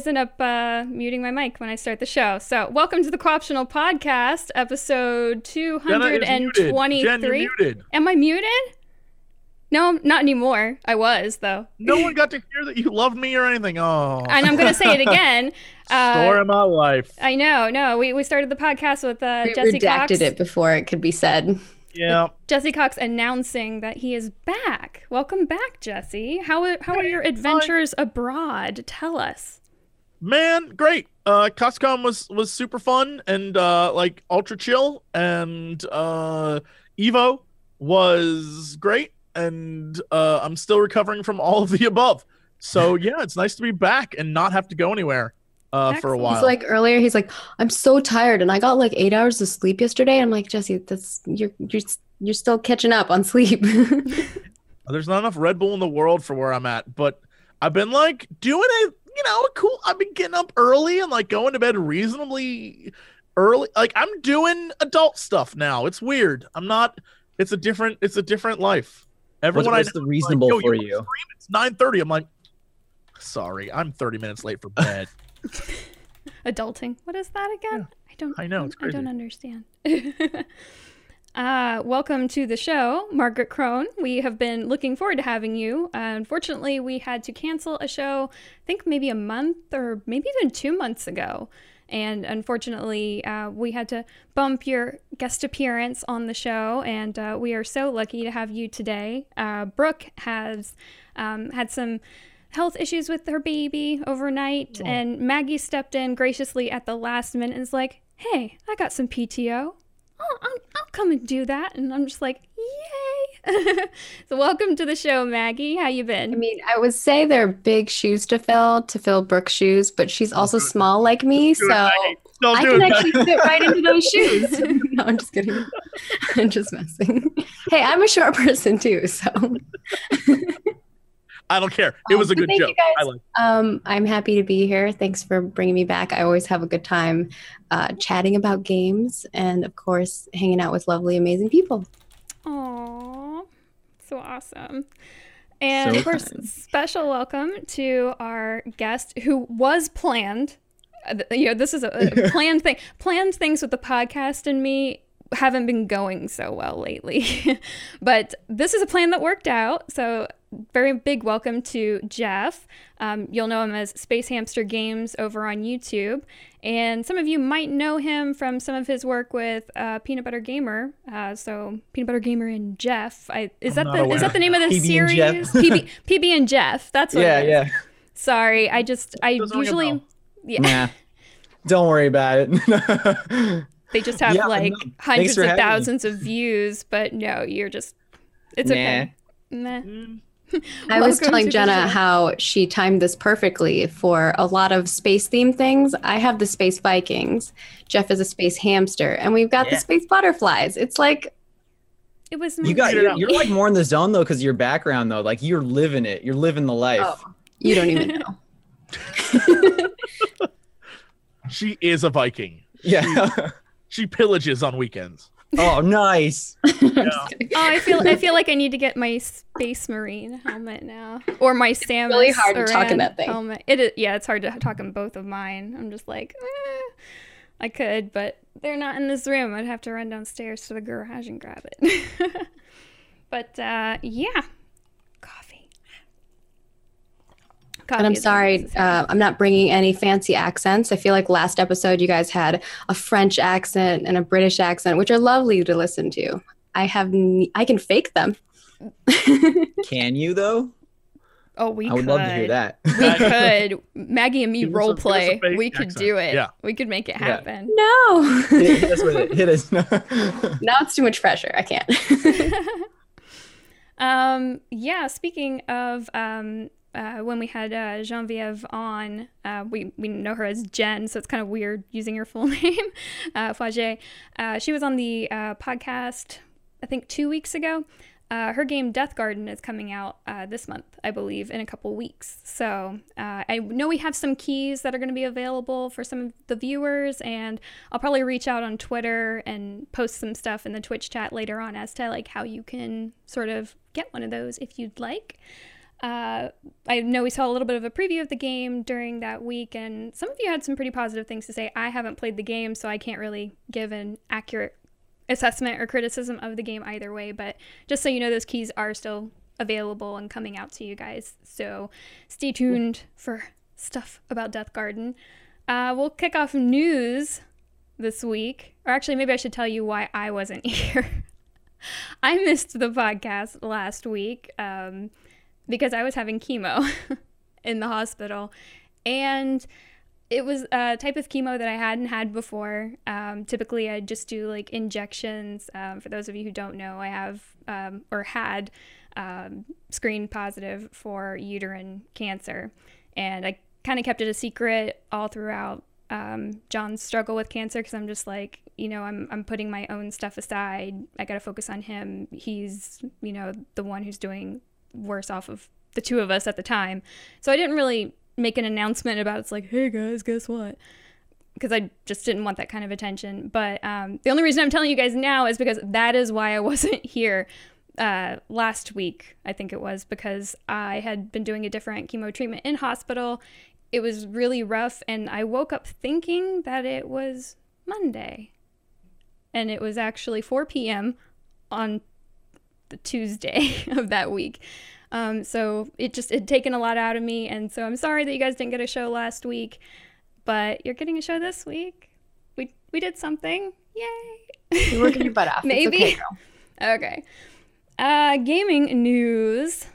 I always end up uh, muting my mic when I start the show. So, welcome to the Co-optional Podcast, episode 223. muted. Am I muted? No, not anymore. I was, though. No one got to hear that you loved me or anything. Oh. And I'm going to say it again. Uh, Story of my life. I know. No, we, we started the podcast with uh, We Jesse redacted Cox. it before it could be said. Yeah. Jesse Cox announcing that he is back. Welcome back, Jesse. How, how are your adventures abroad? Tell us. Man, great. Uh Costcom was was super fun and uh like ultra chill and uh Evo was great and uh I'm still recovering from all of the above. So yeah, it's nice to be back and not have to go anywhere uh for a while. He's like earlier, he's like, I'm so tired and I got like eight hours of sleep yesterday. I'm like, Jesse, that's you're you're you're still catching up on sleep. There's not enough Red Bull in the world for where I'm at, but I've been like doing it, you know, cool. I've been getting up early and like going to bed reasonably early. Like I'm doing adult stuff now. It's weird. I'm not. It's a different. It's a different life. What's, Everyone what's I the know is reasonable like, Yo, for wanna you? It's 9:30. I'm like, sorry, I'm 30 minutes late for bed. Adulting. What is that again? I don't I know, it's I don't understand. uh, welcome to the show, Margaret Krohn. We have been looking forward to having you. Uh, unfortunately, we had to cancel a show, I think maybe a month or maybe even two months ago. And unfortunately, uh, we had to bump your guest appearance on the show. And uh, we are so lucky to have you today. Uh, Brooke has um, had some health issues with her baby overnight, and Maggie stepped in graciously at the last minute and is like, "Hey, I got some PTO. I'll, I'll, I'll come and do that." And I'm just like, "Yay!" so welcome to the show, Maggie. How you been? I mean, I would say they're big shoes to fill to fill Brooke's shoes, but she's also small like me, so I can it, actually fit right into those shoes. no, I'm just kidding. I'm just messing. Hey, I'm a short person too, so I don't care. It was a Um, good thank you joke. guys. I like. Um, I'm happy to be here. Thanks for bringing me back. I always have a good time uh, chatting about games and, of course, hanging out with lovely, amazing people. Aww, so awesome. And So of course, special welcome to our guest who was planned. Uh, You know, this is a, a planned thing. Planned things with the podcast and me haven't been going so well lately. but this is a plan that worked out. So, very big welcome to Jeff. Um, you'll know him as Space Hamster Games over on YouTube. And some of you might know him from some of his work with uh, Peanut Butter Gamer. Uh, so, Peanut Butter Gamer and Jeff. I, is I'm that not the is that the name of the PB and series? Jeff. PB, PB and Jeff. That's what Yeah, it is. yeah. Sorry, I just I Doesn't usually yeah. Nah. Don't worry about it. They just have Yeah, like no, hundreds of having me. thousands of views, but no, you're just it's okay. Meh. Mm, I was telling Genna how she timed this perfectly for a lot of space themed things. I have the space Vikings. Jeff is a space hamster, and we've got Yeah. the space butterflies. It's like, It was you got it you're, you're like more in the zone though because your background though. Like you're living it. You're living the life. oh, you don't even know. She is a Viking. Yeah. She pillages on weekends. Oh, nice. Yeah. Oh, I feel I feel like I need to get my Space Marine helmet now, or my Samus. really hard to talk in that thing. Helmet. It is, yeah, it's hard to talk in both of mine. I'm just like, eh, I could, but they're not in this room. I'd have to run downstairs to the garage and grab it. but uh, yeah, And I'm sorry, uh, I'm not bringing any fancy accents. I feel like last episode you guys had a French accent and a British accent, which are lovely to listen to. I have, n- I can fake them. Can you though? oh, we I would could. love to hear that. We could. Maggie and me Give role give play. We could accent. do it. Yeah. We could make it Yeah. happen. no, hit, hit us with it. Hit us. now it's too much pressure. I can't. Um, yeah, speaking of um, uh, when we had uh, Genevieve on, uh, we, we know her as Jen, so it's kind of weird using her full name, uh, Fage. Uh, she was on the uh, podcast, I think, two weeks ago. Uh, her game Deathgarden is coming out this month, I believe, in a couple weeks. So I know we have some keys that are going to be available for some of the viewers, and I'll probably reach out on Twitter and post some stuff in the Twitch chat later on as to like how you can sort of get one of those if you'd like. Uh, I know we saw a little bit of a preview of the game during that week, and some of you had some pretty positive things to say. I haven't played the game, so I can't really give an accurate assessment or criticism of the game either way. But just so you know, those keys are still available and coming out to you guys. So stay tuned for stuff about Deathgarden. Uh, we'll kick off news this week. Or actually, maybe I should tell you why I wasn't here. I missed the podcast last week um, because I was having chemo in the hospital. And it was a type of chemo that I hadn't had before. Um, typically, I just do like injections. Um, for those of you who don't know, I have um, or had um, screen positive for uterine cancer. And I kind of kept it a secret all throughout um, John's struggle with cancer because I'm just like, you know, I'm, I'm putting my own stuff aside. I got to focus on him. He's, you know, the one who's doing worse off of the two of us at the time. So I didn't really make an announcement about it's like, hey guys, guess what? Because I just didn't want that kind of attention. But um, the only reason I'm telling you guys now is because that is why I wasn't here uh, last week, I think it was, because I had been doing a different chemo treatment in hospital it was really rough and I woke up thinking that it was Monday. And it was actually 4 p.m. on the Tuesday of that week. Um, so it just had taken a lot out of me, and so I'm sorry that you guys didn't get a show last week, but you're getting a show this week. We we did something, yay! You're working your butt off. Maybe. Okay, okay. Uh, gaming news.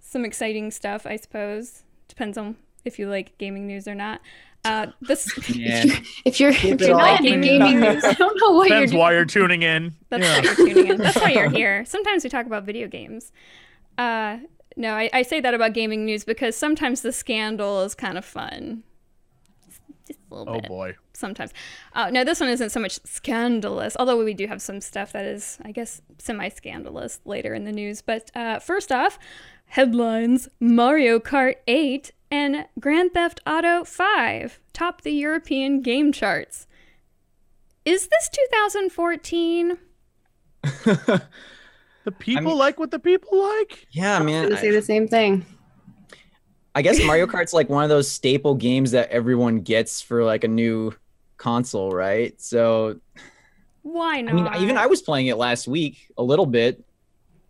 Some exciting stuff, I suppose. Depends on if you like gaming news or not. Uh, this Yeah. if you're if it you're not all. into gaming news, I don't know what you're Depends doing. why you're tuning in. That's Yeah. why you're tuning in. That's why you're here. Sometimes we talk about video games. Uh, no, I, I say that about gaming news because sometimes the scandal is kind of fun. Just a little Oh bit. boy. Sometimes. Uh, no, this one isn't so much scandalous, although we do have some stuff that is, I guess, semi scandalous later in the news. But uh, first off, headlines Mario Kart 8 and Grand Theft Auto 5 topped the European game charts. Is this 2014? The people mean- like what the people like. yeah, I'm man. gonna say I, the same thing. I guess Mario Kart's like one of those staple games that everyone gets for like a new console, right? So Why not? I mean, even I was playing it last week a little bit.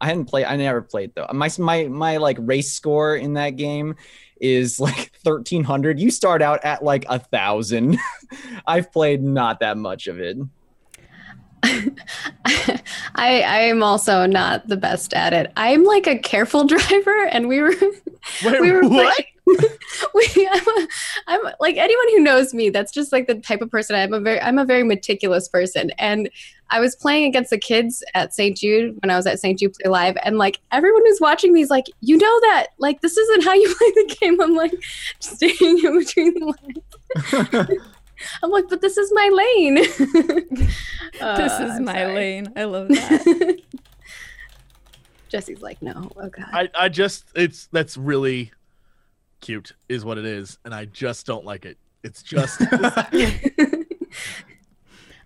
I hadn't played. I never played though. My my my like race score in that game is like thirteen hundred. You start out at like a thousand. I've played not that much of it. I I am also not the best at it. I'm like a careful driver, and we were Wait, we were what? playing- we I'm, a, I'm like anyone who knows me. That's just like the type of person I am. A very I'm a very meticulous person, and I was playing against the kids at St. Jude when I was at St. Jude Play Live, and like everyone who's watching me is like, you know that like this isn't how you play the game. I'm like staying in between the lines. I'm like, but this is my lane. this Uh, is I'm my sorry. lane. I love that. Jesse's like, no, oh god. I, I just it's that's really cute is what it is and i just don't like it it's just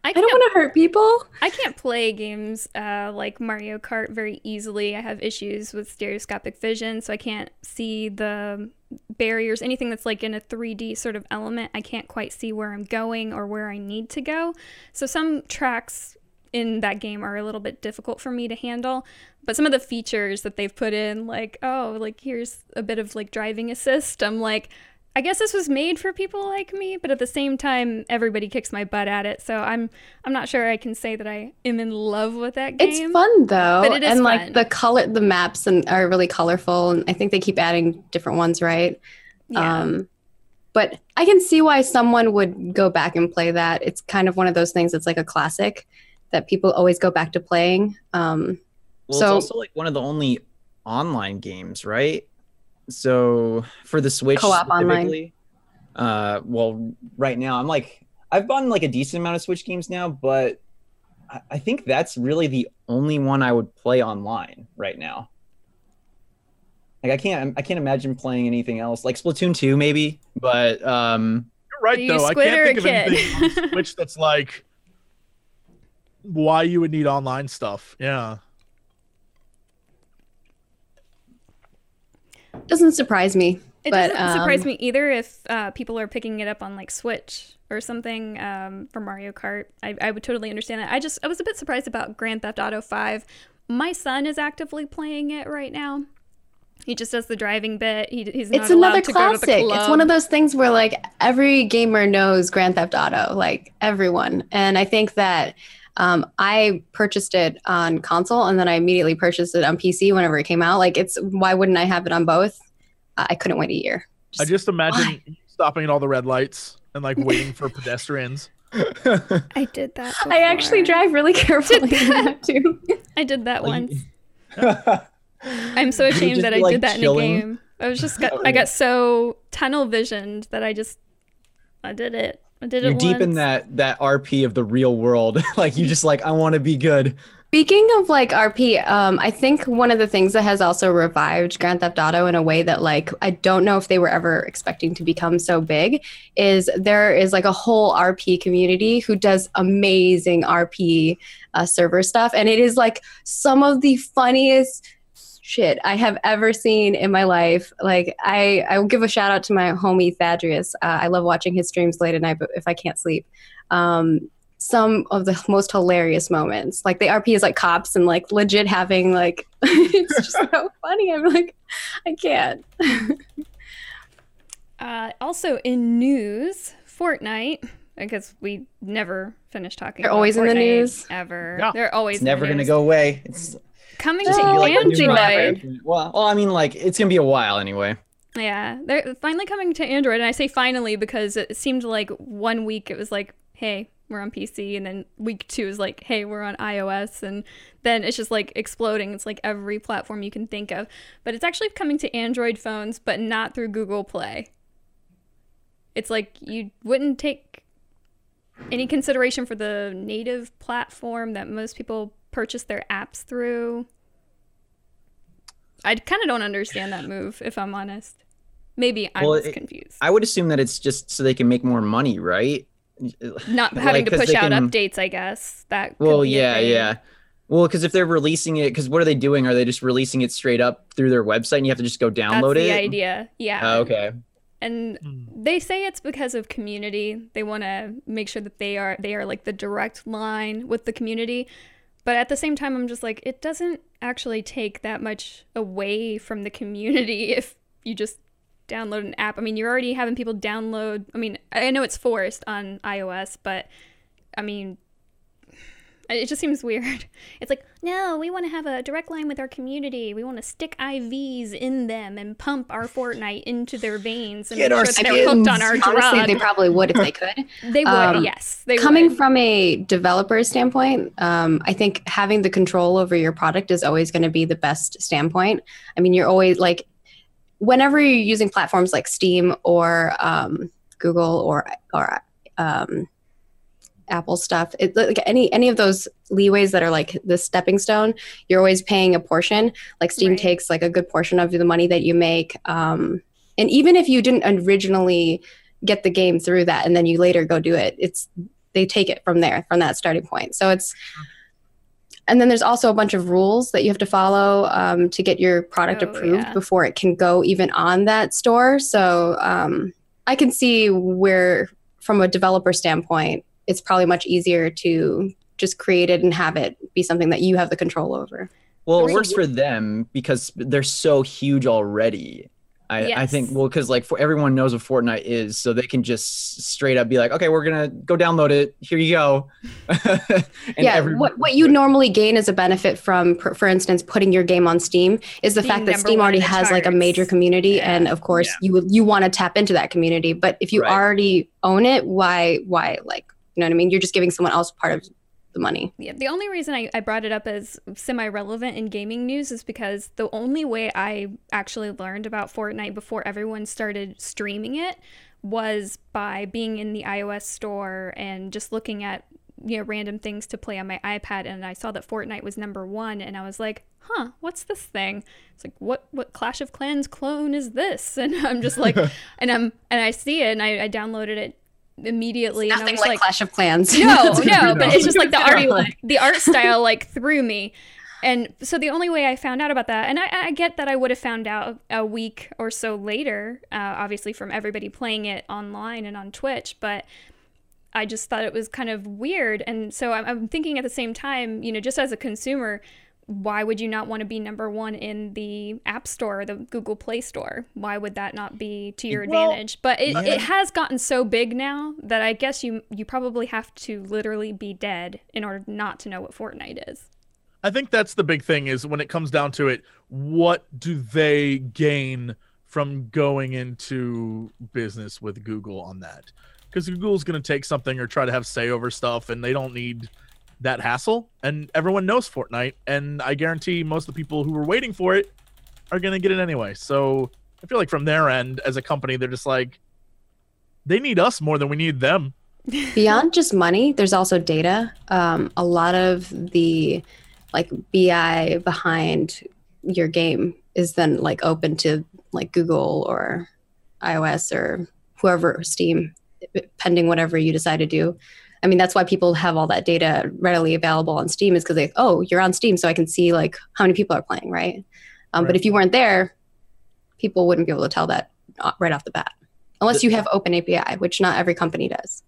I I don't want to hurt people. I can't play games uh, like Mario Kart very easily. I have issues with stereoscopic vision, so I can't see the barriers, anything that's like in a 3D sort of element. I can't quite see where I'm going or where I need to go. So some tracks in that game are a little bit difficult for me to handle. But some of the features that they've put in, like, oh, like here's a bit of like driving assist, I'm like, I guess this was made for people like me, but at the same time, everybody kicks my butt at it. So I'm I'm not sure I can say that I am in love with that game. It's fun though, But it is and fun. like the color, the maps and are really colorful, and I think they keep adding different ones, right? Yeah. Um, but I can see why someone would go back and play that. It's kind of one of those things that's like a classic that people always go back to playing. Um, Well, So- it's also like one of the only online games, right? So for the Switch Co-op online. Uh, well, right now I'm like I've bought like a decent amount of Switch games now, but I, I think that's really the only one I would play online right now. Like I can't I can't imagine playing anything else like Splatoon 2 maybe, but um you're right Are you though i can't a think of anything on switch that's like why you would need online stuff yeah doesn't surprise me. It But, doesn't surprise um, me either if uh, people are picking it up on like Switch or something um, for Mario Kart. I, I would totally understand that. I just I was a bit surprised about Grand Theft Auto Five. My son is actively playing it right now. He just does the driving bit. He, he's not It's another allowed to go to the classic. club. It's one of those things where like every gamer knows Grand Theft Auto, like everyone. And I think that um, I purchased it on console and then I immediately purchased it on PC whenever it came out. Like it's why wouldn't I have it on both? I couldn't wait a year. I just imagine stopping at all the red lights and like waiting for pedestrians. I did that. I actually drive really carefully too. I did that once. I'm so ashamed that be, I like, did that chilling. in a game. I was just got, I got so tunnel visioned that I just I did it. I did You're it. deep in once. that that RP of the real world. like you just like I want to be good. Speaking of like RP, um, I think one of the things that has also revived Grand Theft Auto in a way that like I don't know if they were ever expecting to become so big is there is like a whole RP community who does amazing RP uh, server stuff, and it is like some of the funniest shit I have ever seen in my life. Like I, I will give a shout out to my homie Thaddeus. Uh, I love watching his streams late at night, but if I can't sleep. Um, some of the most hilarious moments. Like the RP is like cops and like legit having like it's just so funny. I'm like, I can't. Uh, also in news, Fortnite. Because we never finish talking. They're about always in the news. ever. Yeah. They're always It's in the never gonna go away. It's coming to like Android. well, well, I mean, like it's gonna be a while anyway. Yeah, they're finally coming to Android, and I say finally because it seemed like one week it was like, "Hey, we're on PC," and then week two is like, "Hey, we're on iOS," and then it's just like exploding. It's like every platform you can think of, but it's actually coming to Android phones, but not through Google Play. It's like you wouldn't take any consideration for the native platform that most people purchase their apps through. I kind of don't understand that move, if I'm honest. Maybe I'm Well, just it- confused. I would assume that it's just so they can make more money, right? Not like, having to 'cause push out can- updates, I guess. That Well, yeah, thing. yeah. Well, because if they're releasing it, because what are they doing? Are they just releasing it straight up through their website, and you have to just go That's download the it? idea. Yeah. Oh, okay. And Hmm. they say it's because of community. They want to make sure that they are they are like the direct line with the community. But at the same time, I'm just like, it doesn't actually take that much away from the community if you just download an app. I mean, you're already having people download. I mean, I know it's forced on iOS, but I mean, it just seems weird. It's like, no, we want to have a direct line with our community. We want to stick IVs in them and pump our Fortnite into their veins and Get make our sure that they're hooked on our Honestly, drug. they probably would if they could. They would, Um, yes. They Coming would. from a developer standpoint, um, I think having the control over your product is always going to be the best standpoint. I mean, you're always like, whenever you're using platforms like Steam or um, Google or or um, Apple stuff, it, like any any of those leeways that are like the stepping stone, you're always paying a portion. Like Steam Right. takes like a good portion of the money that you make, um, and even if you didn't originally get the game through that, and then you later go do it, it's they take it from there from that starting point. So it's and then there's also a bunch of rules that you have to follow um, to get your product Oh, approved yeah. before it can go even on that store. So um, I can see where, from a developer standpoint, it's probably much easier to just create it and have it be something that you have the control over. Well, it works for them because they're so huge already. I, I think well because like for everyone knows what Fortnite is, so they can just straight up be like, okay, we're gonna go download it. Here you go. and yeah, what, what you normally gain as a benefit from, per- for instance, putting your game on Steam is the Being fact that Steam already the has like a major community, Yeah. and of course, Yeah. you would you want to tap into that community. But if you Right. already own it, why why like you know what I mean? You're just giving someone else part of the money. Yeah, the only reason I, I brought it up as semi relevant in gaming news is because the only way I actually learned about Fortnite before everyone started streaming it was by being in the iOS store and just looking at you know random things to play on my iPad and I saw that Fortnite was number 1 and I was like, "Huh, what's this thing?" It's like, "What what Clash of Clans clone is this?" And I'm just like and I'm and I see it and I, I downloaded it immediately and I Nothing was like, like Clash of Clans. no, no, but it's just like the art, the art style like threw me, and so the only way I found out about that, and I, I get that I would have found out a week or so later, uh, obviously from everybody playing it online and on Twitch, but I just thought it was kind of weird. And so I'm, I'm thinking at the same time, you know, just as a consumer, why would you not want to be number one in the App Store the Google Play Store? Why would that not be to your Well, advantage? But it, yeah. it has gotten so big now that I guess you you probably have to literally be dead in order not to know what Fortnite is. I think that's the big thing is when it comes down to it, what do they gain from going into business with Google on that? Because Google's going to take something or try to have say over stuff, and they don't need that hassle. And everyone knows Fortnite, and I guarantee most of the people who were waiting for it are going to get it anyway. So I feel like from their end, as a company, they're just like, they need us more than we need them. Beyond just money, there's also data. Um, a lot of the like BI behind your game is then like open to like Google or iOS or whoever Steam, pending whatever you decide to do. I mean, that's why people have all that data readily available on Steam is because they, oh, you're on Steam, so I can see like how many people are playing, right? Um, But if you weren't there, people wouldn't be able to tell that uh, right off the bat, unless you have Open API, which not every company does.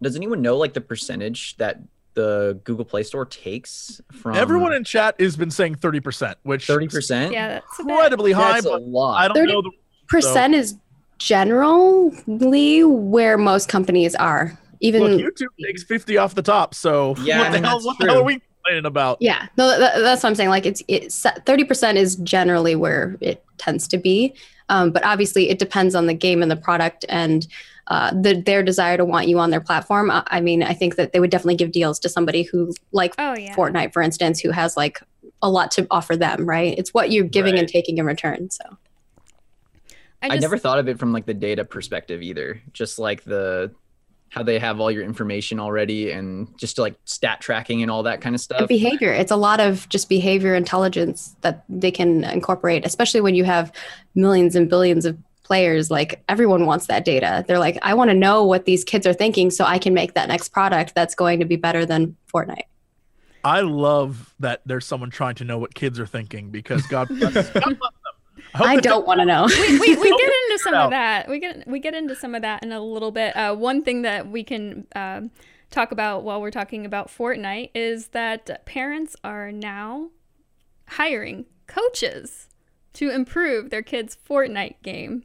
Does anyone know like the percentage that the Google Play Store takes from Everyone in chat has been saying 30%, which thirty percent? Yeah, that's a bit. incredibly high, That's a lot. I don't 30 know the percent is generally where most companies are. Even Look, YouTube takes 50 off the top, so Yeah, what, I the, hell, what the hell are we complaining about? yeah, no, that, that's what I'm saying. Like it's it's thirty percent is generally where it tends to be, um, but obviously it depends on the game and the product and uh, the, their desire to want you on their platform. I, I mean, I think that they would definitely give deals to somebody who like Oh yeah. Fortnite, for instance, who has like a lot to offer them. Right? It's what you're giving and taking in return. So I I never thought of it from like the data perspective either. Just like the how they have all your information already and just like stat tracking and all that kind of And stuff. behavior it's a lot of just behavior intelligence that they can incorporate especially when you have millions and billions of players like everyone wants that data they're like i want to know what these kids are thinking so i can make that next product that's going to be better than fortnite I love that there's someone trying to know what kids are thinking because God bless, God bless them. hope i don't want to know we, we, we get into some of that. We get we get into some of that in a little bit. Uh, one thing that we can um, talk about while we're talking about Fortnite is that parents are now hiring coaches to improve their kids' Fortnite game.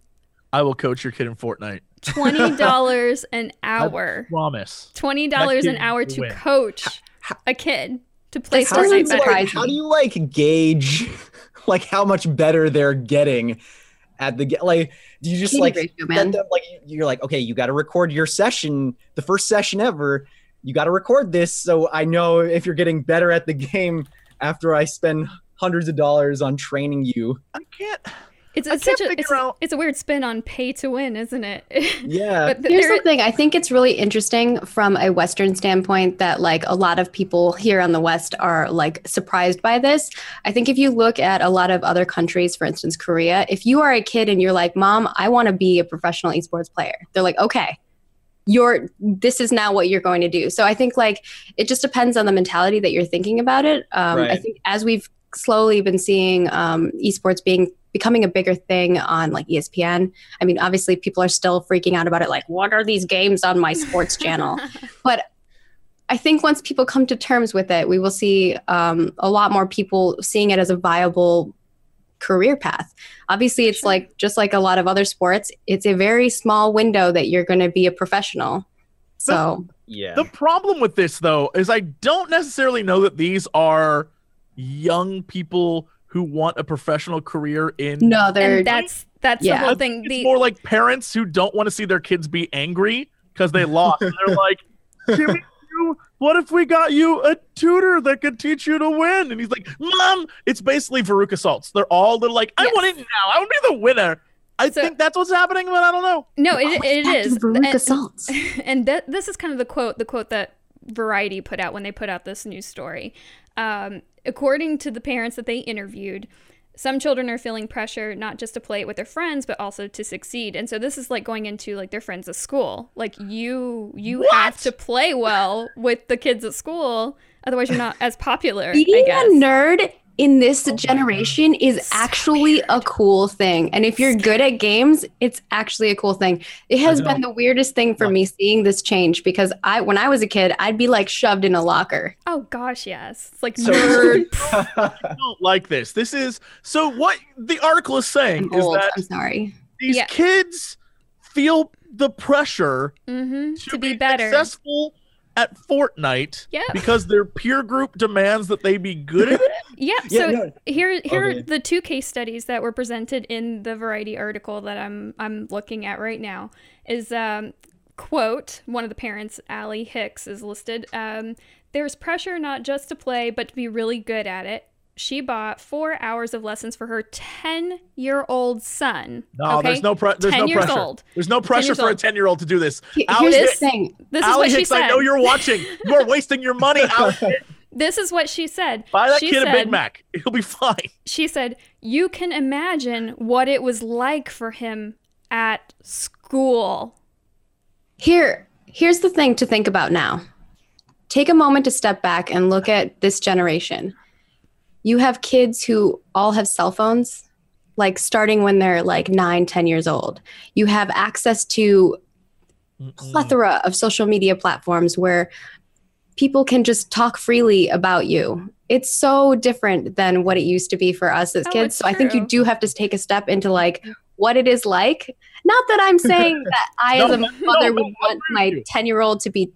I will coach your kid in Fortnite. Twenty dollars an hour. Promise. Twenty dollars an hour to win. coach a kid to play Fortnite surprise better. how do you like gauge like how much better they're getting at the ge- like do you just Kitty like ratio, let them like you're like okay you got to record your session the first session ever you got to record this so i know if you're getting better at the game after i spend hundreds of dollars on training you I can't. It's, it's such a it's, out- it's a weird spin on pay to win, isn't it? yeah but th- Here's there- the thing. I think it's really interesting from a Western standpoint that like a lot of people here on the West are like surprised by this. I think if you look at a lot of other countries, for instance, Korea, if you are a kid and you're like, Mom, I want to be a professional esports player, they're like, okay. You're this is now what you're going to do. So I think like it just depends on the mentality that you're thinking about it. Um, I think as we've slowly been seeing um, esports being becoming a bigger thing on like ESPN, I mean, obviously, people are still freaking out about it. Like, what are these games on my sports channel? But I think once people come to terms with it, we will see um, a lot more people seeing it as a viable career path. Obviously, it's Sure. like just like a lot of other sports, it's a very small window that you're going to be a professional. So, yeah The problem with this, though, is I don't necessarily know that these are young people who want a professional career in. no, they're and that's that's Yeah. the whole thing. it's The, more like parents who don't want to see their kids be angry because they lost. they're like, Jimmy, you, what if we got you a tutor that could teach you to win? And he's like, Mom, it's basically Veruca Salts. They're all they're like, I Yes. want it now. I want to be the winner. I So- think that's what's happening, but I don't know. no, it, it Back to is. Veruca And- Salts. and th- this is kind of the quote the quote that variety put out when they put out this news story um, according to the parents that they interviewed some children are feeling pressure not just to play it with their friends but also to succeed. And so this is like going into like their friends at school. Like you you have to play well with the kids at school. Otherwise, you're not as popular. I Being a nerd in this Oh generation is So actually a cool thing. And if you're good at games, it's actually a cool thing. It has been the weirdest thing for Yeah. me seeing this change because I when I was a kid, I'd be like shoved in a locker. Oh gosh, yes. It's like So- nerd. I don't like this. This is so what the article is saying I'm is old. that I'm sorry. these Yeah. kids feel the pressure hmm to, To be be, better. successful at Fortnite Yeah. because their peer group demands that they be good at it. Yeah. Yeah, So no. here, here Okay. are the two case studies that were presented in the Variety article that I'm I'm looking at right now. Is um, quote one of the parents, Allie Hicks, is listed. Um, There's pressure not just to play, but to be really good at it. She bought four hours of lessons for her 10 year old son. No, okay? there's no pre- there's 10 no years pressure. old. There's no pressure years for a 10 year old to do this. He- Allie Here's the Hicks- thing. This is Allie what she Hicks, said. I know you're watching. You are wasting your money. This is what she said. Buy that she kid said, a Big Mac. He'll be fine. She said, You can imagine what it was like for him at school. Here, here's the thing to think about now. Take a moment to step back and look at this generation. You have kids who all have cell phones, like starting when they're like nine, ten years old. You have access to plethora of social media platforms where people can just talk freely about you. It's so different than what it used to be for us as Oh, kids. it's So I think you do have to take a step into like what it is like. Not that I'm saying that I, No, as a mother, no, would want my 10 year old to be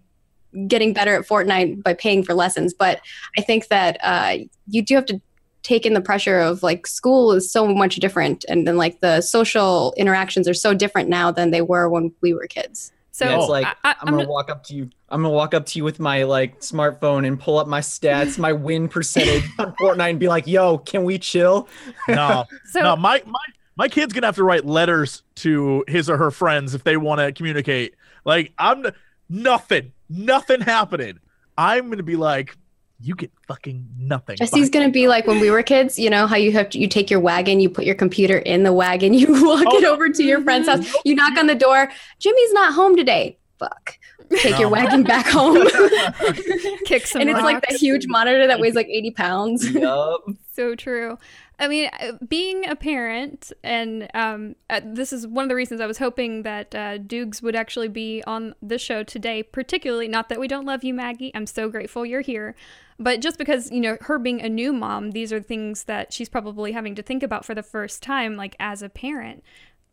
getting better at Fortnite by paying for lessons. But I think that uh, you do have to take in the pressure of like school is so much different. And then like the social interactions are so different now than they were when we were kids. So Yeah, it's like I, I, I'm, gonna, walk up to you. I'm gonna walk up to you with my like smartphone and pull up my stats, my win percentage on Fortnite, and be like, "Yo, can we chill?" No, so no, my my my kid's gonna have to write letters to his or her friends if they want to communicate. Like I'm nothing, nothing happening. I'm gonna be like, you get fucking nothing. Jesse's Bye. gonna be like when we were kids, you know how you have to you take your wagon, you put your computer in the wagon, you walk Oh, it over to your friend's house, you knock on the door, Jimmy's not home today. Fuck. Take your wagon back home. kick some and it's like that huge monitor that weighs like 80 pounds. yup. so true. I mean, uh, being a parent, and um, uh, this is one of the reasons I was hoping that uh, would actually be on the show today, particularly not that we don't love you, Maggie. I'm so grateful you're here. But just because, you know, her being a new mom, these are things that she's probably having to think about for the first time, like as a parent.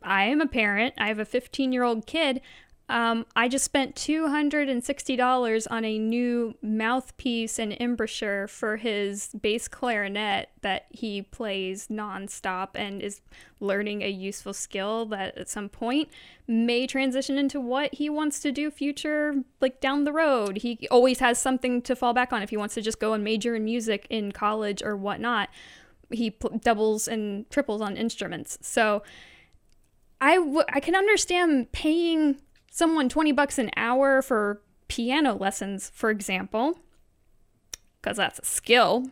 I am a parent, I have a 15 year old kid. Um, I just spent $260 on a new mouthpiece and embouchure for his bass clarinet that he plays nonstop and is learning a useful skill that at some point may transition into what he wants to do future like down the road. He always has something to fall back on if he wants to just go and major in music in college or whatnot. He pl- doubles and triples on instruments. So I, w- I can understand paying someone 20 bucks an hour for piano lessons, for example, because that's a skill.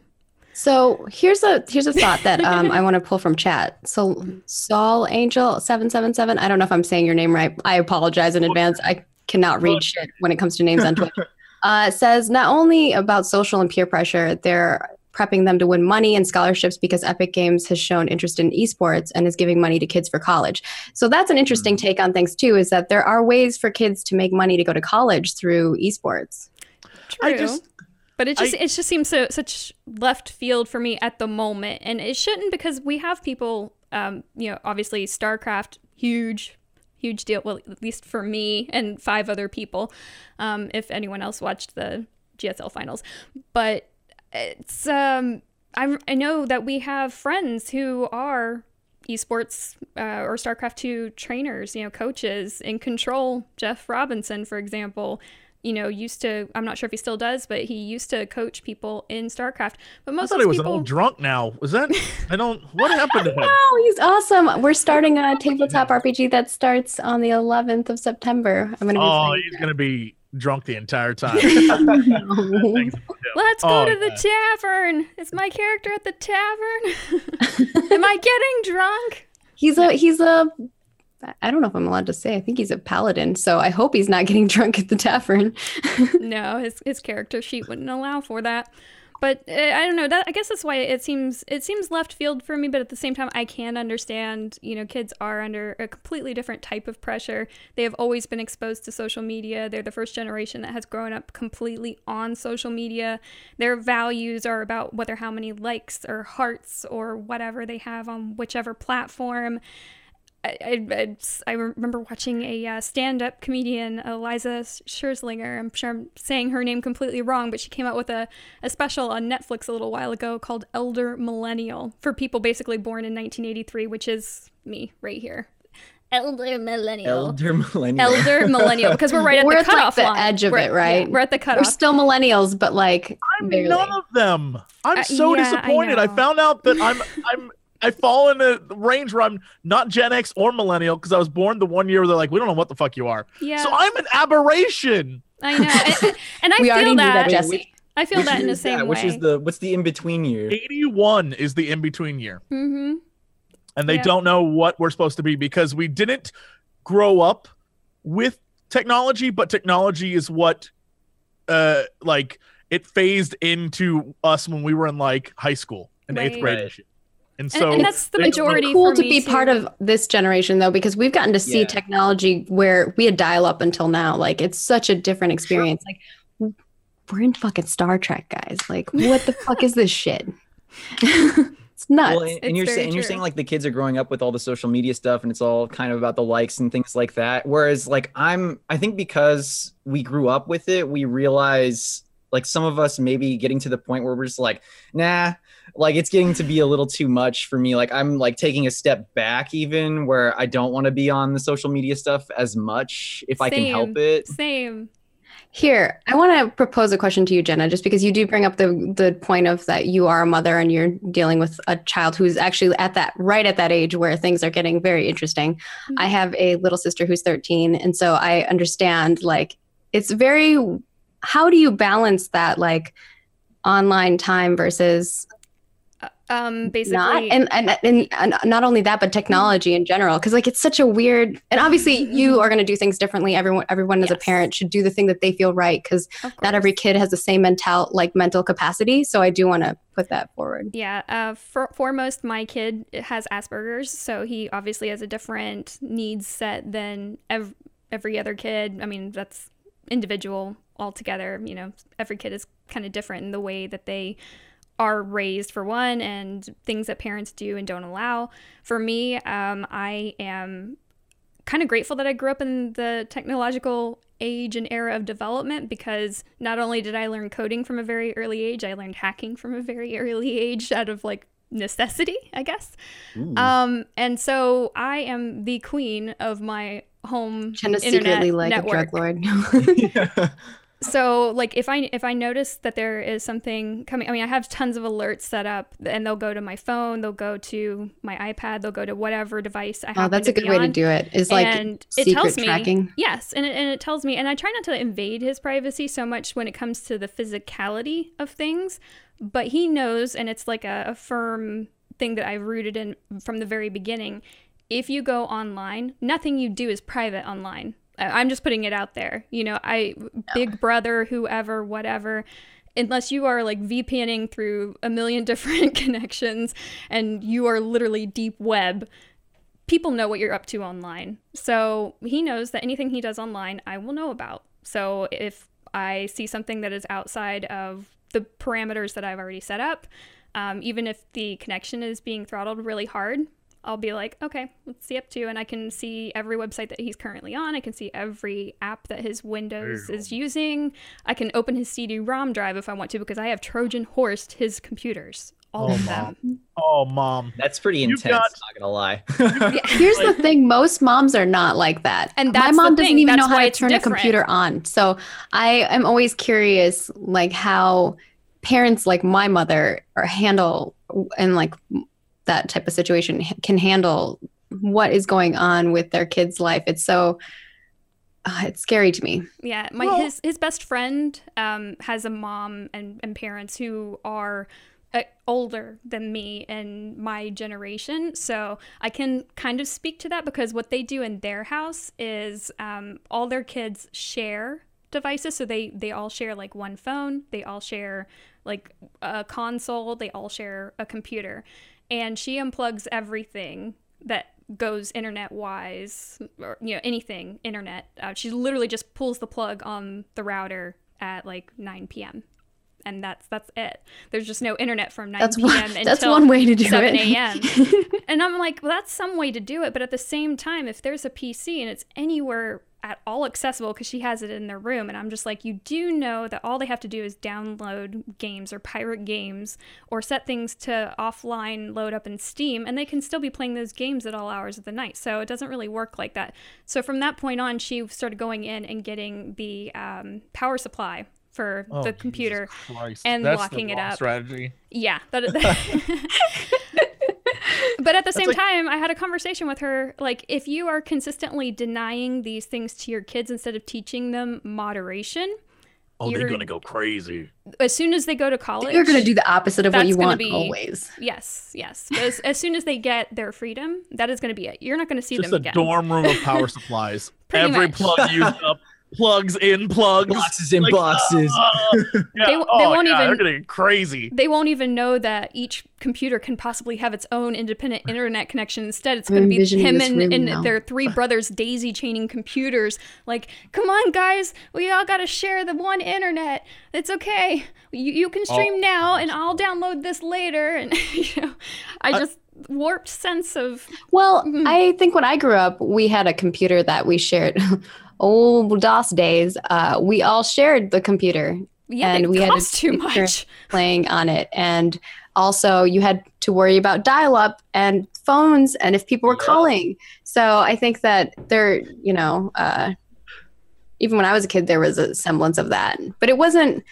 So here's a here's a thought that um, I want to pull from chat. So Saul Angel seven seven seven. I don't know if I'm saying your name right. I apologize in advance. I cannot read shit when it comes to names on Twitter. Uh, says not only about social and peer pressure, they're prepping them to win money and scholarships because Epic Games has shown interest in esports and is giving money to kids for college. So that's an interesting take on things too. Is that there are ways for kids to make money to go to college through esports. True. I just but it just I- it just seems so such left field for me at the moment, and it shouldn't because we have people, um, you know, obviously StarCraft, huge, huge deal. Well, at least for me and five other people, um, if anyone else watched the GSL finals, but it's um, I'm, I know that we have friends who are esports uh, or StarCraft 2 trainers, you know, coaches in control. Geoff Robinson, for example, you know, used to, I'm not sure if he still does, but he used to coach people in StarCraft. But I most thought of he was people, an old drunk now. Was that? I don't. What happened to him? Oh, he's awesome. We're starting a tabletop RPG that starts on the 11th of September. I'm going to be Oh, playing he's gonna be drunk the entire time. Let's go Oh, to the tavern. Is my character at the tavern? Am I getting drunk? he's a he's a I don't know if I'm allowed to say. I think he's a paladin, so I hope he's not getting drunk at the tavern. no, his his character sheet wouldn't allow for that. But uh, I don't know. That I guess that's why it seems it seems left field for me. But at the same time, I can understand. You know, kids are under a completely different type of pressure. They have always been exposed to social media. They're the first generation that has grown up completely on social media. Their values are about whether how many likes or hearts or whatever they have on whichever platform. I, I, I remember watching a uh, stand-up comedian, Iliza Shlesinger. I'm sure I'm saying her name completely wrong, but she came out with a, a special on Netflix a little while ago called Elder Millennial for people basically born in 1983, which is me right here. Elder Millennial. Elder millennial. Elder Millennial, because we're right at We're the at, like, the line. edge of We're- it, right? yeah, we're at the cutoff. We're still millennials, but like I'm barely. none of them. I'm Uh, so yeah, disappointed. I, know. found out that I'm I'm I fall in a range where I'm not Gen X or millennial because I was born the one year where they're like, we don't know what the fuck you are. yeah, So I'm an aberration. I know, and, and I we feel already knew that, that. Jesse. Which- I feel which that in the same that? way. Which is the what's the in between year? 81 is the in between year. mm-hmm. and they Yeah. don't know what we're supposed to be because we didn't grow up with technology but technology is what uh like it phased into us when we were in like high school and eighth grade Right. Shit. and And, so and that's the they- majority. cool for to me, be too. part of this generation though because we've gotten to see Yeah. technology where we had dial up until now like it's such a different experience like we're in fucking star trek guys like what the fuck is this shit it's nuts Well, and, and you're very saying you're saying like the kids are growing up with all the social media stuff, and it's all kind of about the likes and things like that. Whereas, like I'm, I think because we grew up with it, we realize like some of us maybe getting to the point where we're just like, nah, like it's getting to be a little too much for me. Like I'm like taking a step back, even where I don't want to be on the social media stuff as much if I can help it. Same. Here, I want to propose a question to you, Genna, just because you do bring up the the point of that you are a mother and you're dealing with a child who's actually at that right at that age where things are getting very interesting. Mm-hmm. I have a little sister who's 13, and so I understand like it's very how do you balance that like online time versus Um, basically, not and, and and and not only that but technology in general because like it's such a weird and obviously you are going to do things differently everyone everyone as a parent should do the thing that they feel right because not every kid has the same mental like mental capacity so i do want to put that forward Yeah. Uh, for, foremost, my kid has Asperger's, so he obviously has a different needs set than ev- every other kid. I mean, that's individual altogether. You know, every kid is kind of different in the way that they are raised for one and things that parents do and don't allow. For me um, i am kind of grateful that i grew up in the technological age and era of development because not only did i learn coding from a very early age i learned hacking from a very early age out of like necessity i guess. Um, and so i am the queen of my home Genna's internet secretly like network a drug lord. Yeah. so like if i if i notice that there is something coming i mean i have tons of alerts set up and they'll go to my phone they'll go to my ipad they'll go to whatever device i have oh that's a good way to do it is like and it secret tells me tracking. Yes and it, and it tells me and i try not to invade his privacy so much when it comes to the physicality of things but he knows and it's like a, a firm thing that i've rooted in from the very beginning if you go online nothing you do is private online i'm just putting it out there you know i big brother whoever whatever unless you are like VPNing through a million different connections and you are literally deep web, people know what you're up to online. So he knows that anything he does online, I will know about. So if I see something that is outside of the parameters that I've already set up, um, even if the connection is being throttled really hard, I'll be like, okay, let's see up to. And I can see every website that he's currently on. I can see every app that his Windows is using. I can open his CD ROM drive if I want to because I have Trojan horsed his computers, all Oh, of mom. them. Oh, mom. That's pretty You intense. got- Not gonna lie. Yeah. Here's the thing: most moms are not like that, And my that's the mom doesn't thing, even know how to turn different. a computer on. So I am always curious, like how parents like my mother or handle and like that type of situation can handle what is going on with their kid's life. It's so uh, it's scary to me. Yeah, my Well- his his best friend um, has a mom and, and parents who are uh, older than me and my generation, so I can kind of speak to that because what they do in their house is um, all their kids share devices. So they they all share like one phone. They all share like a console. They all share a computer, and she unplugs everything that goes internet wise or you know anything internet. Uh, she literally just pulls the plug on the router at like 9 p.m. And that's that's it. There's just no internet from 9 That's p.m. one. until That's one way to do 7 it. a.m. and I'm like, well, that's some way to do it. But at the same time, if there's a PC and it's anywhere at all accessible because she has it in their room, and I'm just like, you do know that all they have to do is download games or pirate games or set things to offline load up in Steam, and they can still be playing those games at all hours of the night. So it doesn't really work like that. So from that point on, she started going in and getting the um, power supply for Oh, the computer. And That's locking it up. Strategy. Yeah, that, but at the same like- time, I had a conversation with her. Like, if you are consistently denying these things to your kids instead of teaching them moderation, Oh, they're gonna go crazy. as soon as they go to college, You're going to do the opposite of what That's you gonna want be- always. Yes, yes. As, as soon as they get their freedom, that is going to be it. You're not going to see Just them a again. dorm room of power supplies. Every much. plug used up, plugs in, plugs. boxes in Like, boxes. uh, yeah, They- they oh, won't yeah, even- They're getting crazy. They won't even know that each computer can possibly have its own independent internet connection. Instead, it's going to be him and, and their three brothers daisy chaining computers. Like, come on, guys, we all got to share the one internet. It's okay. You, you can stream Oh. now, and I'll download this later. And you know, I just warped sense of Well, Mhm. I think when I grew up, we had a computer that we shared. Old DOS days, uh, we all shared the computer yeah, And it we had to too much. playing on it. And also, you had to worry about dial up and phones and if people were Yeah. calling. So I think that there, you know, uh, even when I was a kid, there was a semblance of that. But it wasn't.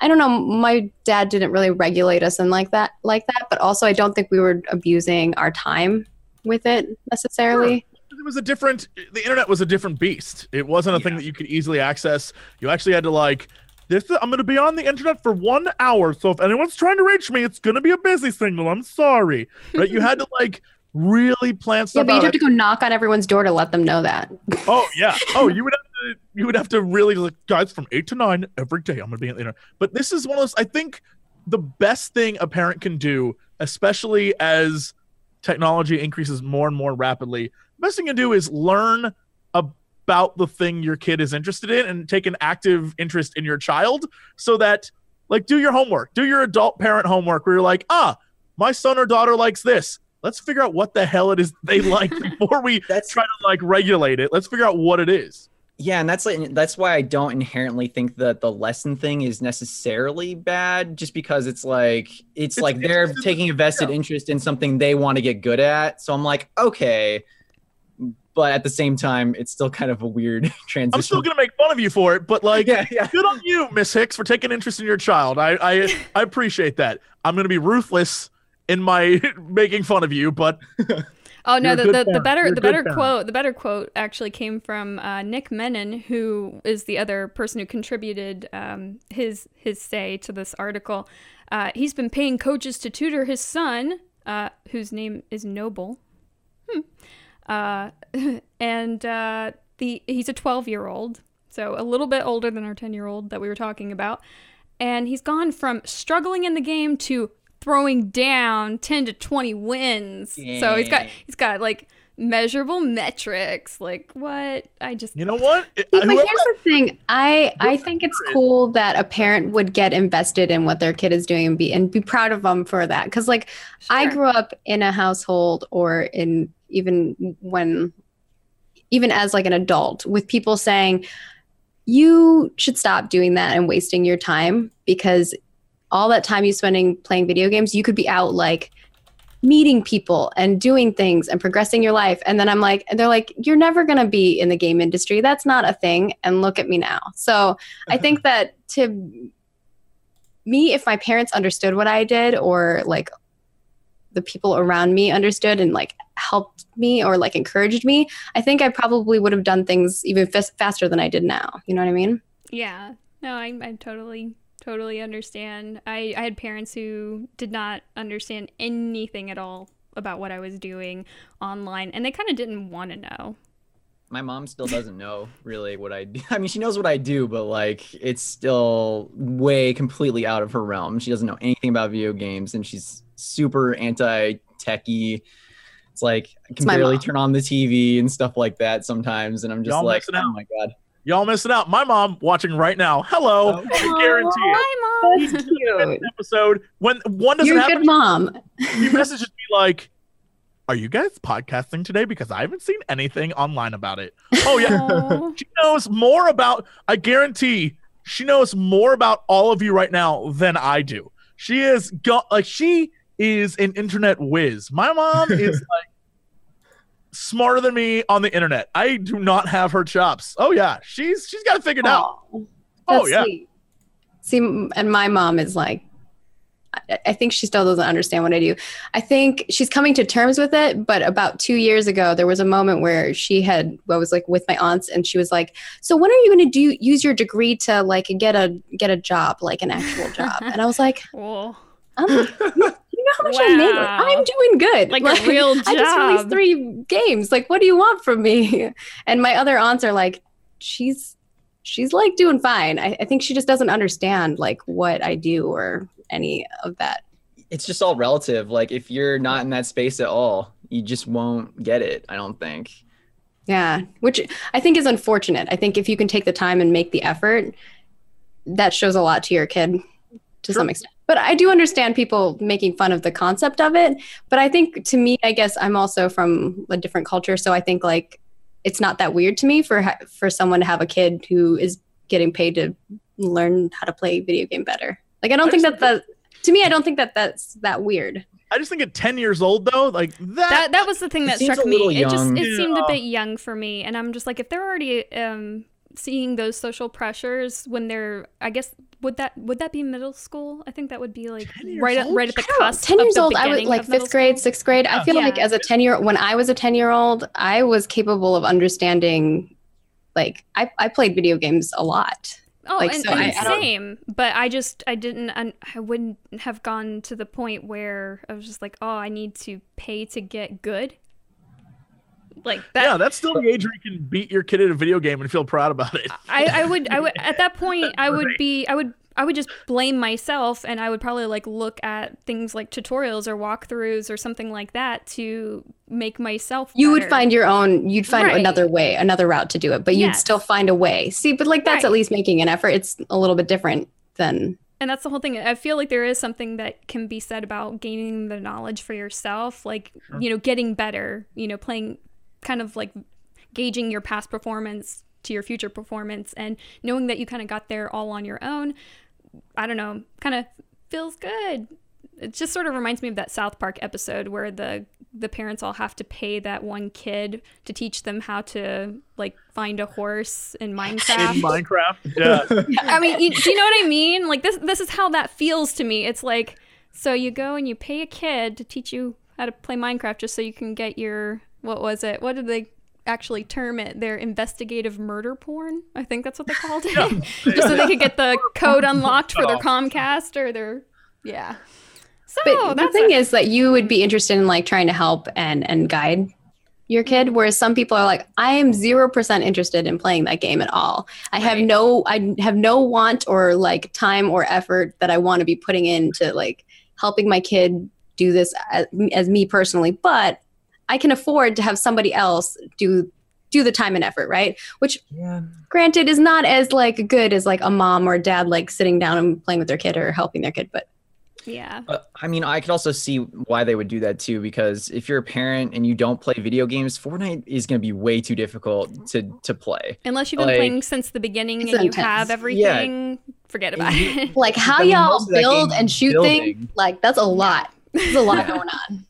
I don't know. My dad didn't really regulate us and like that, like that. But also, I don't think we were abusing our time with it necessarily. It was a different. The internet was a different beast. It wasn't a thing that you could easily access. You actually had to like. This I'm going to be on the internet for one hour, so if anyone's trying to reach me, it's going to be a busy signal. I'm sorry, but You had to like really plan Yeah, but you'd have to go knock on everyone's door to let them know that. Oh yeah. Oh, you would have to. You would have to really like, guys, from eight to nine every day. I'm gonna be on the internet. But this is one of those. I think the best thing a parent can do, especially as technology increases more and more rapidly, best thing to do is learn about the thing your kid is interested in and take an active interest in your child, so that like do your homework, do your adult parent homework, where you're like, ah, my son or daughter likes this. Let's figure out what the hell it is they like before we That's try to like regulate it. Let's figure out what it is. Yeah, and that's like that's why I don't inherently think that the lesson thing is necessarily bad, just because it's like it's, It's- like they're taking a vested interest in something they want to get good at. So I'm like, okay, but at the same time, it's still kind of a weird transition. I'm still gonna make fun of you for it, but like, yeah, yeah. good on you, Miss Hicks, for taking interest in your child. I I, I appreciate that. I'm gonna be ruthless in my making fun of you, but Oh no, the, the, the better You're the good better parent. quote the better quote actually came from uh, Nick Menon, who is the other person who contributed um, his his say to this article. Uh, he's been paying coaches to tutor his son, uh, whose name is Noble, hmm. Uh, and uh, the he's a 12 year old, so a little bit older than our 10 year old that we were talking about, and he's gone from struggling in the game to throwing down 10 to 20 wins. So he's got he's got like measurable metrics. Like what? I just you know what? It- But here's the thing. I I think it's cool that a parent would get invested in what their kid is doing and be and be proud of them for that. Because like I grew up in a household or in even when even as like an adult with people saying you should stop doing that and wasting your time because all that time you're spending playing video games you could be out like meeting people and doing things and progressing your life. And then i'm like and they're like you're never going to be in the game industry. That's not a thing. And look at me now. So i think that to me if my parents understood what i did or like the people around me understood and like helped me or like encouraged me i think i probably would have done things even fas- faster than i did now you know what i mean yeah. No, I I totally Totally understand. I, I had parents who did not understand anything at all about what I was doing online, and they kind of didn't want to know. My mom still doesn't know really what I do. I mean, she knows what I do, but like it's still way completely out of her realm. She doesn't know anything about video games, and she's super anti-techie. It's like I can my barely mom. turn on the TV and stuff like that sometimes, and I'm just Y'all like, missing out. oh my god. Y'all missing out. My mom watching right now. Hello. Oh. I guarantee it. Hi, mom. That's cute. Episode when one doesn't You're a happen, good mom. she messages me like, "Are you guys podcasting today? Because I haven't seen anything online about it." Oh yeah, she knows more about. I guarantee she knows more about all of you right now than I do. She is go like she is an internet whiz. My mom is like smarter than me on the internet. I do not have her chops. Oh yeah, she's she's got to figure it figured out. Oh, yeah. sweet. See, and my mom is like, I, think she still doesn't understand what I do. I think she's coming to terms with it, but about two years ago, there was a moment where she had, I was like with my aunts, and she was like, "So when are you going to do use your degree to like get a get a job, like an actual job?" And I was like, um, "You know how much I make? I'm doing good. Like a real job. I just released three games. Like, what do you want from me?" And my other aunts are like, "She's she's like doing fine. I, I think she just doesn't understand like what I do or any of that." It's just all relative. Like if you're not in that space at all, you just won't get it. I don't think. Yeah, which I think is unfortunate. I think if you can take the time and make the effort, that shows a lot to your kid to Sure. some extent. But I do understand people making fun of the concept of it. But I think to me, I guess I'm also from a different culture, so I think like it's not that weird to me for ha- for someone to have a kid who is getting paid to learn how to play video game better. Like I don't I think just that that to me, I don't think that that's that weird. I just think at ten years old though, like that. That that was the thing that struck me. little It just young. it seemed a bit young for me, and I'm just like, if they're already um, seeing those social pressures when they're, I guess would that would that be middle school? I think that would be like 10 years right at, right at the I cusp. 10 of years the old i was like fifth grade school. sixth grade i feel Yeah. like as a 10 year when i was a 10 year old i was capable of understanding like i, I played video games a lot Oh, Like, and, so and I- I same. But I just I didn't I wouldn't have gone to the point where I was just like, oh, I need to pay to get good. Like that. yeah, that's still the age where you can beat your kid at a video game and feel proud about it. I, I would I would at that point I would be I would I would just blame myself and I would probably like look at things like tutorials or walkthroughs or something like that to make myself you would find your own you'd find Right. another way another route to do it but you'd Yes. still find a way see but like that's Right. at least making an effort it's a little bit different than and that's the whole thing. I feel like there is something that can be said about gaining the knowledge for yourself, like you know, getting better. You know, playing kind of like gauging your past performance to your future performance, and knowing that you kind of got there all on your own. I don't know, kind of feels good. It just sort of reminds me of that South Park episode where the the parents all have to pay that one kid to teach them how to like find a horse in Minecraft. In Minecraft, yeah. I mean, you, do you know what I mean? Like this this is how that feels to me. It's like so you go and you pay a kid to teach you how to play Minecraft just so you can get your what was it? What did they actually term it? Their investigative murder porn? I think that's what they called it. just so they could get the code unlocked for their Comcast or their yeah. So but the thing a- is that you would be interested in like trying to help and and guide your mm-hmm. kid whereas some people are like i am 0% interested in playing that game at all i have no i have no want or like time or effort that i want to be putting into like helping my kid do this as, as me personally but i can afford to have somebody else do do the time and effort right which Yeah. granted is not as like good as like a mom or a dad like sitting down and playing with their kid or helping their kid but yeah. Uh, I mean, I could also see why they would do that too, because if you're a parent and you don't play video games, Fortnite is going to be way too difficult to to play. Unless you've been like- playing since the beginning It's and you intense. have Yeah. everything, forget about it. like how I y'all most of that build and shoot building. things like that's a lot there's a lot Yeah. going on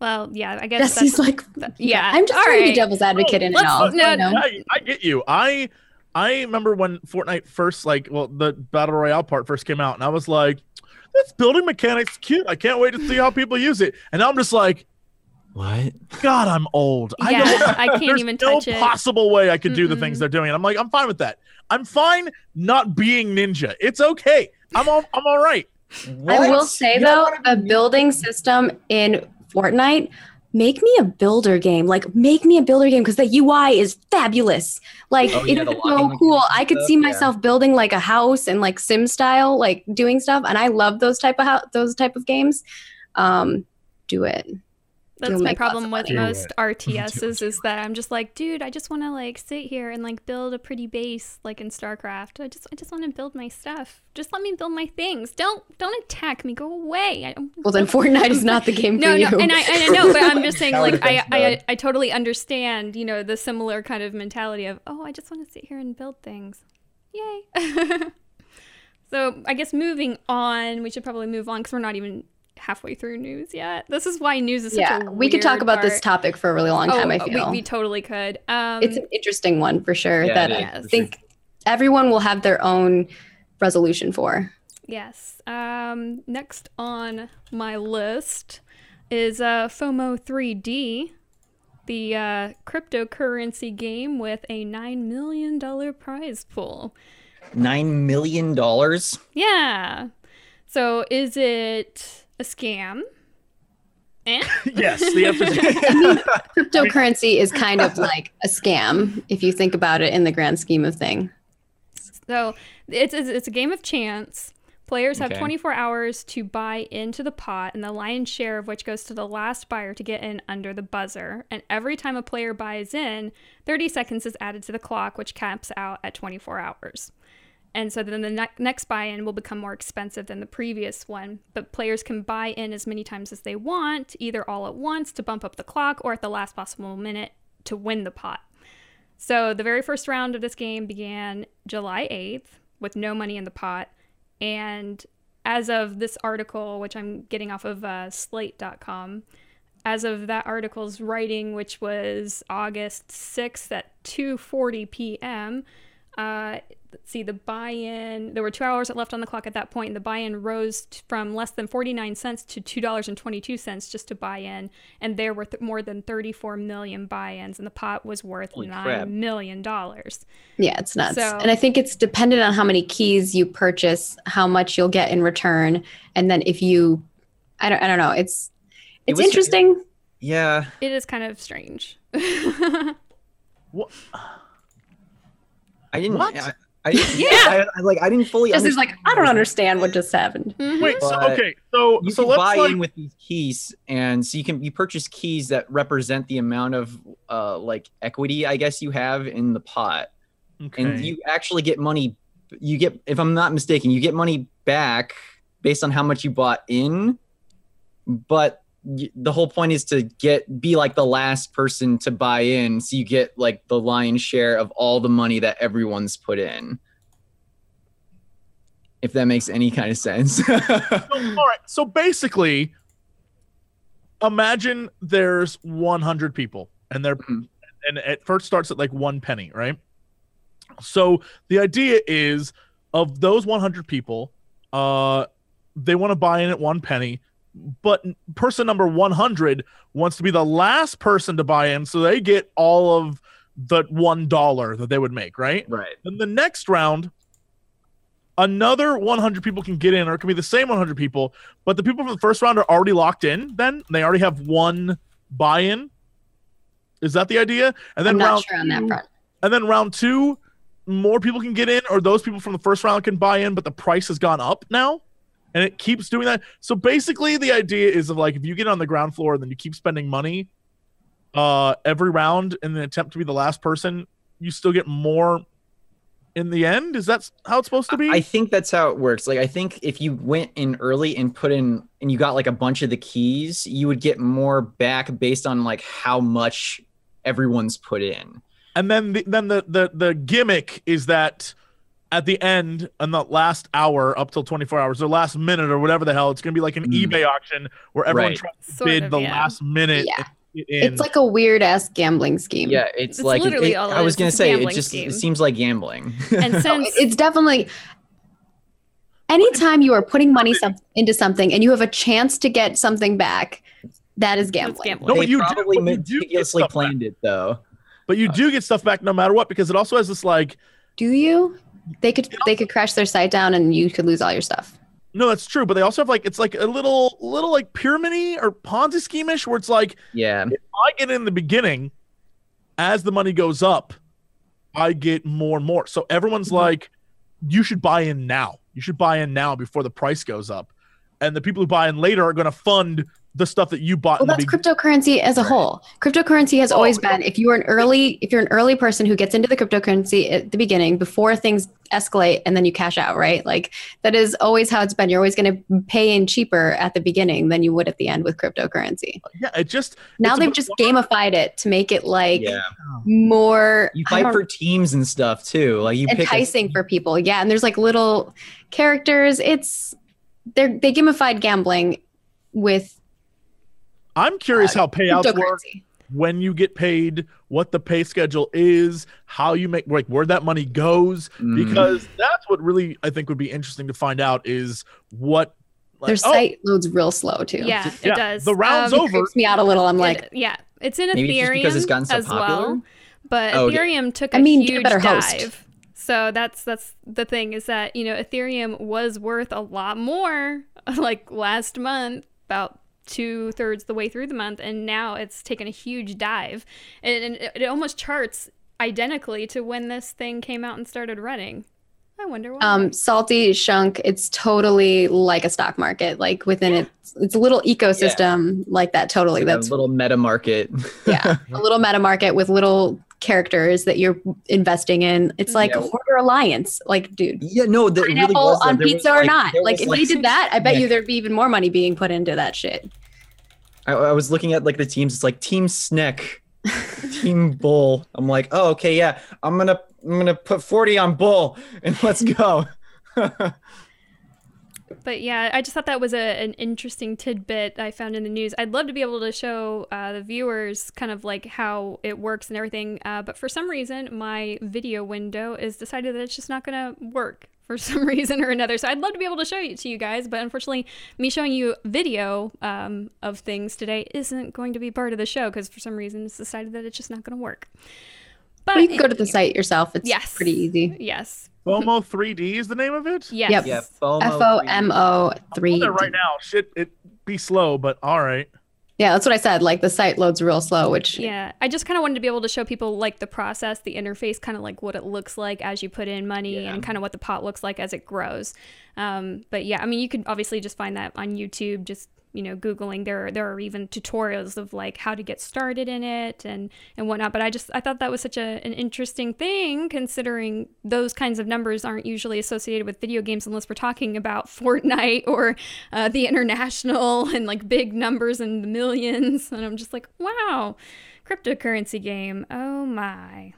Well, yeah, I guess Jesse's that's like that- yeah. i'm just all trying to be devil's advocate in it Let's- all no, you know? I, I get you. I I remember when Fortnite first like well the battle royale part first came out, and I was like, "This building mechanic's cute. I can't wait to see how people use it." And now I'm just like, What? God, I'm old. I Yeah, don't, I can't there's even no touch it. possible way I could do the things they're doing. And I'm like, I'm fine with that. I'm fine not being ninja. It's okay. I'm all I'm all right. I will say You though, wanna a building system in Fortnite, make me a builder game. Like make me a builder game because the UI is fabulous. Like Oh, yeah, the so cool. I could stuff, see yeah. myself building like a house and like sim style, like doing stuff. And I love those type of hou- those type of games. Um, do it. That's You'll my problem with most RTSs is that I'm just like, dude, I just want to like sit here and like build a pretty base like in StarCraft. I just I just want to build my stuff. Just let me build my things. Don't don't attack me. Go away. I Well, then Fortnite is not the game no, for you. no, and I and I know, but I'm just saying, like, I, I. I totally understand, you know, the similar kind of mentality of, oh, I just want to sit here and build things, yay. so I guess moving on, we should probably move on because we're not even halfway through news yet. This is why news is such yeah, a we could talk weird about this topic for a really long time. I Oh, feel we, we totally could. Um, it's an interesting one for sure. Yeah, that it I is, for think everyone will have their own resolution for. Yes. Um, next on my list is uh, FOMO 3D, the uh, cryptocurrency game with a $9 million prize pool. Nine million dollars. Yeah. So is it a scam? Eh? yes, the answer is Cryptocurrency is kind of like a scam if you think about it in the grand scheme of thing. So it's, it's, it's a game of chance. Players have Okay. 24 hours to buy into the pot, and the lion's share of which goes to the last buyer to get in under the buzzer. And every time a player buys in, 30 seconds is added to the clock, which caps out at 24 hours. And so then the ne- next buy in will become more expensive than the previous one. But players can buy in as many times as they want, either all at once to bump up the clock or at the last possible minute to win the pot. So the very first round of this game began July 8th with no money in the pot. And as of this article, which I'm getting off of uh, slate.com, as of that article's writing, which was August 6th at 2:40 p.m., uh, let's see the buy-in. There were two hours left on the clock at that point, and the buy-in rose t- from less than 49 cents to two dollars and 22 cents just to buy in. And there were th- more than 34 million buy-ins, and the pot was worth Holy nine crap. million dollars. Yeah, it's nuts. So- and I think it's dependent on how many keys you purchase, how much you'll get in return, and then if you I don't I don't know. It's It it's was- interesting. Yeah. It is kind of strange. What? I didn't. What? I, I Yeah. I, I, like I didn't fully. Just is like I don't understand. understand what just happened. Mhm. Wait, so okay, so You so can let's buy like in with these keys, and so you can you purchase keys that represent the amount of uh like equity I guess you have in the pot, okay. and you actually get money. You get, if I'm not mistaken, you get money back based on how much you bought in, but y- the whole point is to get be like the last person to buy in so you get like the lion's share of all the money that everyone's put in if that makes any kind of sense So, all right. So basically, imagine there's 100 people, and they're Mhm. and it first starts at like one penny, right? So the idea is, of those 100 people, uh, they want to buy in at one penny, but person number 100 wants to be the last person to buy in, so they get all of the one dollar that they would make, right? right Then the next round, another 100 people can get in, or it can be the same 100 people, but the people from the first round are already locked in. Then they already have one buy-in. Is that the idea? And then I'm not round sure on that two- And then round two, more people can get in, or those people from the first round can buy in, but the price has gone up now. And it keeps doing that. So basically, the idea is of like if you get on the ground floor, and then you keep spending money uh every round in the attempt to be the last person, you still get more in the end. Is that how it's supposed to be? I think that's how it works. Like I think if you went in early and put in and you got like a bunch of the keys, you would get more back based on like how much everyone's put in. and then the, then the, the the gimmick is that at the end in the last hour up till 24 hours or last minute or whatever the hell it's going to be like an Mm. ebay auction where everyone Right. tries to Sort bid of, the yeah. last minute Yeah. in. It's like a weird ass gambling scheme. Yeah, it's, It's like literally it- all I was gonna say it just scheme. it seems like gambling. And No, since it's definitely anytime you are putting money some, into something and you have a chance to get something back, that is gambling. gambling. No, but you probably but you do get meticulously stuff back. planned it though. but you do get stuff back no matter what because it also has this like Do you? They could they could crash their site down and you could lose all your stuff. No, that's true, but they also have like it's like a little little like pyramid or Ponzi scheme-ish where it's like Yeah. I get in the beginning, as the money goes up, I get more and more. So everyone's Mhm. like, you should buy in now. You should buy in now before the price goes up. And the people who buy in later are going to fund the stuff that you bought Well, that's beginning. cryptocurrency as a Right. whole. Cryptocurrency has Oh, always yeah. been if you're an early if you're an early person who gets into the cryptocurrency at the beginning before things escalate and then you cash out, right? Like that is always how it's been. You're always going to pay in cheaper at the beginning than you would at the end with cryptocurrency. Uh, yeah, it just Now they've about- just gamified it to make it like Yeah. more You fight for teams and stuff too. Like you pick a- enticing for people. Yeah, and there's like little characters. It's they're they gamified gambling with I'm curious Uh, how payouts work, when you get paid, what the pay schedule is, how you make like where that money goes, Mhm. because that's what really I think would be interesting to find out is what like, Their oh, site loads real slow too. Yeah, Yeah, it does. the round's Um, It over. creeps me out a little. I'm it- like, yeah, it's in Ethereum Maybe just because it's gotten so as popular? well. But Oh, okay. Ethereum took a I mean, get a huge better host. dive. So that's that's the thing is that you know Ethereum was worth a lot more like last month, about two thirds the way through the month, and now it's taken a huge dive, and, and it, it almost charts identically to when this thing came out and started running. I wonder why. um, salty shunk. It's totally like a stock market. Like within it, it's a little ecosystem like that. Totally. like a little meta market. yeah, a little meta market with little characters that you're investing in. It's like Yeah. Alliance. Like, dude. yeah, no, really Pineapple was that. on There was, pizza or like- not? Like, was, if they did that, I bet Yeah. you there'd be even more money being put into that shit. I, I was looking at like the teams. It's like Team Snek, Team Bull. I'm like, oh, okay, yeah. I'm gonna I'm gonna put 40 on Bull and let's go. But yeah, I just thought that was a, an interesting tidbit I found in the news. I'd love to be able to show uh, the viewers kind of like how it works and everything. Uh, but for some reason, my video window is decided that it's just not going to work for some reason or another. So I'd love to be able to show it to you guys. But unfortunately, me showing you video um, of things today isn't going to be part of the show because for some reason it's decided that it's just not going to work. But Or you can go to the site yourself. It's Yes. pretty easy. Yes. FOMO 3D is the name of it. Yes. Yep. yeah, FOMO. F O M O I'm three. on there right now. Shit, it be slow, but all right. Yeah, that's what I said. Like the site loads real slow, which Yeah, I just kind of wanted to be able to show people like the process, the interface, kind of like what it looks like as you put in money Yeah. and kind of what the pot looks like as it grows. Um, but yeah, I mean, you could obviously just find that on YouTube, just you know, googling. There, there are even tutorials of like how to get started in it and and whatnot. But I just I thought that was such a, an interesting thing, considering those kinds of numbers aren't usually associated with video games unless we're talking about Fortnite or uh, the international and like big numbers and the millions. And I'm just like, wow, cryptocurrency game. Oh my.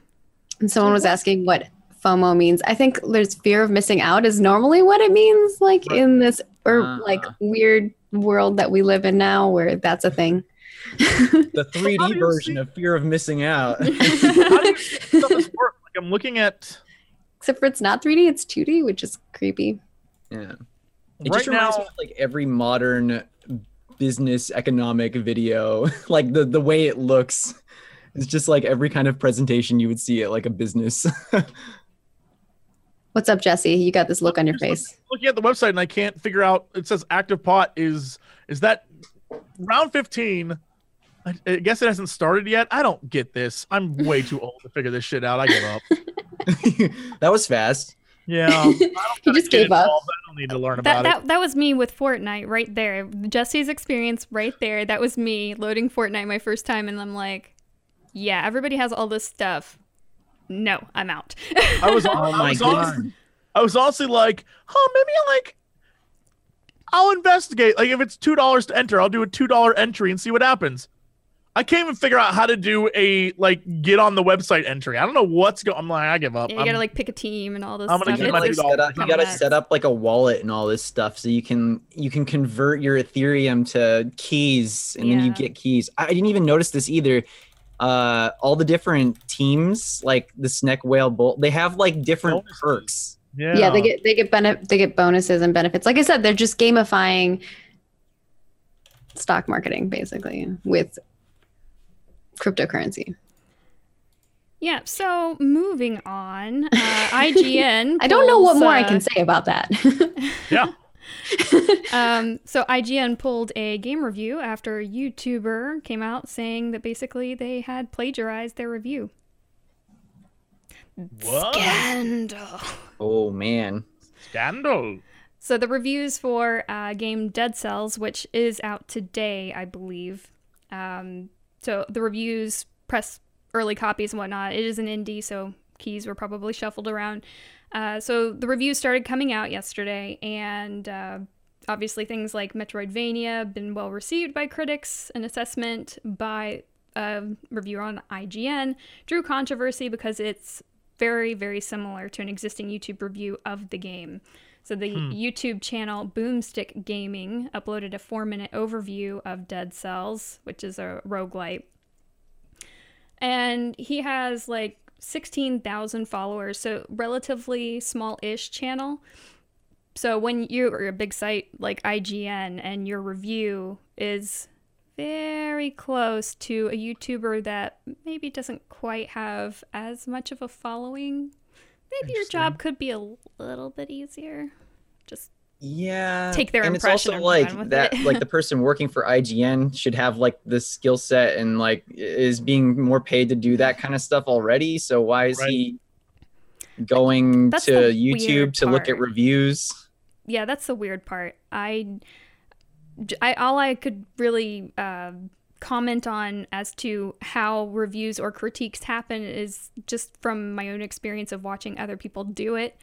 And someone was asking what FOMO means. I think there's fear of missing out is normally what it means, like in this or Ah. like weird world that we live in now, where that's a thing. The 3D you version see- of fear of missing out. How do you see some of this work? Like I'm looking at Except for it's not 3D, it's 2D, which is creepy. yeah. It right just reminds now. me of like every modern business economic video. like the the way it looks. It's just like every kind of presentation you would see at like a business. What's up, Jesse? You got this look on your face. looking at the website and I can't figure out. It says active pot is is that round 15. I, I guess it hasn't started yet. I don't get this. I'm way too old to figure this shit out. I give up. that was fast. Yeah, He just gave up. involved. I don't need to learn That, about that that was me with Fortnite right there. Jesse's experience right there. That was me loading Fortnite my first time, and I'm like, yeah, everybody has all this stuff. No, I'm out. I was. Oh I was god. honestly, I was honestly like, huh, maybe I like. I'll investigate. Like if it's two dollars to enter, I'll do a two dollar entry and see what happens. I can't even figure out how to do a like get on the website entry. I don't know what's going. I'm like, I give up. Yeah, you I'm- gotta like pick a team and all this I'm gonna stuff. get You my gotta, $2 set up, you gotta set up like a wallet and all this stuff so you can you can convert your Ethereum to keys and then you get keys. I didn't even notice this either. Uh, all the different teams, like the Snek Whale Bull, they have like different Bonuses. perks. yeah. Yeah, they get they get benef- they get bonuses and benefits. Like I said, they're just gamifying stock marketing basically with cryptocurrency. Yeah, so moving on, uh, IGN. I don't know what pulls, more I uh, can say about that. Yeah. Um, so IGN pulled a game review after a YouTuber came out saying that basically they had plagiarized their review. What? Scandal. Oh man. Scandal. So the reviews for uh, game Dead Cells, which is out today, I believe. Um, so the reviews press early copies and whatnot. It is an indie, so keys were probably shuffled around. Uh, so the reviews started coming out yesterday, and uh, obviously things like Metroidvania have been well received by critics. An assessment by a reviewer on IGN drew controversy because it's very, very similar to an existing YouTube review of the game. So the YouTube channel Boomstick Gaming uploaded a four-minute overview of Dead Cells, which is a roguelite. And he has like 16,000 followers, so relatively small-ish channel. So when you're a big site like IGN and your review is very close to a YouTuber that maybe doesn't quite have as much of a following, maybe your job could be a little bit easier. Just Yeah. Take their and impression it's also like that like the person working for IGN should have like the skill set and like is being more paid to do that kind of stuff already. So why is Right. he going That's to YouTube weird to look at reviews? yeah, that's the weird part. I, I all I could really uh, comment on as to how reviews or critiques happen is just from my own experience of watching other people do it.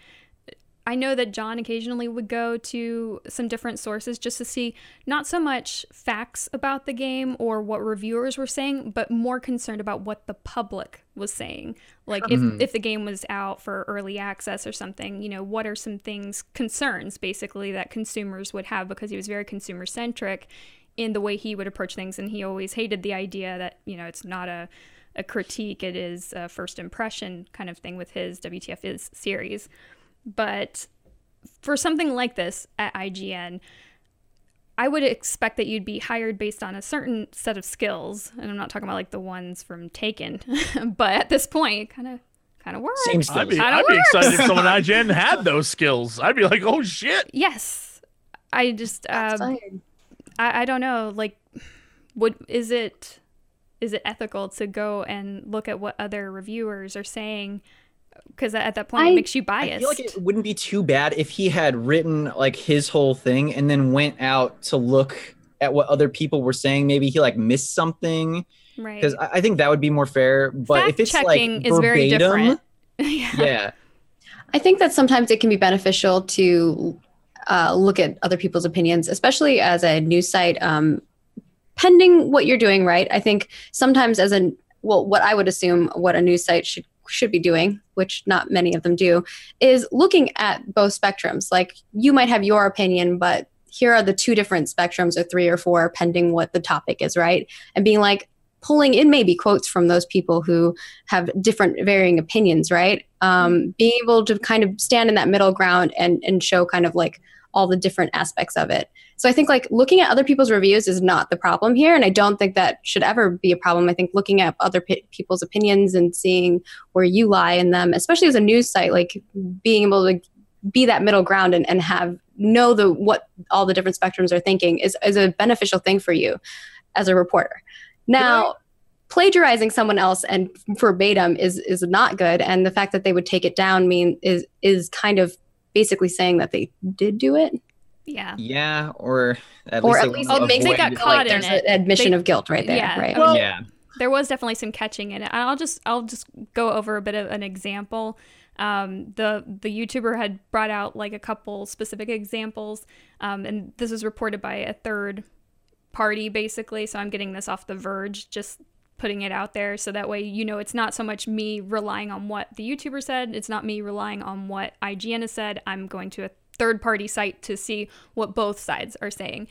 I know that John occasionally would go to some different sources just to see not so much facts about the game or what reviewers were saying, but more concerned about what the public was saying. Like if, Mhm. if the game was out for early access or something, you know, what are some things, concerns basically that consumers would have because he was very consumer centric in the way he would approach things. And he always hated the idea that, you know, it's not a, a critique, it is a first impression kind of thing with his WTF is series. But for something like this at IGN, I would expect that you'd be hired based on a certain set of skills, and I'm not talking about like the ones from Taken, but at this point, it kind of kind of works. Same I'd be, I'd be excited if someone at IGN had those skills. I'd be like, oh shit. Yes, I just um. I, I don't know like would is it is it ethical to go and look at what other reviewers are saying because at that point I- it makes you biased. I feel like it wouldn't be too bad if he had written like his whole thing and then went out to look at what other people were saying. Maybe he like missed something right because I, I think that would be more fair. But Fact if it's checking like is very verbatim, different yeah. yeah, I think that sometimes it can be beneficial to uh, look at other people's opinions, especially as a news site. Um, pending what you're doing, right? I think sometimes as a well, what I would assume what a news site should should be doing, which not many of them do, is looking at both spectrums. Like you might have your opinion, but here are the two different spectrums or three or four, pending what the topic is, right? And being like pulling in maybe quotes from those people who have different varying opinions, right? Um, being able to kind of stand in that middle ground and and show kind of like all the different aspects of it. So I think like looking at other people's reviews is not the problem here, and I don't think that should ever be a problem. I think looking at other pe- people's opinions and seeing where you lie in them, especially as a news site, like being able to be that middle ground and, and have know the what all the different spectrums are thinking is, is a beneficial thing for you as a reporter. Now, plagiarizing someone else and verbatim is is not good, and the fact that they would take it down mean is is kind of basically saying that they did do it, yeah yeah, or at or least at they least wanna Oh, they avoid got caught like in there's it. an admission They- of guilt right there, yeah. right? Well- yeah, there was definitely some catching in it. I'll just I'll just go over a bit of an example. Um, the the YouTuber had brought out like a couple specific examples, um, and this was reported by a third party basically. So I'm getting this off the Verge, just putting it out there so that way you know it's not so much me relying on what the YouTuber said. It's not me relying on what IGN has said. I'm going to a third party site to see what both sides are saying.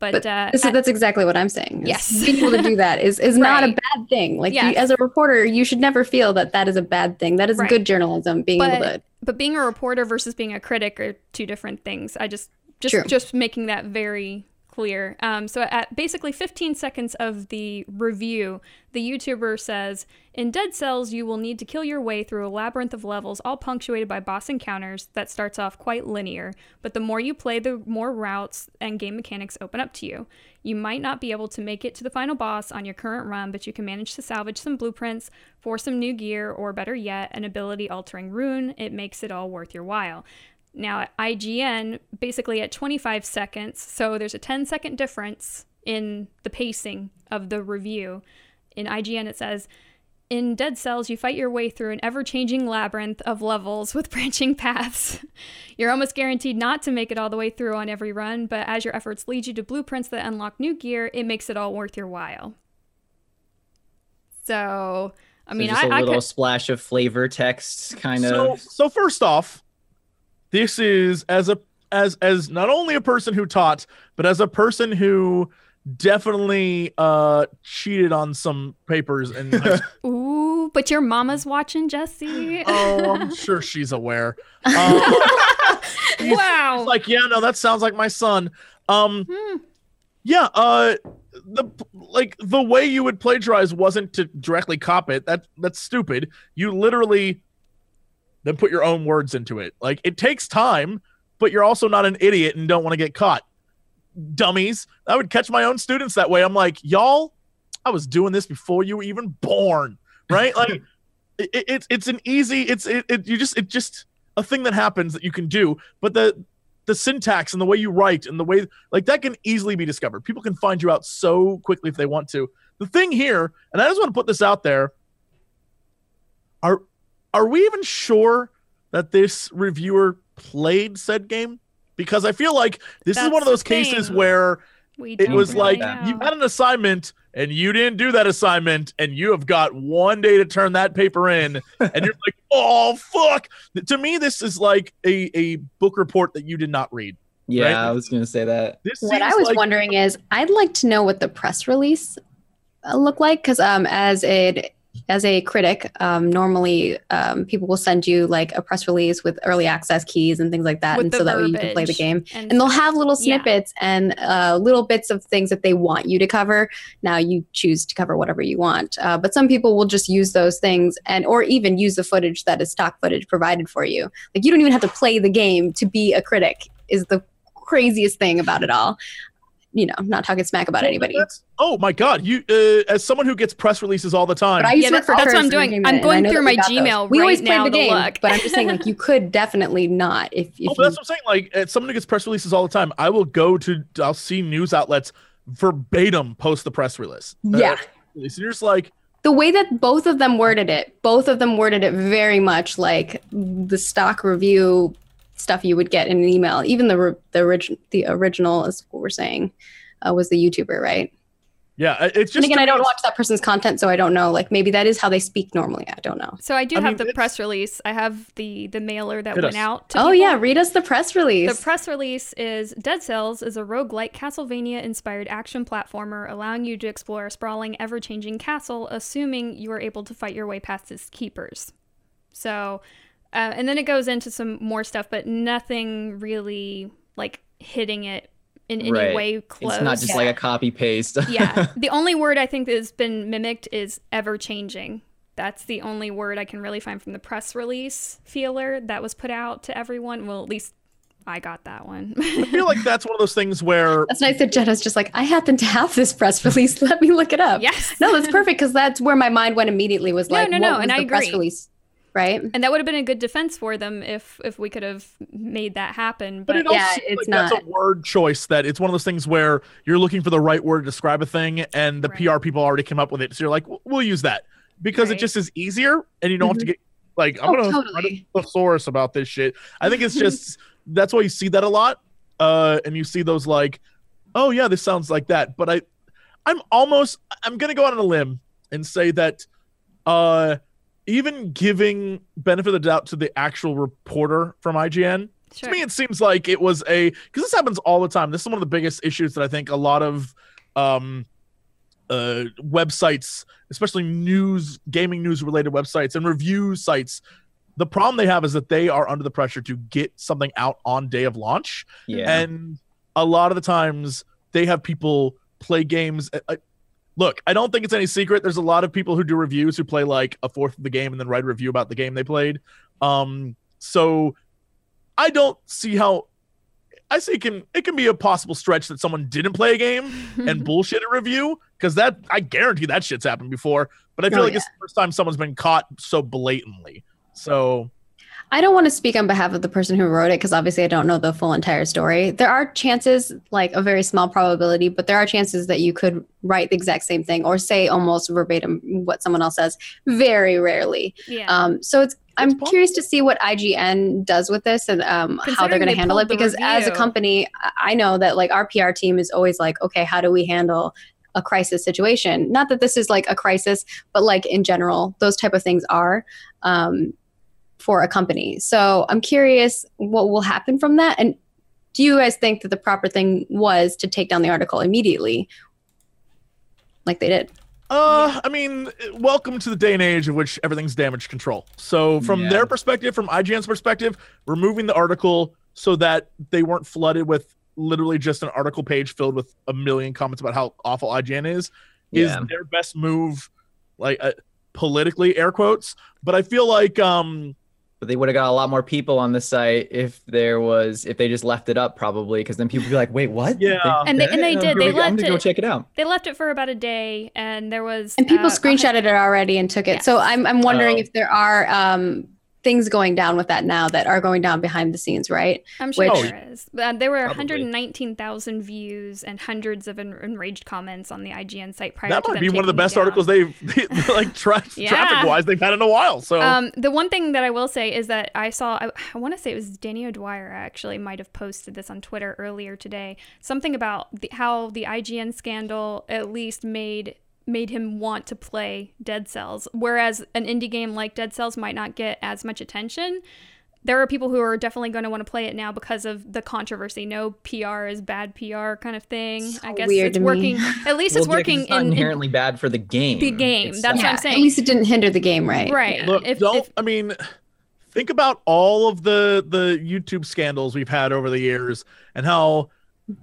But, But uh, at- that's exactly what I'm saying. Yes. being able to do that is is not a bad thing. Like Yes. you, as a reporter, you should never feel that that is a bad thing. That is Right. good journalism. Being able But- to but being a reporter versus being a critic are two different things. I just just True. just making that very clear. Um, so at basically 15 seconds of the review, the YouTuber says, "In Dead Cells, you will need to kill your way through a labyrinth of levels, all punctuated by boss encounters that starts off quite linear. But the more you play, the more routes and game mechanics open up to you. You might not be able to make it to the final boss on your current run, but you can manage to salvage some blueprints for some new gear, or better yet, an ability-altering rune. It makes it all worth your while." Now, at IGN, basically at 25 seconds, so there's a 10 second difference in the pacing of the review. In IGN, it says, in Dead Cells, you fight your way through an ever changing labyrinth of levels with branching paths. You're almost guaranteed not to make it all the way through on every run, but as your efforts lead you to blueprints that unlock new gear, it makes it all worth your while. So, I So mean, just I a I little could, splash of flavor text, kind so of. so first off this is as a as as not only a person who taught but as a person who definitely uh cheated on some papers and Ooh, but your mama's watching, Jesse. oh i'm sure she's aware um, he's- wow. he's like yeah no that sounds like my son um Hmm. yeah uh the like the way you would plagiarize wasn't to directly copy it that that's stupid you literally then put your own words into it. Like it takes time but you're also not an idiot and don't want to get caught. Dummies i would catch my own students that way. I'm like y'all i was doing this before you were even born right? Like it, it, it's it's an easy it's it, it you just it just a thing that happens that you can do but the the syntax and the way you write and the way like that can easily be discovered. People can find you out so quickly if they want to. The thing here and i just want to put this out there are are we even sure that this reviewer played said game because i feel like this is one of those cases where it was really like know. you had an assignment and you didn't do that assignment and you have got one day to turn that paper in and you're like oh fuck to me this is like a, a book report that you did not read Yeah, right? I was gonna say that. this What I was like- wondering is, I'd like to know what the press release uh, looked like, because um, as a as a critic, um, normally um, people will send you like a press release with early access keys and things like that, With and so that way you can play the game. and, And they'll have little Yeah. snippets and uh, little bits of things that they want you to cover. Now you choose to cover whatever you want, uh, but some people will just use those things and or even use the footage that is stock footage provided for you. Like you don't even have to play the game to be a critic. Is the craziest thing about it all. You know, not talking smack about anybody. oh my god you uh, as someone who gets press releases all the time But I used Yeah, to work that's what I'm doing. I'm going through my we got those. Gmail We right always now played the to game, look. but I'm just saying, like, you could definitely not if, if oh, you but that's what I'm saying. Like, as someone who gets press releases all the time, I will go to, I'll see news outlets verbatim post the press release. Uh, Yeah. release. And you're just like, the way that both of them worded it, both of them worded it very much like the stock review stuff you would get in an email. Even the the original the original is what we're saying uh, was the YouTuber, right? yeah, it's just. and again, I don't watch that person's content, so I don't know. Like maybe that is how they speak normally. I don't know. So I do I have mean, the it's- press release. I have the the mailer that went us. out. To Oh people. yeah, read us the press release. The press release is Dead Cells is a roguelike Castlevania inspired action platformer allowing you to explore a sprawling, ever changing castle, assuming you are able to fight your way past its keepers. So, uh, and then it goes into some more stuff, but nothing really like hitting it in any Right. way close. It's not just like a copy paste. yeah. The only word I think that has been mimicked is ever changing. That's the only word I can really find from the press release feeler that was put out to everyone. Well, at least I got that one. I feel like that's one of those things where That's nice that Genna's just like, I happen to have this press release. Let me look it up. yes. No, that's perfect because that's where my mind went immediately. Was like, no, what no, was and the I press release, right? And that would have been a good defense for them if if we could have made that happen. But But, it Yeah, it's like that's a word choice that it's one of those things where you're looking for the right word to describe a thing, and the Right. PR people already came up with it. So you're like, "We'll- we'll use that because it just is easier, and you don't have to get like I'm Oh, gonna write totally. a thesaurus about this shit. I think it's just that's why you see that a lot, uh, and you see those like, oh yeah, this sounds like that. But I, I'm almost I'm gonna go out on a limb and say that, uh, even giving benefit of the doubt to the actual reporter from IGN sure. to me it seems like it was a because this happens all the time this is one of the biggest issues that i think a lot of um uh websites especially news gaming news related websites and review sites the problem they have is that they are under the pressure to get something out on day of launch yeah. and a lot of the times they have people play games. I, I- look, I don't think it's any secret. There's a lot of people who do reviews who play like a fourth of the game and then write a review about the game they played. Um, so I don't see how. I see it can it can be a possible stretch that someone didn't play a game and bullshit a review because that I guarantee that shit's happened before. But I feel Oh, like it's the first time someone's been caught so blatantly. So I don't want to speak on behalf of the person who wrote it because obviously I don't know the full entire story. There are chances, like a very small probability, but there are chances that you could write the exact same thing or say almost verbatim what someone else says. Very rarely. yeah. Um, so it's I'm curious to see what IGN does with this and um, how they're going to handle it because as a company, I- I know that like our PR team is always like, okay, how do we handle a crisis situation? Not that this is like a crisis, but like in general, those type of things are um, for a company. So I'm curious what will happen from that. And do you guys think that the proper thing was to take down the article immediately, like they did? Uh, I mean, welcome to the day and age of which everything's damage control. So, from Yeah. their perspective, from IGN's perspective, removing the article so that they weren't flooded with literally just an article page filled with a million comments about how awful IGN is, is their best move, like uh, politically, air quotes. But I feel like, um, But they would have got a lot more people on the site if there was if they just left it up probably because then people would be like, wait, what? Yeah. And they- and they did. They we go. I'm left gonna go check it out. they left it for about a day, and there was And people uh, screenshotted it already and took it. So I'm I'm wondering Oh. if there are um, things going down with that now that are going down behind the scenes, right? I'm sure which- there is. Uh, there were 119,000 views and hundreds of en- enraged comments on the IGN site prior that to might them be one of the best down. articles they've, like, tra- Yeah. traffic wise, they've had in a while. So, Um, the one thing that I will say is that I saw, I, I want to say it was Danny O'Dwyer actually might have posted this on Twitter earlier today. Something about the, how the IGN scandal at least made made him want to play Dead Cells, whereas an indie game like Dead Cells might not get as much attention. There are people who are definitely going to want to play it now because of the controversy. No PR is bad PR kind of thing. So I guess weird it's to me. working. At least it's Well, yeah, 'cause working it's not in, in inherently bad for the game. the game. It's- That's what I'm saying. At least it didn't hinder the game, right? Right. Yeah. Look, If- don't. if- I mean, think about all of the the YouTube scandals we've had over the years, and how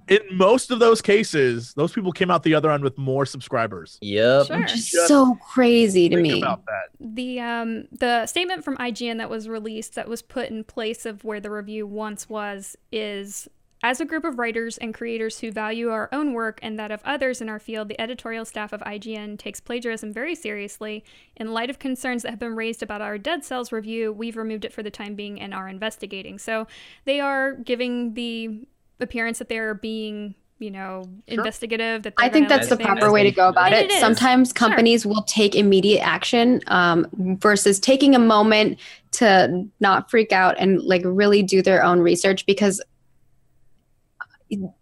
in most of those cases, those people came out the other end with more subscribers. Yep. Sure. Which is Just so crazy to me. about that. the um the statement from IGN that was released that was put in place of where the review once was is as a group of writers and creators who value our own work and that of others in our field, the editorial staff of IGN takes plagiarism very seriously. In light of concerns that have been raised about our Dead Cells review, we've removed it for the time being and are investigating. So they are giving the appearance that they're being, you know, investigative. That I they're think that's the proper way to go about And it. it is. Sometimes Sure. companies will take immediate action um, versus taking a moment to not freak out and like really do their own research because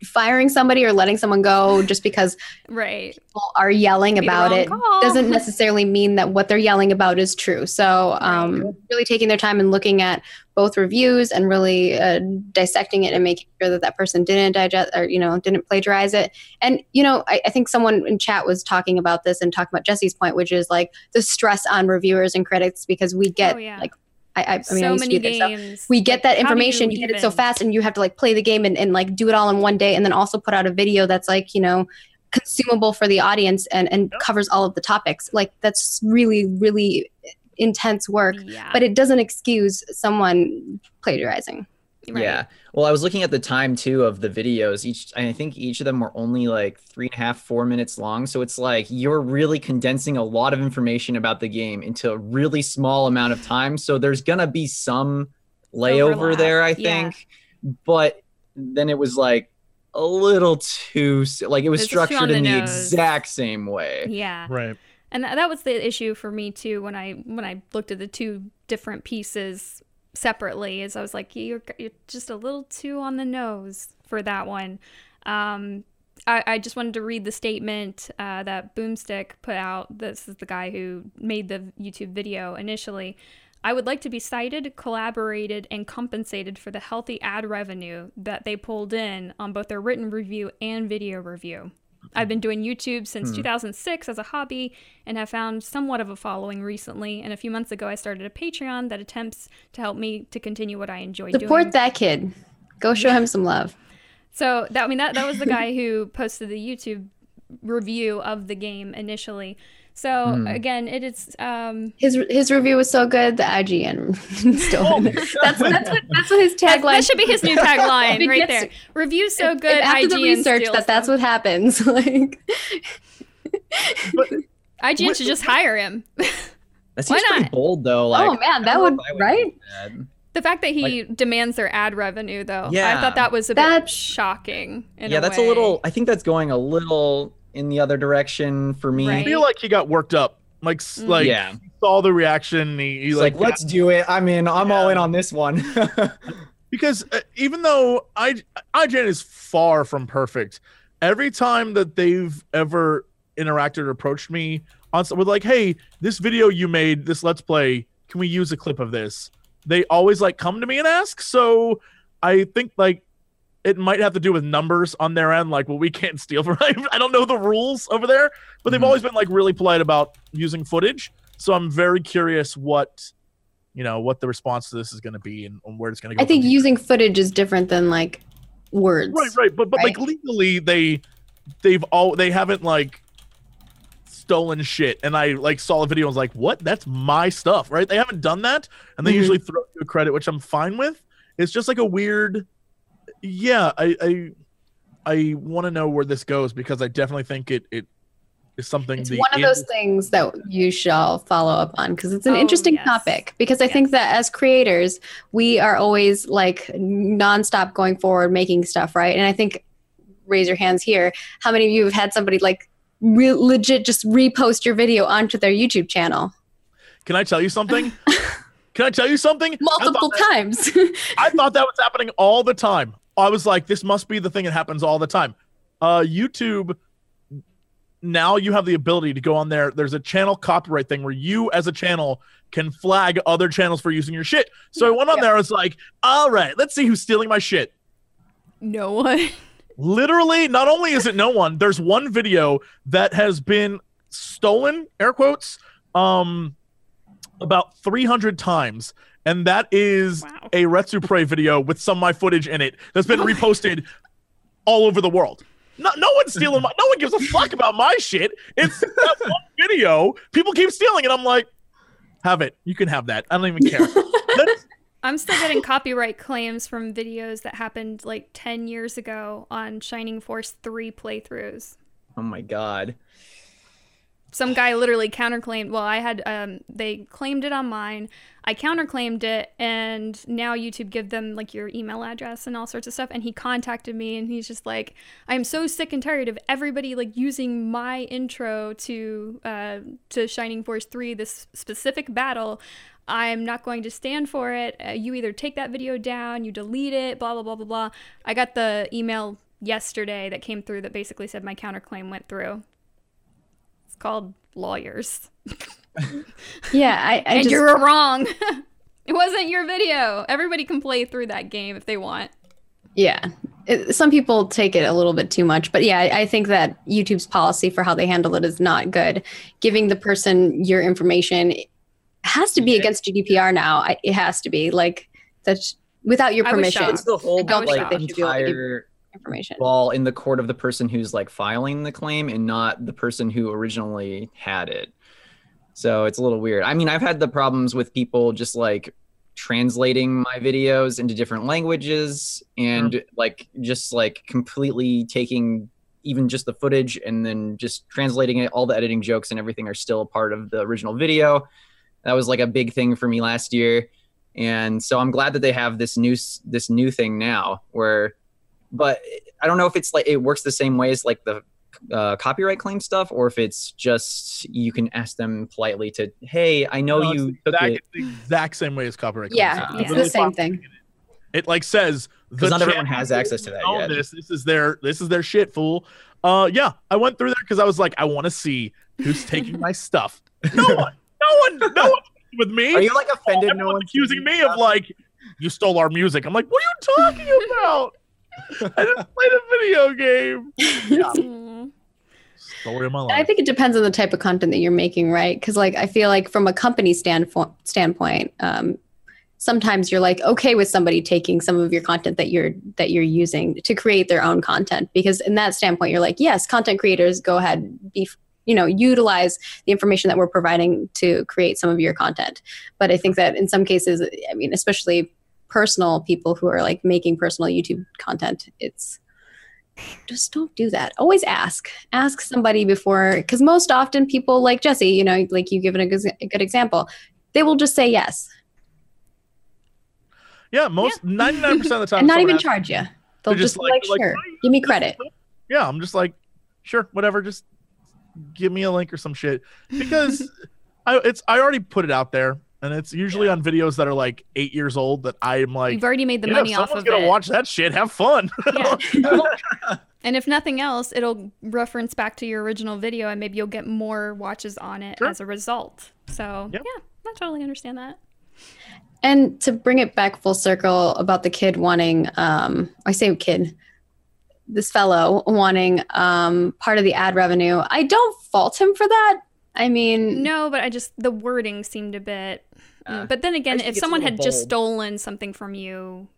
firing somebody or letting someone go just because Right. people are yelling about it call. doesn't necessarily mean that what they're yelling about is true. So, um, really taking their time and looking at both reviews and really uh, dissecting it and making sure that that person didn't digest or you know didn't plagiarize it. And you know, I, I think someone in chat was talking about this and talking about Jesse's point, which is like the stress on reviewers and critics because we get Oh, yeah. like I, I, I mean, so used to many be there, so games. we get like, that information you, get it so fast and you have to like play the game and, and like do it all in one day and then also put out a video that's like you know consumable for the audience and and Yep. covers all of the topics like that's really really intense work Yeah. but it doesn't excuse someone plagiarizing right. Yeah. Well, I was looking at the time too of the videos. Each, I think each of them were only like three and a half, four minutes long. So it's like you're really condensing a lot of information about the game into a really small amount of time. So there's gonna be some layover Overlap, there, I yeah. think. But then it was like a little too like it was It's just too on structured in the the exact same way. Yeah. Right. And that was the issue for me too when I when I looked at the two different pieces separately is I was like you're, you're just a little too on the nose for that one. Um, I, I just wanted to read the statement uh, that Boomstick put out. This is the guy who made the YouTube video initially. I would like to be cited, collaborated, and compensated for the healthy ad revenue that they pulled in on both their written review and video review. I've been doing YouTube since Hmm. 2006 as a hobby and have found somewhat of a following recently. And a few months ago, I started a Patreon that attempts to help me to continue what I enjoy support doing. Support that kid go show him some love So that I mean that that was the guy who posted the YouTube review of the game initially. So Mhm. again, it is um His his review was so good, the IGN still. in there. that's that's what that's what his that, tagline. that should be his new tagline right gets- there. Review so If- good. if after the research steals that that's what happens. like IGN What- should just hire him. That Why seems pretty not? bold though. Like, oh man, that don't would know right. The fact that he demands their ad revenue, though, yeah, I thought that was a bit shocking. In yeah, a that's way. a little. I think that's going a little in the other direction for me. I feel like he got worked up. Like Mm. like yeah, he saw the reaction. He, he he's like, like, let's do it. I'm in. I'm all in on this one. because uh, even though I IGN is far from perfect, every time that they've ever interacted or approached me on with like, hey, this video you made, this let's play, can we use a clip of this? They always like come to me and ask. So I think like it might have to do with numbers on their end. Like, well, we can't steal from. I don't know the rules over there, but they've Mhm. always been like really polite about using footage. So I'm very curious what you know what the response to this is going to be and, and where it's going to go. I think from here. using footage is different than like words. right right but but like legally they they've all they haven't like stolen shit and i like saw a video and was like what that's my stuff right they haven't done that and they Mhm. usually throw you a credit which i'm fine with it's just like a weird yeah i i i want to know where this goes because i definitely think it it is something It's the one of those things that you shall follow up on because it's an Oh, interesting yes. topic. Because I think that as creators, we are always like nonstop going forward, making stuff, right? And I think, raise your hands here, how many of you have had somebody like re- legit just repost your video onto their YouTube channel can i tell you something can i tell you something I thought multiple that- times? I thought that was happening all the time. I was like, this must be the thing that happens all the time. Uh, YouTube, now you have the ability to go on there. There's a channel copyright thing where you, as a channel, can flag other channels for using your shit. So I went on Yeah. there. I was like, all right, let's see who's stealing my shit. no one. Literally, not only is it no one, there's one video that has been stolen, air quotes, um, about 300 times. And that is Wow. a Retsupurae video with some of my footage in it that's been oh reposted all over the world. No, no one's stealing my. No one gives a fuck about my shit. It's that one video. People keep stealing it. I'm like, have it. You can have that. I don't even care. I'm still getting copyright claims from videos that happened like 10 years ago on Shining Force 3 playthroughs. oh my god. Some guy literally counterclaimed. Well, I had um they claimed it on mine. I counterclaimed it and now YouTube give them like your email address and all sorts of stuff and he contacted me and he's just like I'm so sick and tired of everybody like using my intro to uh to Shining Force 3 this specific battle. I'm not going to stand for it. Uh, you either take that video down, you delete it, blah blah blah blah blah. I got the email yesterday that came through that basically said my counterclaim went through. It's called lawyers. yeah, I, I and just you were wrong. it wasn't your video. Everybody can play through that game if they want. Yeah. It, some people take it a little bit too much, but yeah, I, I think that YouTube's policy for how they handle it is not good. Giving the person your information has to be Yeah. against GDPR now. I, it has to be like that's without your I was permission. shocked. The whole don't think like they should be able to give- entire Information. ball in the court of the person who's like filing the claim and not the person who originally had it. So it's a little weird. I mean, I've had the problems with people just like translating my videos into different languages and mm-hmm. like just like completely taking even just the footage and then just translating it all the editing jokes and everything are still a part of the original video that was like a big thing for me last year and so i'm glad that they have this new this new thing now where but I don't know if it's like it works the same way as like the uh, copyright claim stuff, or if it's just you can ask them politely to, hey, I know No, you it's took the exact, it. it's the exact same way as copyright. Yeah, claims. it's really the same thing. It like says Because the not everyone has access to that own yet. This this is their this is their shit, fool. Uh, yeah, I went through there because I was like, I want to see who's taking my stuff. No one, no one, no one with me. Are you like offended? no Everyone's one's accusing me of like you stole our music. I'm like, what are you talking about? I just played a video game. Mm. Story of my And I think it depends on the type of content that you're making, right? Because like I feel like from a company standpoint, standpoint, um, sometimes you're like okay with somebody taking some of your content that you're that you're using to create their own content because in that standpoint you're like yes content creators go ahead be you know utilize the information that we're providing to create some of your content but i think that in some cases i mean especially personal people who are like making personal youtube content it's just don't do that. Always ask. Ask somebody before because most often people like jesse you know like you given a good, a good example they will just say yes. Yeah, most ninety nine percent of the time, and not even asks- charge you they'll just, just like- like, they're like, sure give me credit. Yeah, I'm just like, sure, whatever. Just give me a link or some shit. Because I it's I already put it out there, and it's usually on videos that are like eight years old that I'm like. You've already made the yeah, money if off someone's of gonna it. watch that shit. Have fun. Yeah. and if nothing else, it'll reference back to your original video and maybe you'll get more watches on it Sure. as a result. So, Yep. yeah, I totally understand that. And to bring it back full circle about the kid wanting, um, I say kid, this fellow wanting um, part of the ad revenue, I don't fault him for that. I mean, No, but I just, the wording seemed a bit. Uh, but then again, if someone little had just stolen something from you,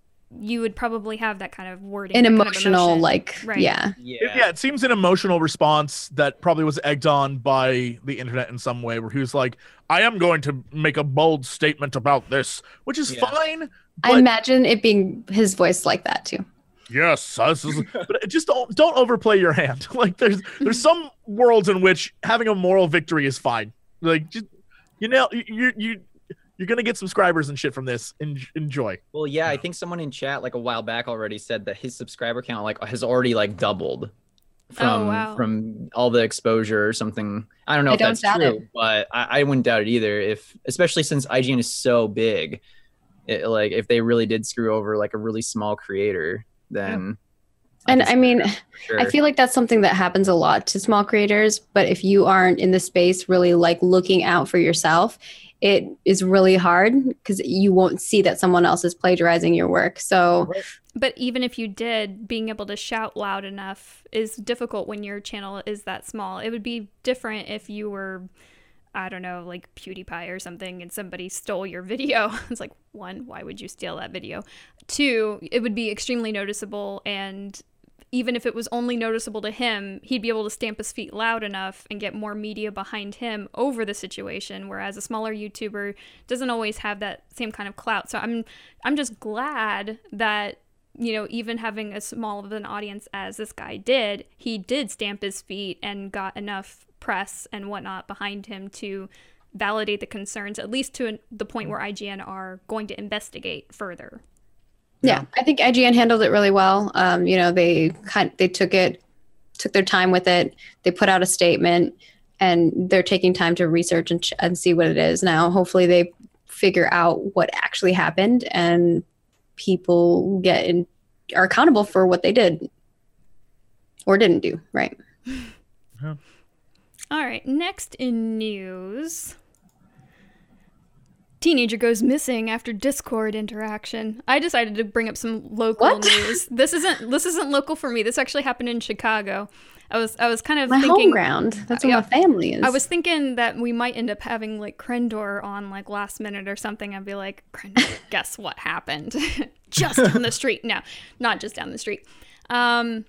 you would probably have that kind of wording. an that kind of emotional, emotion. like, Right. yeah. yeah. it seems an emotional response that probably was egged on by the internet in some way, where he was like, "I am going to make a bold statement about this," which is Yeah. fine. I imagine it being his voice like that too. Yes, this is, but just don't don't overplay your hand. like there's there's some worlds in which having a moral victory is fine. Like just you know you you you're gonna get subscribers and shit from this. En- enjoy. Well, yeah, I think someone in chat like a while back already said that his subscriber count like has already like doubled from oh, wow. from all the exposure or something. I don't know I if don't that's true, it. but I, I wouldn't doubt it either. If especially since IGN is so big, it, like if they really did screw over like a really small creator, then And I mean, sure. I feel like that's something that happens a lot to small creators. But if you aren't in the space really like looking out for yourself, it is really hard because you won't see that someone else is plagiarizing your work. So But even if you did, being able to shout loud enough is difficult when your channel is that small. It would be different if you were, I don't know, like PewDiePie or something, and somebody stole your video. it's like, one, why would you steal that video? Two, it would be extremely noticeable. And even if it was only noticeable to him, he'd be able to stamp his feet loud enough and get more media behind him over the situation. Whereas a smaller YouTuber doesn't always have that same kind of clout. So I'm, I'm just glad that you know, even having as small of an audience as this guy did, he did stamp his feet and got enough press and whatnot behind him to validate the concerns, at least to the point where IGN are going to investigate further. Yeah, I think IGN handled it really well. Um, you know, they kind they took it, took their time with it. They put out a statement, and they're taking time to research and, ch- and see what it is. Now, hopefully, they figure out what actually happened, and people get in, are accountable for what they did or didn't do. Right. All right, next in news. Teenager goes missing after Discord interaction. I decided to bring up some local What? news. This isn't this isn't local for me. This actually happened in Chicago. I was I was kind of My home thinking ground. That's where yeah. my family is. I was thinking that we might end up having like Krendor on like last minute or something. I'd be like, Krendor, guess what happened? just down the street. No, not just down the street. Um,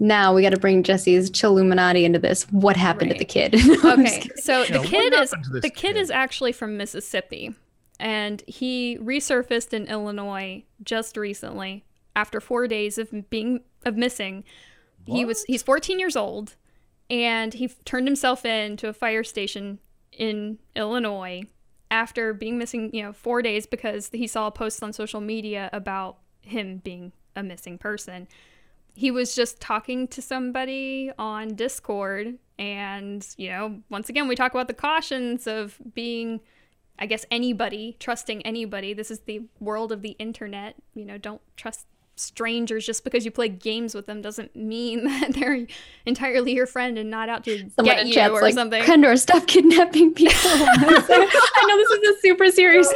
now we got to bring Jesse's Chilluminati into this. What happened Right. to the kid? I'm okay, so the kid is happened to this the kid kid? is actually from Mississippi, and he resurfaced in Illinois just recently after four days of being of missing. He was he's 14 years old, and he turned himself in to a fire station in Illinois after being missing, you know, four days because he saw a post on social media about him being a missing person. He was just talking to somebody on Discord, and you know, once again, we talk about the cautions of being, I guess, anybody trusting anybody. This is the world of the internet. You know, don't trust strangers just because you play games with them doesn't mean that they're entirely your friend and not out to Someone get you or like, something. Krendor, stop kidnapping people. I know this is a super serious.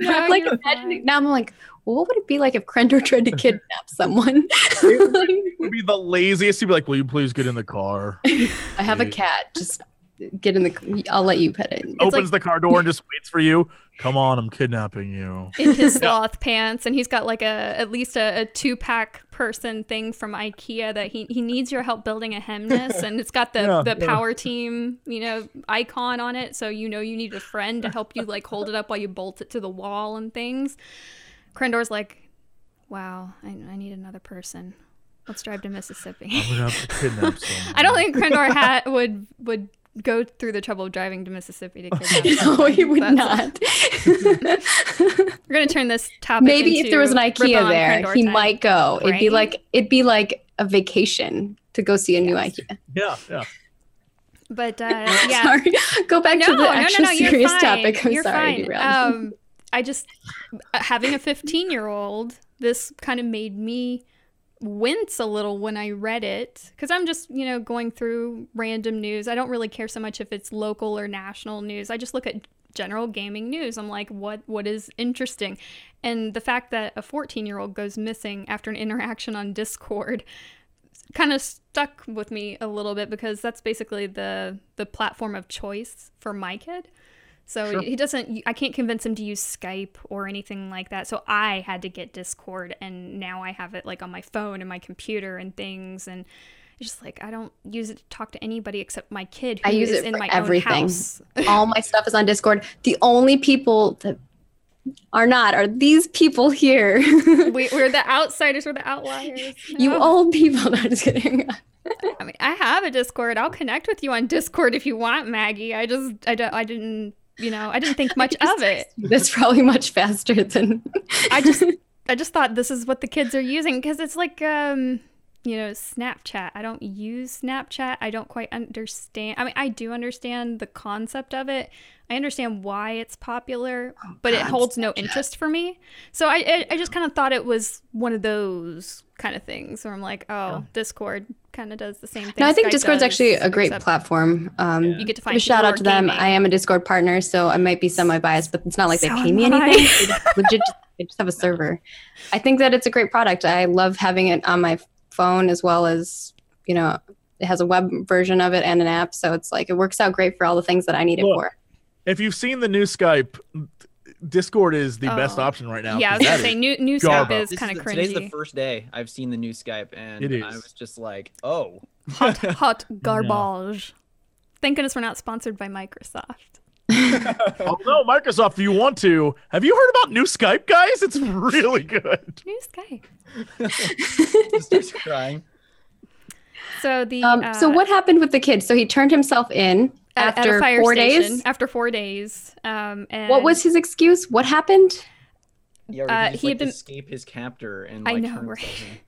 No, I'm like imagining now. I'm like, well, what would it be like if Krendor tried to kidnap someone? It would be the laziest. He'd be like, "Will you please get in the car?" I have a cat. Just get in the. I'll let you pet it. Opens like- the car door and just waits for you. Come on, I'm kidnapping you. in his sloth pants and he's got like a at least a, a two pack person thing from ikea that he, he needs your help building a Hemnes and it's got the, Yeah, the yeah. power team you know icon on it so you know you need a friend to help you like hold it up while you bolt it to the wall and things krendor's like wow i, I need another person let's drive to mississippi I'm gonna have to kidnap someone. i don't think krendor hat would would go through the trouble of driving to mississippi to kidnap no, someone. he would That's- not. we're gonna turn this topic Maybe if there was an IKEA on there, he time. might go. It'd be like it'd be like a vacation to go see a new IKEA. Yeah, yeah. But uh, yeah, Sorry, go back no, to the no, no, actual no, serious fine. topic. I'm you're sorry, fine. Um, I just uh, having a 15 year old, this kind of made me wince a little when I read it because I'm just you know going through random news. I don't really care so much if it's local or national news. I just look at general gaming news. I'm like, what what is interesting? And the fact that a 14 year old goes missing after an interaction on Discord kind of stuck with me a little bit because that's basically the the platform of choice for my kid. So Sure. he doesn't I can't convince him to use Skype or anything like that. So I had to get Discord and now I have it like on my phone and my computer and things and it's just like I don't use it to talk to anybody except my kid who I use is it in for my everything. own house. All my stuff is on Discord. The only people that are not are these people here. we, we're the outsiders, we're the outliers. you old people. No, just kidding. I mean, I have a Discord. I'll connect with you on Discord if you want, Maggie. I just, I, don't, I didn't, you know, I didn't think much of it. That's probably much faster than. I just, I just thought this is what the kids are using because it's like, um, you know, Snapchat. I don't use Snapchat. I don't quite understand. I mean, I do understand the concept of it. I understand why it's popular, but it God, holds no interest for me. So I, I, I just kind of thought it was one of those kind of things where I'm like, oh, Discord kind of does the same thing. No, I think Skype Discord's does, actually a great except platform. Um, You get to find a shout out to are them. gaming. I am a Discord partner, so I might be semi-biased, but it's not like So they pay me I. anything. They just legit, they just have a server. I think that it's a great product. I love having it on my phone as well as you know, it has a web version of it and an app, so it's like it works out great for all the things that I need it Look, for. If you've seen the new Skype, Discord is the best Oh. option right now. yeah, I was gonna say new new. Skype is kind of the- Today's the first day I've seen the new Skype, and I was just like, oh, Hot hot garbage. Thank goodness we're not sponsored by Microsoft. oh no, Microsoft, if you want to, have you heard about new Skype, guys? It's really good. New Skype. just starts crying. So the Um, uh, so what happened with the kid? So he turned himself in at, at after a fire four station, days. After four days. Um, and What was his excuse? What happened? Yeah, Uh, he, just, he like, had been- escape his captor and I know, right?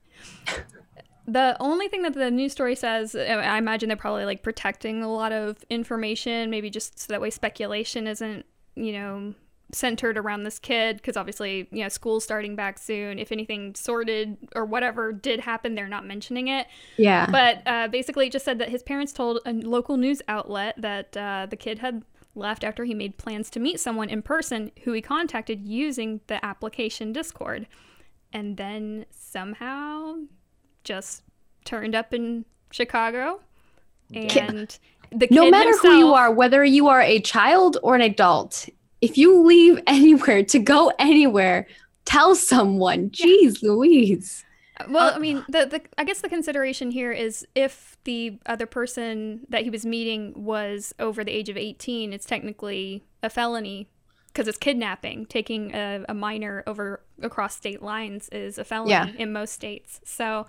the only thing that the news story says? uh, I imagine they're probably like protecting a lot of information, maybe just so that way speculation isn't, you know, centered around this kid because obviously you know school's starting back soon if anything sorted or whatever did happen they're not mentioning it Yeah. But uh, basically, it just said that his parents told a local news outlet that uh, the kid had left after he made plans to meet someone in person who he contacted using the application Discord. And then somehow just turned up in Chicago. And the kid no matter who you are, whether you are a child or an adult, if you leave anywhere to go anywhere, tell someone. Jeez Louise. Well, Uh, I mean, the, the I guess the consideration here is if the other person that he was meeting was over the age of 18, it's technically a felony because it's kidnapping. Taking a, a minor over across state lines is a felony Yeah. in most states. So,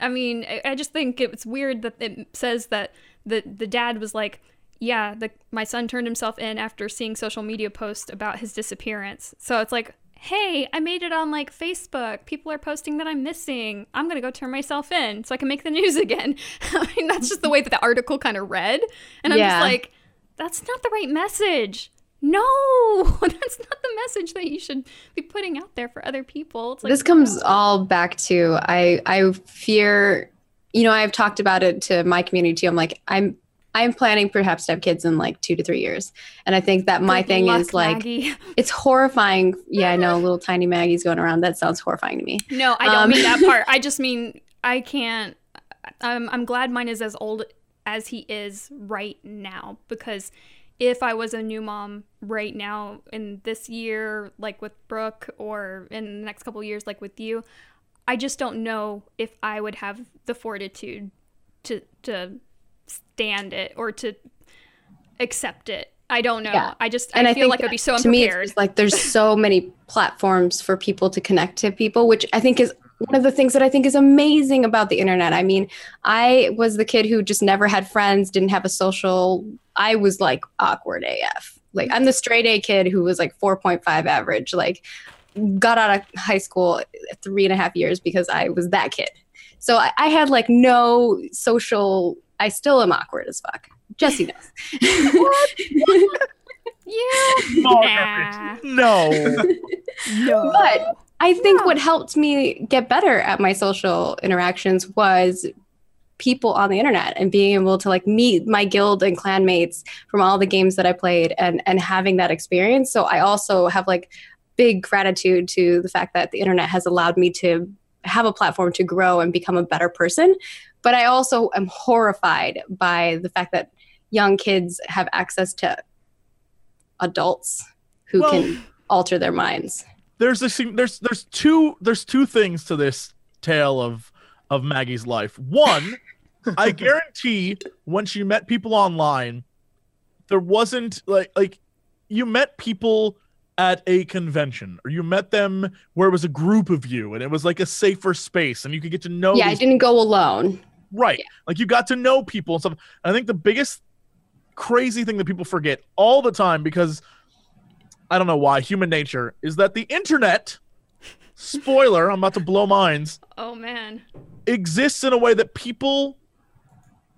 I mean, I, I just think it's weird that it says that the the dad was like, yeah, the my son turned himself in after seeing social media posts about his disappearance. So it's like, hey, I made it on like Facebook. People are posting that I'm missing. I'm gonna go turn myself in so I can make the news again. I mean, that's just the way that the article kind of read, and I'm Yeah. just like, that's not the right message. No, that's not the message that you should be putting out there for other people. It's like this comes all back to I I fear you know, I've talked about it to my community too. I'm like, I'm I'm planning perhaps to have kids in like two to three years. And I think that my good thing luck, is like Maggie. it's horrifying. Yeah, I know little tiny Maggie's going around. That sounds horrifying to me. No, I don't Um, mean that part. I just mean I can't. I'm I'm glad mine is as old as he is right now because if I was a new mom right now in this year, like with Brooke, or in the next couple years, like with you, I just don't know if I would have the fortitude to to stand it or to accept it. I don't know. Yeah. I just And I I feel like I'd be so to me it's like there's so many platforms for people to connect to people which i think is one of the things that i think is amazing about the internet i mean i was the kid who just never had friends didn't have a social i was like awkward af like i'm the straight a kid who was like 4.5 average like got out of high school three and a half years because i was that kid so i, I had like no social i still am awkward as fuck jesse knows yeah. Margaret, Nah. No. No. But I think what helped me get better at my social interactions was people on the internet and being able to like meet my guild and clan mates from all the games that I played and and having that experience. So I also have like big gratitude to the fact that the internet has allowed me to have a platform to grow and become a better person. But I also am horrified by the fact that young kids have access to adults who Well- can alter their minds. there's this there's there's two there's two things to this tale of of Maggie's life. One, I guarantee when she met people online, there wasn't like like you met people at a convention or you met them where it was a group of you and it was like a safer space and you could get to know yeah, I didn't go alone. Right. Like you got to know people and stuff. And I think the biggest crazy thing that people forget all the time because I don't know why, human nature, is that the internet, spoiler, I'm about to blow minds, Oh man. exists in a way that people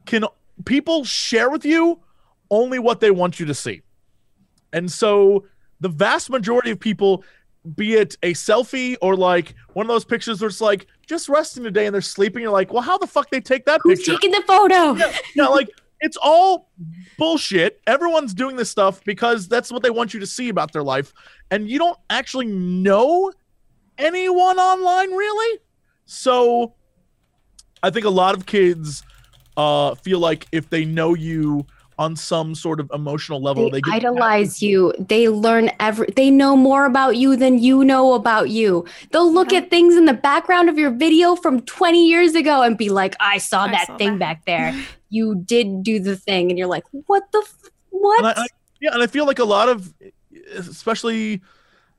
can people share with you only what they want you to see. And so the vast majority of people be it a selfie or like one of those pictures where it's like just resting today and they're sleeping you're like well how the fuck they take that Who's picture taking the photo? yeah, like it's all bullshit. Everyone's doing this stuff because that's what they want you to see about their life, and you don't actually know anyone online really. So, I think a lot of kids uh, feel like if they know you on some sort of emotional level, They they, get idolize you. They learn every. They know more about you than you know about you. They'll look Yeah. at things in the background of your video from 20 years ago and be like, "I saw I that saw thing that." back there. you did do the thing," and you're like, "What the? F- what?" And I, I, yeah, and I feel like a lot of, especially,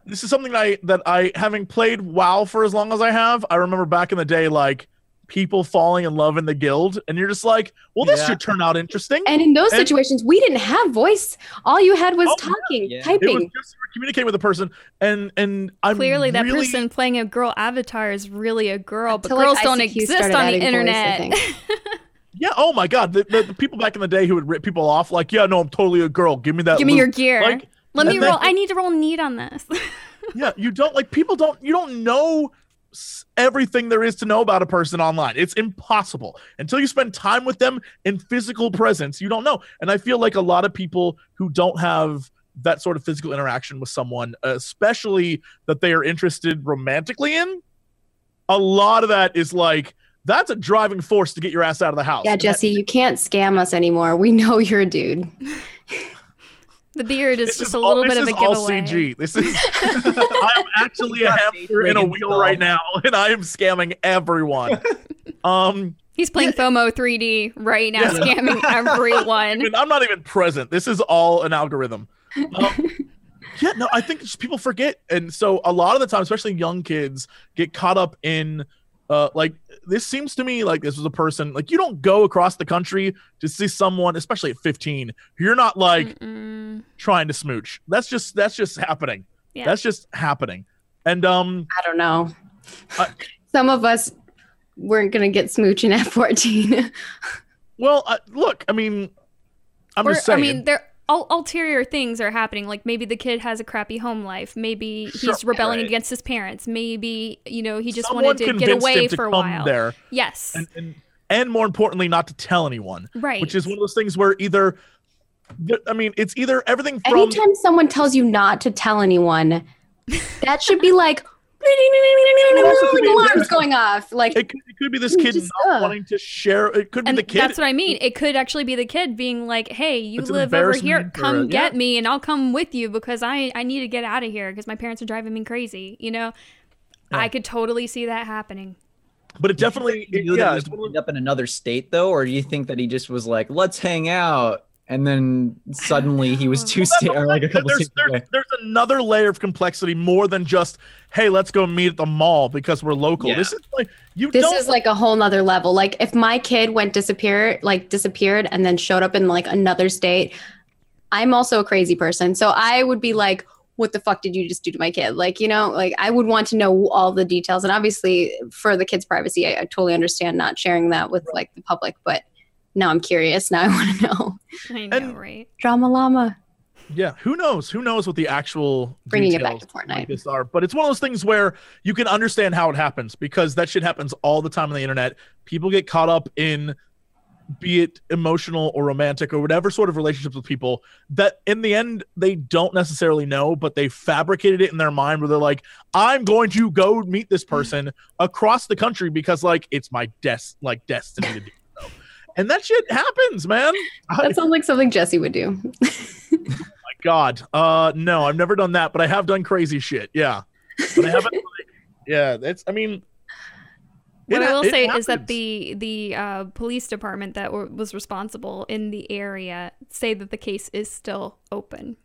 this is something that I that I having played WoW for as long as I have. I remember back in the day, like people falling in love in the guild, and you're just like, well, this Yeah. should turn out interesting. and in those And- situations, we didn't have voice. All you had was Oh, yeah. talking, Yeah. it was typing. just you were communicating with a person, and and I'm Clearly, that person playing a girl avatar is really a girl, but Until, like, girls don't ICQ exist on the adding voice, internet. Yeah. Oh my God, the, the, the people back in the day who would rip people off, like, yeah, no, I'm totally a girl. Give me that. Give me your gear. Like, Let me and then- roll. I need to roll need on this. yeah you don't like people don't you don't know s- everything there is to know about a person online it's impossible until you spend time with them in physical presence you don't know and i feel like a lot of people who don't have that sort of physical interaction with someone especially that they are interested romantically in a lot of that is like that's a driving force to get your ass out of the house Yeah, And that- Jesse, you can't scam us anymore. We know you're a dude. the beard is This just is a little this bit of a giveaway. This is a all. CG. This is I'm actually a hamster in a wheel style. right now, and I am scamming everyone. Um, He's playing FOMO 3D right now, Yeah. scamming everyone. I'm not even present. This is all an algorithm. Um, yeah, no, I think just people forget, and so a lot of the time, especially young kids, get caught up in. Uh, like this seems to me like this was a person like you don't go across the country to see someone, especially at 15. You're not like Mm-mm. trying to smooch. That's just that's just happening. Yeah. That's just happening. And um, I don't know. I- Some of us weren't gonna get smooching at 14. well, uh, look, I mean, I'm Or, just saying. I mean, there ul- ulterior things are happening. Like maybe the kid has a crappy home life. Maybe he's Sure, rebelling right. against his parents. Maybe you know he just someone wanted to get away him to for a come while. there, Yes, and, and and more importantly, not to tell anyone. right. which is one of those things where either I mean, it's either everything from Anytime someone tells you not to tell anyone, that should be like, like alarms going off. Like It could, it could be this kid Just, not uh. wanting to share. It could be the kid. that's what I mean. It could actually be the kid being like, "Hey, you It's live over here. embarrassment or- Come yeah. get me, and I'll come with you because I I need to get out of here because my parents are driving me crazy." You know, Yeah. I could totally see that happening. but it definitely, it- yeah, it's he one would of end up in another state though, or do you think that he just was like, "Let's hang out," and then suddenly he was know. two states or like a couple there's, there's, away? there's another layer of complexity more than just hey let's go meet at the mall because we're local Yeah. this is like you this don't is like a whole nother level. Like if my kid went disappear, like disappeared and then showed up in like another state, I'm also a crazy person. So I would be like, what the fuck did you just do to my kid? Like, you know, like I would want to know all the details. And obviously for the kid's privacy, I, I totally understand not sharing that with like the public, but now I'm curious. Now I want to know. I know, And- right? Drama llama. yeah who knows who knows what the actual Bringing it back details to like Fortnite. this are but it's one of those things where you can understand how it happens because that shit happens all the time on the internet people get caught up in be it emotional or romantic or whatever sort of relationships with people that in the end they don't necessarily know but they fabricated it in their mind where they're like i'm going to go meet this person across the country because like it's my des- like destiny to do so and that shit happens man I- That sounds like something Jesse would do. my god uh no i've never done that but i have done crazy shit yeah but i haven't like, yeah that's i mean What it I will it say is that the the uh, police department that w- was responsible in the area say that the case is still open.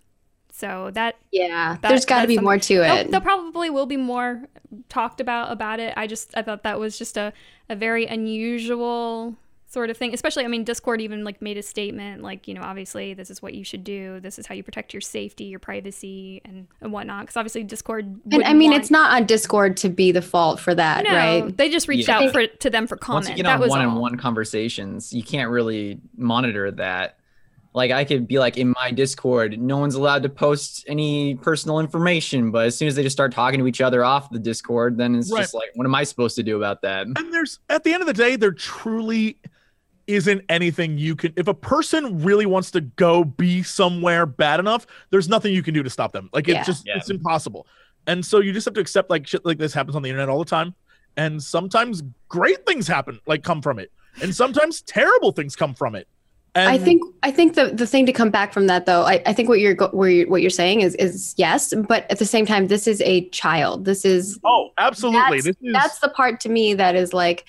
So that Yeah. That- There's got to be something- more to There'll, it. there probably will be more talked about about it. I just I thought that was just a, a very unusual sort of thing. Especially, I mean, Discord even like made a statement like, you know, obviously this is what you should do. This is how you protect your safety, your privacy, and and whatnot. Because obviously Discord. And I mean, want- it's not on Discord to be the fault for that, No, right? they just reached Yeah. out for to them for comment. Once you get that on was one-on-one conversations, you can't really monitor that. Like I could be like in my Discord, no one's allowed to post any personal information, but as soon as they just start talking to each other off the Discord, then it's Right. just like, what am I supposed to do about that? and there's at the end of the day they're truly isn't anything you can if a person really wants to go be somewhere bad enough there's nothing you can do to stop them like it's Yeah. just Yeah. it's impossible and so you just have to accept like shit like this happens on the internet all the time and sometimes great things happen like come from it and sometimes terrible things come from it and I think I think the the thing to come back from that though, I, I think what you're go- where you're, what you're saying is is yes, but at the same time, this is a child. This is oh absolutely that's, this is that's the part to me that is like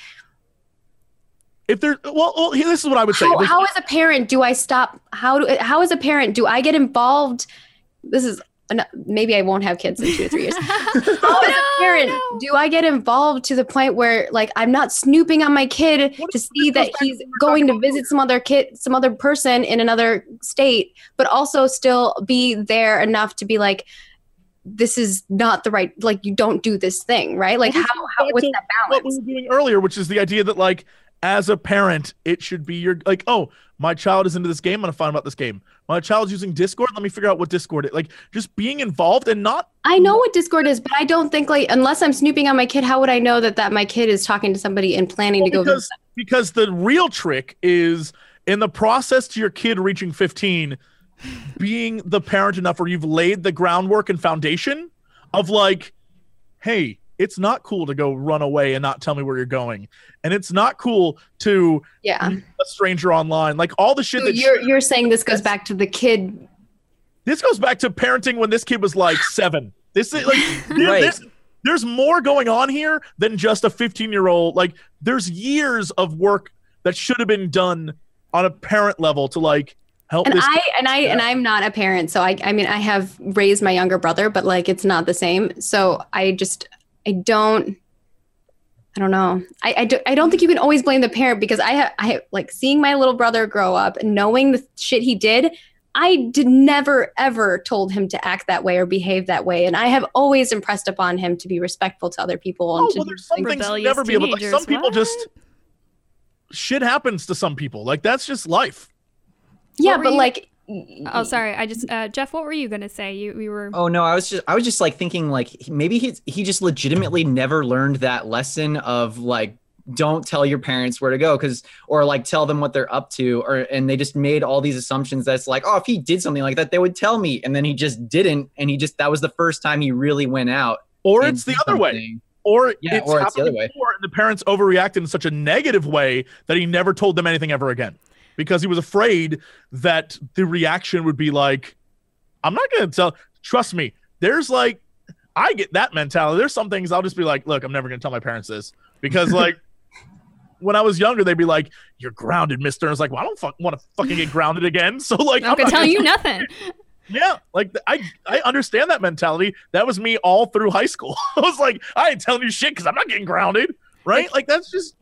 if there well, well here, this is what i would say how, how as a parent do I stop? How do how as a parent do I get involved? This is maybe I won't have kids in two or three years. How as a parent no. do I get involved to the point where like I'm not snooping on my kid What to see that he's what we were going to talking about visit some other kid, some other person in another state, but also still be there enough to be like, this is not the right like you don't do this thing, right? Like how, this how what's back that what we balance? were doing earlier, which is the idea that like as a parent, it should be your like, oh, my child is into this game. I'm gonna find out about this game. My child's using Discord. Let me figure out what Discord is. Like just being involved and not I know what Discord is, but I don't think like unless I'm snooping on my kid, how would I know that that my kid is talking to somebody and planning to go because because the real trick is in the process to your kid reaching 15, being the parent enough where you've laid the groundwork and foundation of like, hey, it's not cool to go run away and not tell me where you're going, and it's not cool to Yeah. a stranger online. Like all the shit So that you're you're saying this goes back to the kid. this goes back to parenting when this kid was like seven. This is like Right. there's, there's more going on here than just a 15 year old. Like there's years of work that should have been done on a parent level to like help And this. I and I and I'm not a parent, so I I mean I have raised my younger brother, but like it's not the same. So I just I don't I don't know. I I, do, I don't think you can always blame the parent because I have I have, like seeing my little brother grow up and knowing the shit he did. I did never ever told him to act that way or behave that way, and I have always impressed upon him to be respectful to other people. And oh, to well, there's some things- things you'll never be able to. Like, some people just shit happens to some people. Like that's just life. yeah, were but you- like Oh, sorry. I just uh, Jeff. What were you gonna say? You you were. Oh no, I was just I was just like thinking like maybe he he just legitimately never learned that lesson of like don't tell your parents where to go because or like tell them what they're up to or and they just made all these assumptions that's like oh if he did something like that they would tell me and then he just didn't and he just that was the first time he really went out or it's the do other way, or Yeah, it's or it's the other way. before, and the parents overreacted in such a negative way that he never told them anything ever again because he was afraid that the reaction would be like, "I'm not going to tell." Trust me, there's like, I get that mentality. There's some things I'll just be like, "Look, I'm never going to tell my parents this," because like. When I was younger, they'd be like, "You're grounded, Mister." And it's like, "Well, I don't fuck, want to fucking get grounded again." So like, I'm I'm not not gonna tell gonna you nothing. yeah, like th- I I understand that mentality. That was me all through high school. I was like, I ain't telling you shit because I'm not getting grounded, right? Like that's just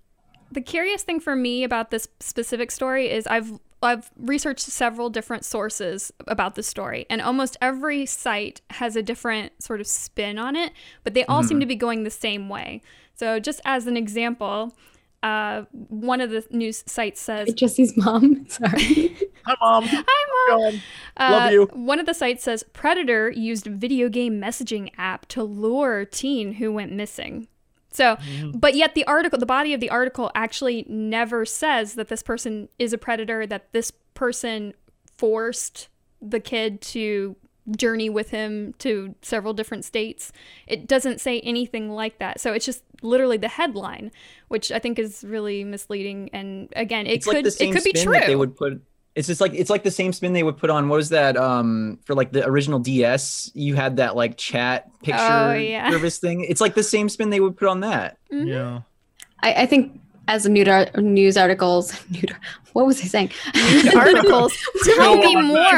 the curious thing for me about this specific story is I've I've researched several different sources about the story, and almost every site has a different sort of spin on it, but they all seem to be going the same way. So, just as an example, uh, one of the news sites says, Jesse's mom. Sorry. hi mom. "Hi, mom." Uh, Love you. One of the sites says Predator used video game messaging app to lure teen who went missing. So, Mm-hmm. but yet the article, the body of the article actually never says that this person is a predator, that this person forced the kid to journey with him to several different states. It doesn't say anything like that. So it's just literally the headline, which I think is really misleading. And again, it it's could like it could be true. they would put. It's just like it's like the same spin they would put on. What was that? Um, for like the original DS, you had that like chat picture Oh, yeah. service thing. It's like the same spin they would put on that. Mhm. Yeah. I, I think as a news, ar- news articles, news, what was I saying? News articles. Tell me more.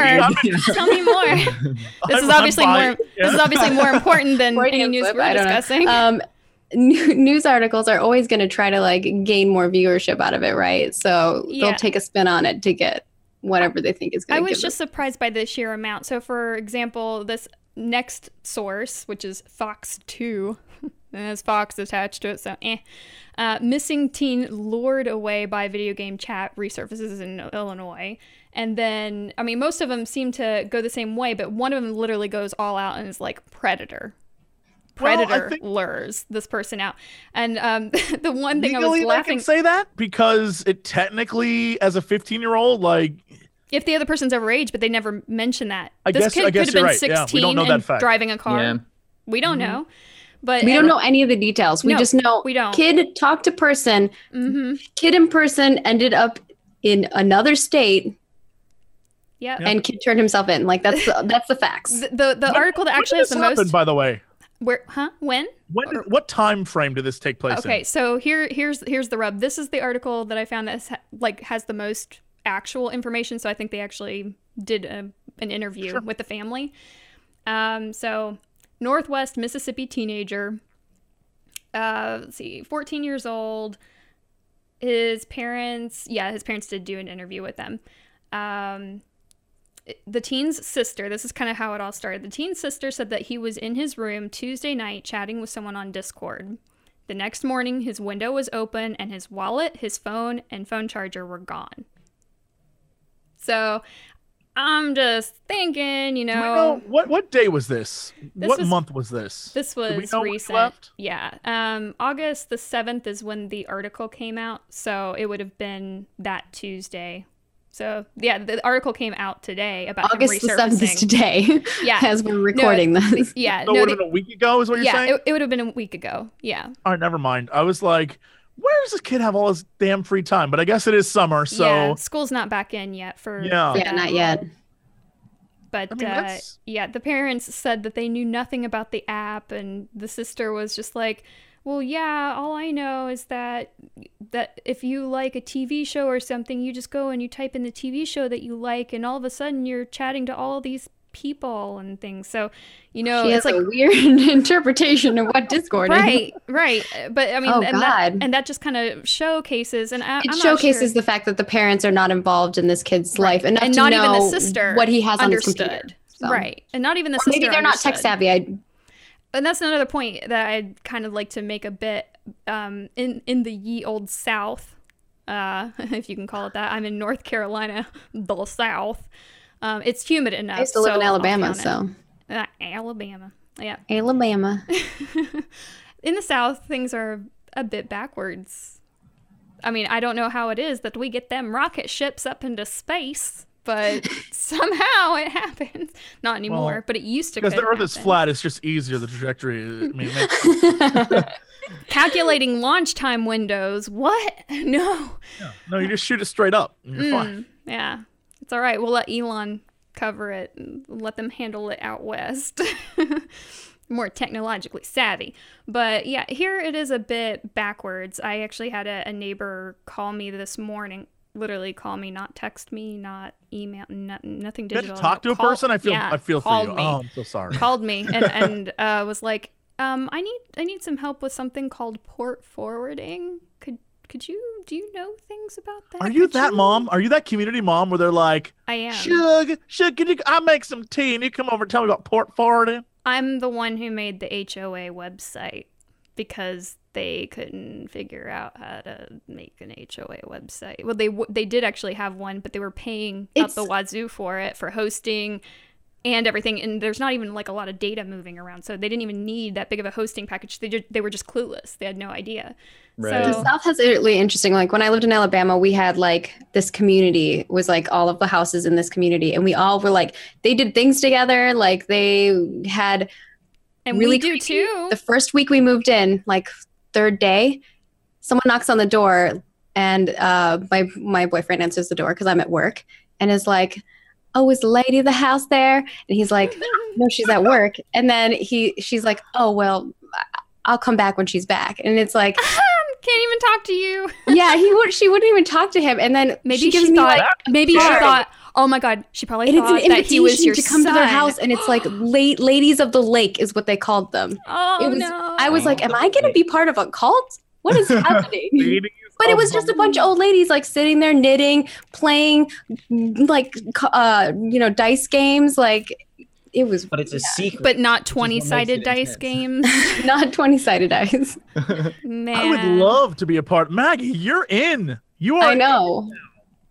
Tell me more. This is I'm- I'm obviously more. This is obviously more important than any news slip, we're I don't know. discussing. Um, news articles are always going to try to like gain more viewership out of it, right? So Yeah. they'll take a spin on it to get whatever they think is going to I was just surprised by the sheer amount. So, for example, this next source, which is Fox 2, and has Fox attached to it, so eh. Uh, missing teen lured away by video game chat resurfaces in Illinois. And then, I mean, most of them seem to go the same way, but one of them literally goes all out and is like Predator. Well, Predator think- lures this person out. And um, the one thing I was Legally, they laughing can say that because it technically, as a 15 year old, like if the other person's overage, but they never mention that. I this guess- kid I guess could have been right. Yeah, 16 we don't know that and fact. driving a car. Yeah. We don't Mhm. know. But we don't know any of the details. We No, just know we don't. kid talked to person, hmm kid in person ended up in another state, Yeah. and kid turned himself in. Like that's the, that's the facts. The, the, the article that actually has the this happen, most. By the way, Where? Huh? When? when did, what time frame did this take place Okay, in? so here here's here's the rub. This is the article that I found that has, like has the most actual information. So I think they actually did a, an interview Sure. with the family. Um, so Northwest Mississippi teenager, uh, let's see, 14 years old. His parents, yeah, his parents did do an interview with them. Um, the teen's sister, this is kind of how it all started. The teen's sister said that he was in his room Tuesday night chatting with someone on Discord. The next morning, his window was open and his wallet, his phone, and phone charger were gone. So I'm just thinking, you know, know what what day was this? This what was- month was this? this was recent. left? Yeah. Um, August the 7th is when the article came out. So it would have been that Tuesday. So yeah, the article came out today about August the seventh is today. Yeah. as we're recording this. Yeah. So it no, would have been a week ago, is what you're yeah, saying? it, it would have been a week ago. Yeah. All right, never mind. I was like, where does this kid have all his damn free time? But I guess it is summer, so yeah. School's not back in yet for. Yeah. Yeah, not yet. But I mean, uh, yeah, the parents said that they knew nothing about the app, and the sister was just like, "Well, yeah, all I know is that that if you like a TV show or something, you just go and you type in the TV show that you like, and all of a sudden you're chatting to all these people and things. So, you know, she it's has like a weird interpretation of what Discord is. right, right. But I mean, Oh, and that God. and that just kind of showcases, and I, It I'm showcases sure- the fact that the parents are not involved in this kid's Right. life enough And to not even the know sister what he has on his computer. understood. So- Right, and not even the Or sister. maybe they're not tech savvy. I and that's another point that I'd kind of like to make a bit um, in in the ye old South, uh, if you can call it that. I'm in North Carolina, the South. Um, it's humid enough. I used to live so in Alabama, so Uh, Alabama, yeah. Alabama. in the South, things are a bit backwards. I mean, I don't know how it is that we get them rocket ships up into space but somehow it happens. Not anymore, Well, but it used to. Because the Earth is flat, it's just easier. The trajectory. I mean, makes- Calculating launch time windows. What? No. no, you just shoot it straight up. And you're fine. Mm, yeah, it's all right. We'll let Elon cover it and let them handle it out west. More technologically savvy. But yeah, here it is a bit backwards. I actually had a, a neighbor call me this morning. Literally call me, not text me, not email, not, nothing You digital. to talk to a call- person. I feel. yeah, I feel for called you. Me Oh, I'm so sorry. called me and and uh, was like, um, I need I need some help with something called port forwarding. Could could you do you know things about that? Are you Could that mom? Are you that community mom where they're like, I am. Shug, Shug, can you? I make some tea and you come over and tell me about port forwarding. I'm the one who made the HOA website because they couldn't figure out how to make an HOA website. Well, they w- they did actually have one, but they were paying out the wazoo for it for hosting and everything. And there's not even like a lot of data moving around, so they didn't even need that big of a hosting package. They just, they were just clueless. They had no idea. Right. The South has it really interesting. Like when I lived in Alabama, we had like this community was like all of the houses in this community, and we all were like they did things together. Like they had And Really we do creepy. too. the first week we moved in, like third day, someone knocks on the door, and uh, my my boyfriend answers the door because I'm at work, and is like, "Oh, is lady the house there?" And he's like, "No, she's at work." And then he she's like, "Oh well." I'll come back when she's back, and it's like, Can't even talk to you. yeah, he would. She wouldn't even talk to him, and then Maybe she she, gives me thought. like, maybe she thought. Oh my god, she probably and it's thought an that he was invitation your to come to their house, and it's like late ladies of the lake is what they called them. Oh it was- no! I was like, am I going to be part of a cult? What is happening? But it was just a bunch of old ladies like sitting there knitting, playing like uh you know dice games. Like it was But it's a secret. but not twenty-sided dice intense. games. not twenty sided dice. Man, I would love to be a part. Maggie, you're in. You are. I know.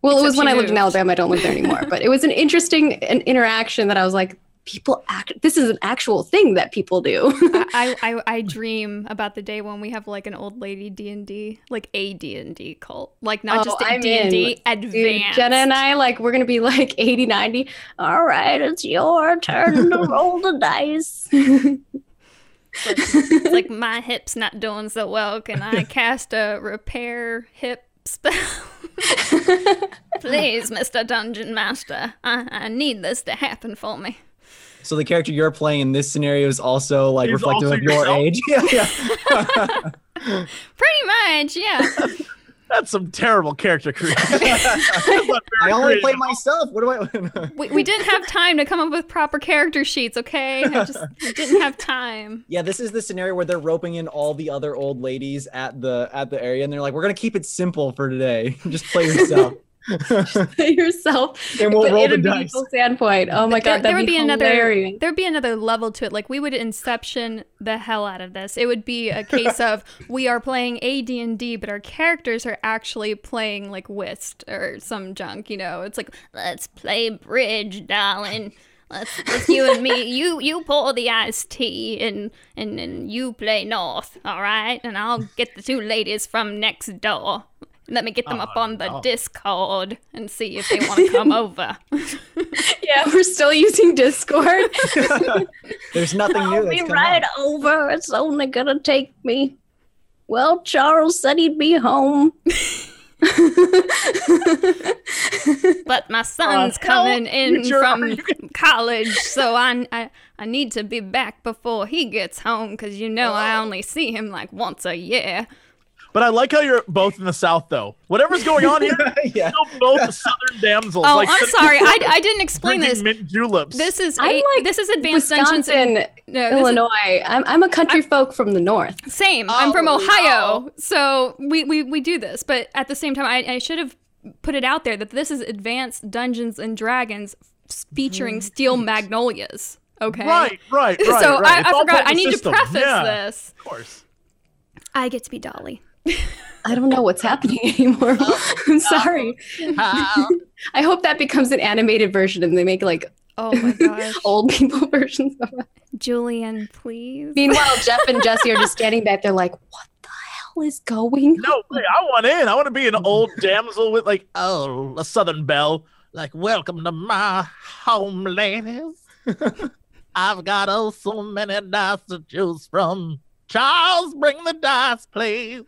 Well, it was when I lived in. Alabama. I don't live there anymore. But it was an interesting an interaction that I was like, people act. This is an actual thing that people do. I, I I dream about the day when we have like an old lady D and D, like a D and D cult, like not Oh, just a D and D in. Dude, advanced. Genna and I, like, we're gonna be like 80, 90. All right, it's your turn to roll the dice. It's like my hip's not doing so well. Can I cast a repair hip spell? Please, Mister Dungeon Master, I, I need this to happen for me. so the character you're playing in this scenario is also like He's reflective also of your yourself? age. yeah, yeah. Pretty much, yeah. That's some terrible character creation. I only play myself. What do I? We, we didn't have time to come up with proper character sheets, okay? I just didn't have time. yeah, this is the scenario where they're roping in all the other old ladies at the at the area, and they're like, "We're gonna keep it simple for today. Just play yourself, yourself. and we'll but roll in the a dice." standpoint. Oh my There- god, there that'd be, be another- There'd be another level to it. Like we would inception the hell out of this. It would be a case of we are playing AD&D, but our characters are actually playing like whist or some junk, you know. It's like, let's play bridge, darling. Let's, let's you and me. You you pour the iced tea and, and and you play north, all right? And I'll get the two ladies from next door. Let me get them up Oh, on the no. Discord and see if they want to come over. yeah, we're still using Discord. There's nothing new. I'll be come right out. over. It's only gonna take me. Well, Charles said he'd be home. but my son's hell, coming in future are from college, so I, I I need to be back before he gets home because you know I only see him like once a year. But I like how you're both in the South, though. Whatever's going on here, yeah. still both southern damsels. Oh, like, I'm sorry, I, I didn't explain this. mint juleps. This is I'm a, like this is advanced dungeons. Wisconsin, no, this is- Illinois. I'm I'm a country folk from the north. Same. I'm from Oh, Ohio, so we, we we do this. But at the same time, I, I should have put it out there that this is advanced Dungeons and Dragons featuring mm-hmm. steel magnolias. Okay. right, right, right. so right. I, I forgot. I need system. to preface yeah, this. Of course. I get to be Dolly. I don't know what's happening anymore. Oh, I'm sorry. I hope that becomes an animated version and they make like Oh my gosh. old people versions of it. Julian, please. Meanwhile, Jeff and Jesse are just standing back They're like, what the hell is going on? No, wait, I want in. I want to be an old damsel with like, oh, a southern belle. like welcome to my home, ladies. I've got oh so many dice to choose from. Charles, bring the dice, please.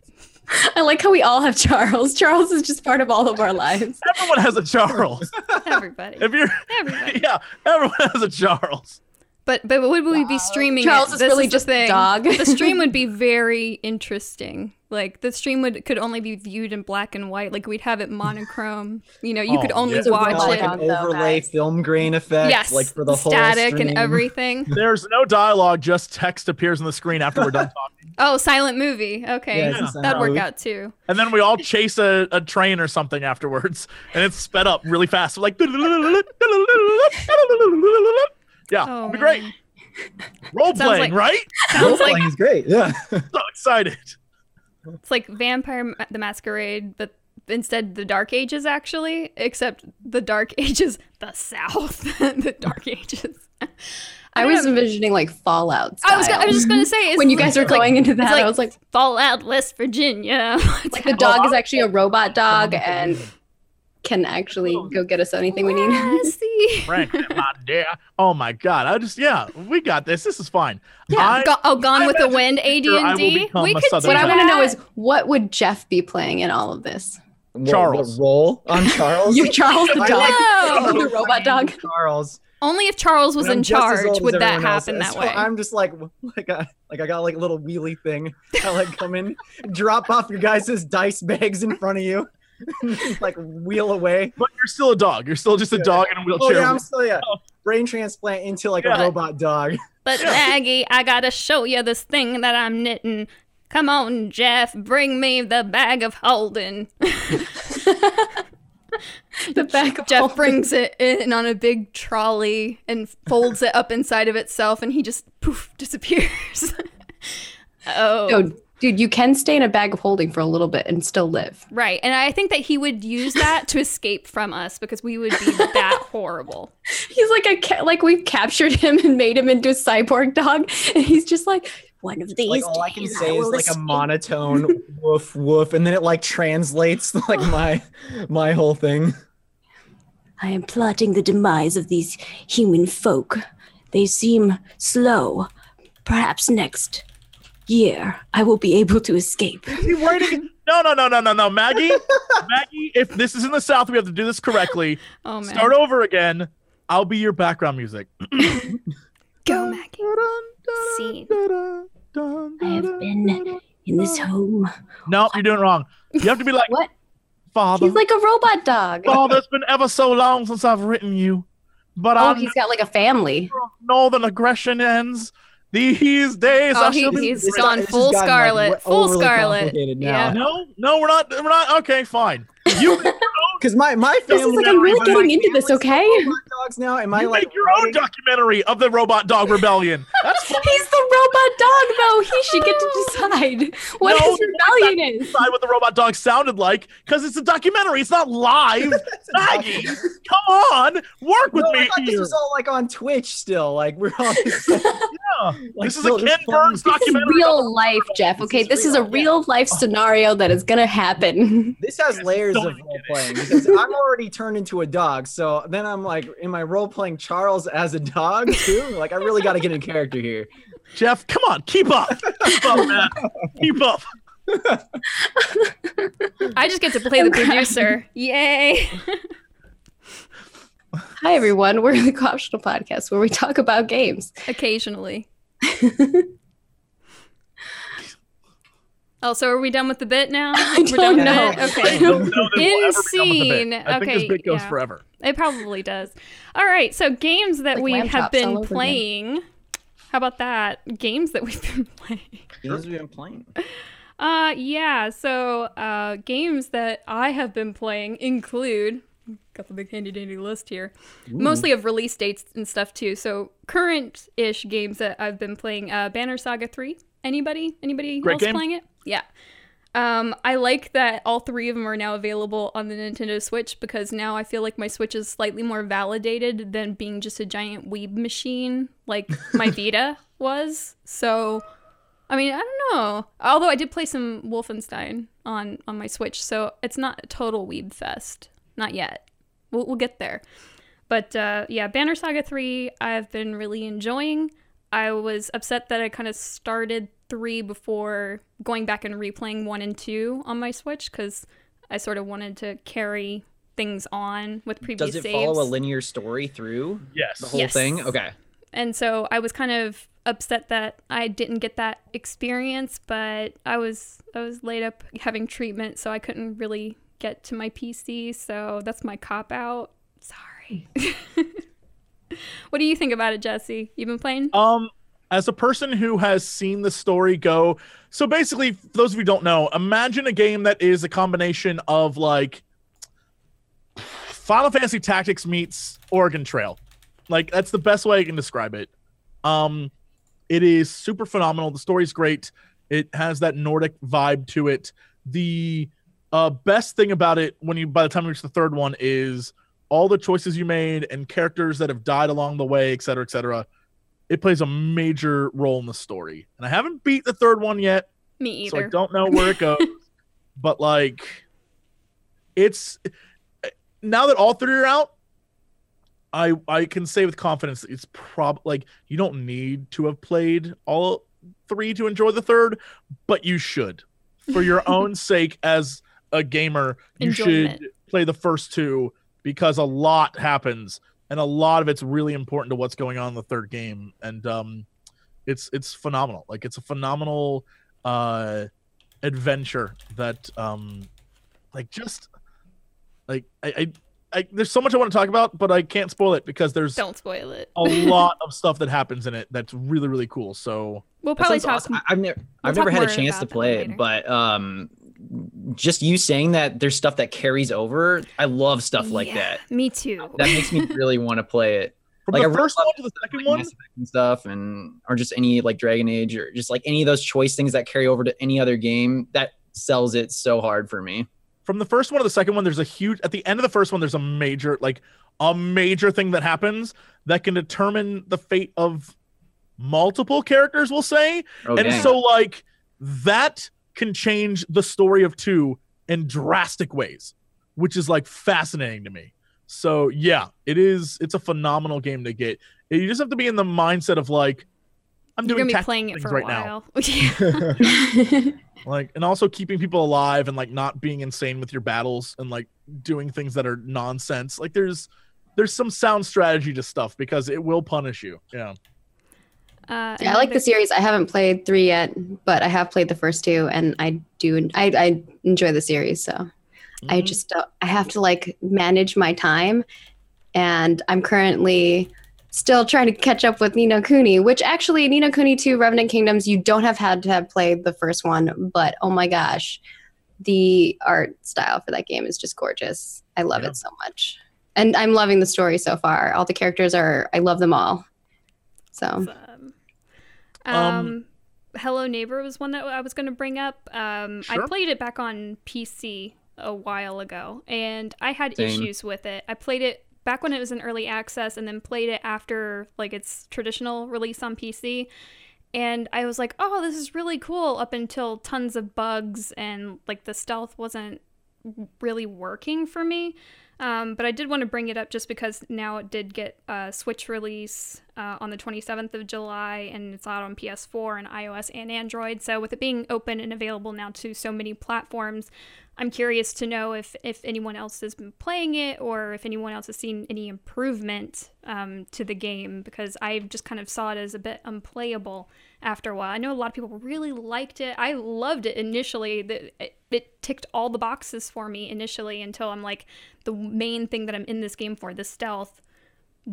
I like how we all have Charles. Charles is just part of all of our lives. Everyone has a Charles. Everybody. if you're, Everybody. yeah, everyone has a Charles. But but would we be streaming? Charles it? is This really the just the thing. dog. the stream would be very interesting. Like the stream would could only be viewed in black and white. Like we'd have it monochrome. You know, you could Oh, only yeah. So watch got, like it. an Dog, though, overlay film grain effect, yes, like for the whole static stream. and everything. There's no dialogue, just text appears on the screen after we're done talking. Oh, silent movie. Okay, Yeah, it's that'd work movie. out too. And then we all chase a, a train or something afterwards, and it's sped up really fast. We're like, yeah, Oh, be great. Role playing, like- right? Role-playing is great. Yeah. So excited. It's like Vampire the Masquerade, but instead the Dark Ages actually, except the Dark Ages, the South, the Dark Ages. I don't was know. envisioning like Fallout. I was. I was just gonna say when you guys were like- going into that, like I was like, Fallout West Virginia. like the dog is actually a robot dog and can actually oh. go get us anything we need. Lassie. Franklin, my dear. Oh my God. I just, yeah, we got this. This is fine. Yeah. I, Go- oh, Gone with the Wind, in the future I will AD&D. become We could do what I want to know is what would Jeff be playing in all of this? What- Charles. What role on Charles? You, Charles the dog, like- the robot dog. Charles. only if Charles was in charge would that happen that so way. I'm just like, like I, like I got like a little wheelie thing. I like come in, drop off your guys' dice bags in front of you, like wheel away. but you're still a dog. You're still just a dog in a oh, wheelchair. Oh yeah, I'm still yeah. Oh. Brain transplant into like Yeah. a robot dog. But Yeah. Maggie, I gotta show you this thing that I'm knitting. Come on, Jeff, bring me the bag of holding. The bag of Jeff all- brings it in on a big trolley and folds it up inside of itself, and he just poof disappears. oh, No, dude, you can stay in a bag of holding for a little bit and still live. right. And I think that he would use that to escape from us because we would be that horrible. He's like a ca- like we've captured him and made him into a cyborg dog, and he's just like one of these. Like all I can days say is will like a monotone woof woof, and then it like translates like oh. my my whole thing. I am plotting the demise of these human folk. They seem slow. Perhaps next year I will be able to escape. Is he writing? No, no, no, no, no, no. Maggie, Maggie, if this is in the South, we have to do this correctly. Oh man, Start over again. I'll be your background music. go Maggie. Scene. I have been in this home. No, you're doing it wrong. You have to be like, What? Father, He's like a robot dog. Father, it's been ever so long since I've written you. But Oh, I he's got like a family. northern aggression ends. These days Oh, I he- shall be he's This is- gone this full gotten, like, Scarlet, full Scarlet. now. Yeah. No, no, we're not. We're not. Okay, fine. You, Because my my This is like I'm really getting into this, okay? robot dogs now. Am I you like make your own documentary of the Robot Dog Rebellion. That's fine. He's the robot dog, though. He should get to decide what No, his rebellion is. Decide what the robot dog sounded like because it's a documentary. It's not live. Maggie, come on, work with No, me I thought this was all like on Twitch still. Like we're all Yeah. like, this is still a Ken playing- Burns This is documentary. real life, Jeff. This Okay, is this is a real, yeah. life scenario that is gonna happen. This has layers of role playing because I'm already turned into a dog. So then I'm like, am I role playing Charles as a dog too? Like I really got to get in character here. Jeff, come on, keep up, keep up, man, keep up. I just get to play the producer. Yay! Hi, everyone. We're the Co-optional Podcast where we talk about games. Occasionally. oh, so are we done with the bit now? I We're don't done with know. it? I Okay. don't know that we'll ever become with the Insane. I think this Okay, bit goes yeah. forever. It probably does. All right, so games that Like we have been over again. playing. How about that? Games that we've been playing. Games we've been playing. Uh yeah, so uh games that I have been playing include got the big handy dandy list here. Mostly of release dates and stuff too. So current ish games that I've been playing, uh Banner Saga 3. Anybody? Anybody Great else game. playing it? Yeah. Um, I like that all three of them are now available on the Nintendo Switch because now I feel like my Switch is slightly more validated than being just a giant weeb machine like my Vita was. So, I mean, I don't know. Although I did play some Wolfenstein on on my Switch, so it's not a total weeb fest. Not yet. we'll, we'll get there. But uh, yeah, Banner Saga 3, I've been really enjoying. I was upset that I kind of started 3 before going back and replaying 1 and 2 on my Switch because I sort of wanted to carry things on with previous Does it saves. follow a linear story through Yes. the whole Yes. thing? Okay. and so I was kind of upset that I didn't get that experience, but I was I was laid up having treatment, so I couldn't really get to my PC. So that's my cop out. Sorry. what do you think about it, Jesse? You've been playing? Um, as a person who has seen the story go, so basically, for those of you don't know, imagine a game that is a combination of like Final Fantasy Tactics meets Oregon Trail. Like that's the best way I can describe it. Um, it is super phenomenal. The story's great. It has that Nordic vibe to it. The uh, best thing about it, when you by the time you reach the third one, is all the choices you made and characters that have died along the way, et cetera, et cetera. It plays a major role in the story. And I haven't beat the third one yet, Me so I don't know where it goes. but like, it's now that all three are out, I I can say with confidence that it's prob like you don't need to have played all three to enjoy the third, but you should for your own sake as a gamer. You Enjoyment. should play the first two because a lot happens and a lot of it's really important to what's going on in the third game and um it's it's phenomenal like it's a phenomenal uh adventure that um like just like I, I I there's so much I want to talk about but I can't spoil it because there's Don't spoil it. a lot of stuff that happens in it that's really really cool so We'll probably talk. awesome. I- I've never, we'll I've never had a chance to play it, but um, just you saying that there's stuff that carries over. I love stuff like Yeah, that. Me too. That makes me really want to play it. from Like, I the really first love one to the second like one and stuff, and or just any like Dragon Age or just like any of those choice things that carry over to any other game that sells it so hard for me. from the first one to the second one there's a huge at the end of the first one there's a major like a major thing that happens that can determine the fate of multiple characters we'll say Oh, and dang. so like that can change the story of two in drastic ways which is like fascinating to me. So yeah it is it's a phenomenal game to get. You just have to be in the mindset of like i'm You're doing gonna be playing it for a right now. while. like and also keeping people alive and like not being insane with your battles and like doing things that are nonsense. Like there's there's some sound strategy to stuff because it will punish you. Yeah Uh, Yeah, I like the series. I haven't played three yet, but I have played the first two, and I do. I, I enjoy the series. So I Mhm. just uh, I have to like manage my time, and I'm currently still trying to catch up with Ni no Kuni. Which actually, Ni no Kuni two Revenant Kingdoms, you don't have had to have played the first one, but oh my gosh, the art style for that game is just gorgeous. I love Yeah. it so much, and I'm loving the story so far. All the characters are. I love them all. So. Um, Um, Hello Neighbor was one that I was going to bring up. Um, I played it back on PC a while ago, and I had Same. issues with it. I played it back when it was in early access, and then played it after like its traditional release on PC. And I was like, "Oh, this is really cool!" Up until tons of bugs and like the stealth wasn't really working for me. Um, but I did want to bring it up just because now it did get a Switch release uh, on the 27th of July, and it's out on PS4 and iOS and Android. So with it being open and available now to so many platforms, I'm curious to know if if anyone else has been playing it or if anyone else has seen any improvement um, to the game because I just kind of saw it as a bit unplayable after a while. I know a lot of people really liked it. I loved it initially. The, it, it ticked all the boxes for me initially until I'm like, the main thing that I'm in this game for, the stealth,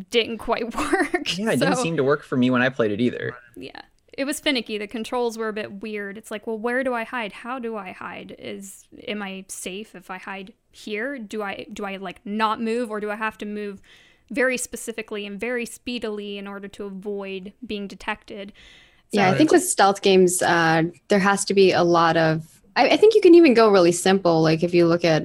didn't quite work. Yeah, it didn't seem to work for me when I played it either. yeah it was finicky the controls were a bit weird it's like well where do i hide how do i hide is am i safe if i hide here do i do i like not move or do i have to move very specifically and very speedily in order to avoid being detected Yeah, I think with stealth games, uh, there has to be a lot of. I, I think you can even go really simple. Like if you look at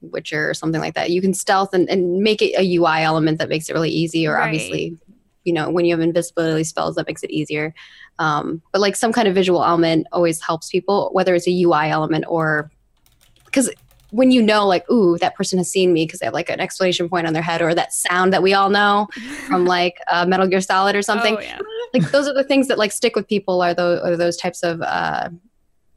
Witcher or something like that, you can stealth and, and make it a UI element that makes it really easy. Or Right. obviously, you know, when you have invisibility spells, that makes it easier. Um, but like some kind of visual element always helps people, whether it's a UI element or because when you know like ooh that person has seen me because they have like an exclamation point on their head or that sound that we all know from like uh, metal gear solid or something. Oh, yeah. like those are the things that like stick with people are those, are those types of uh,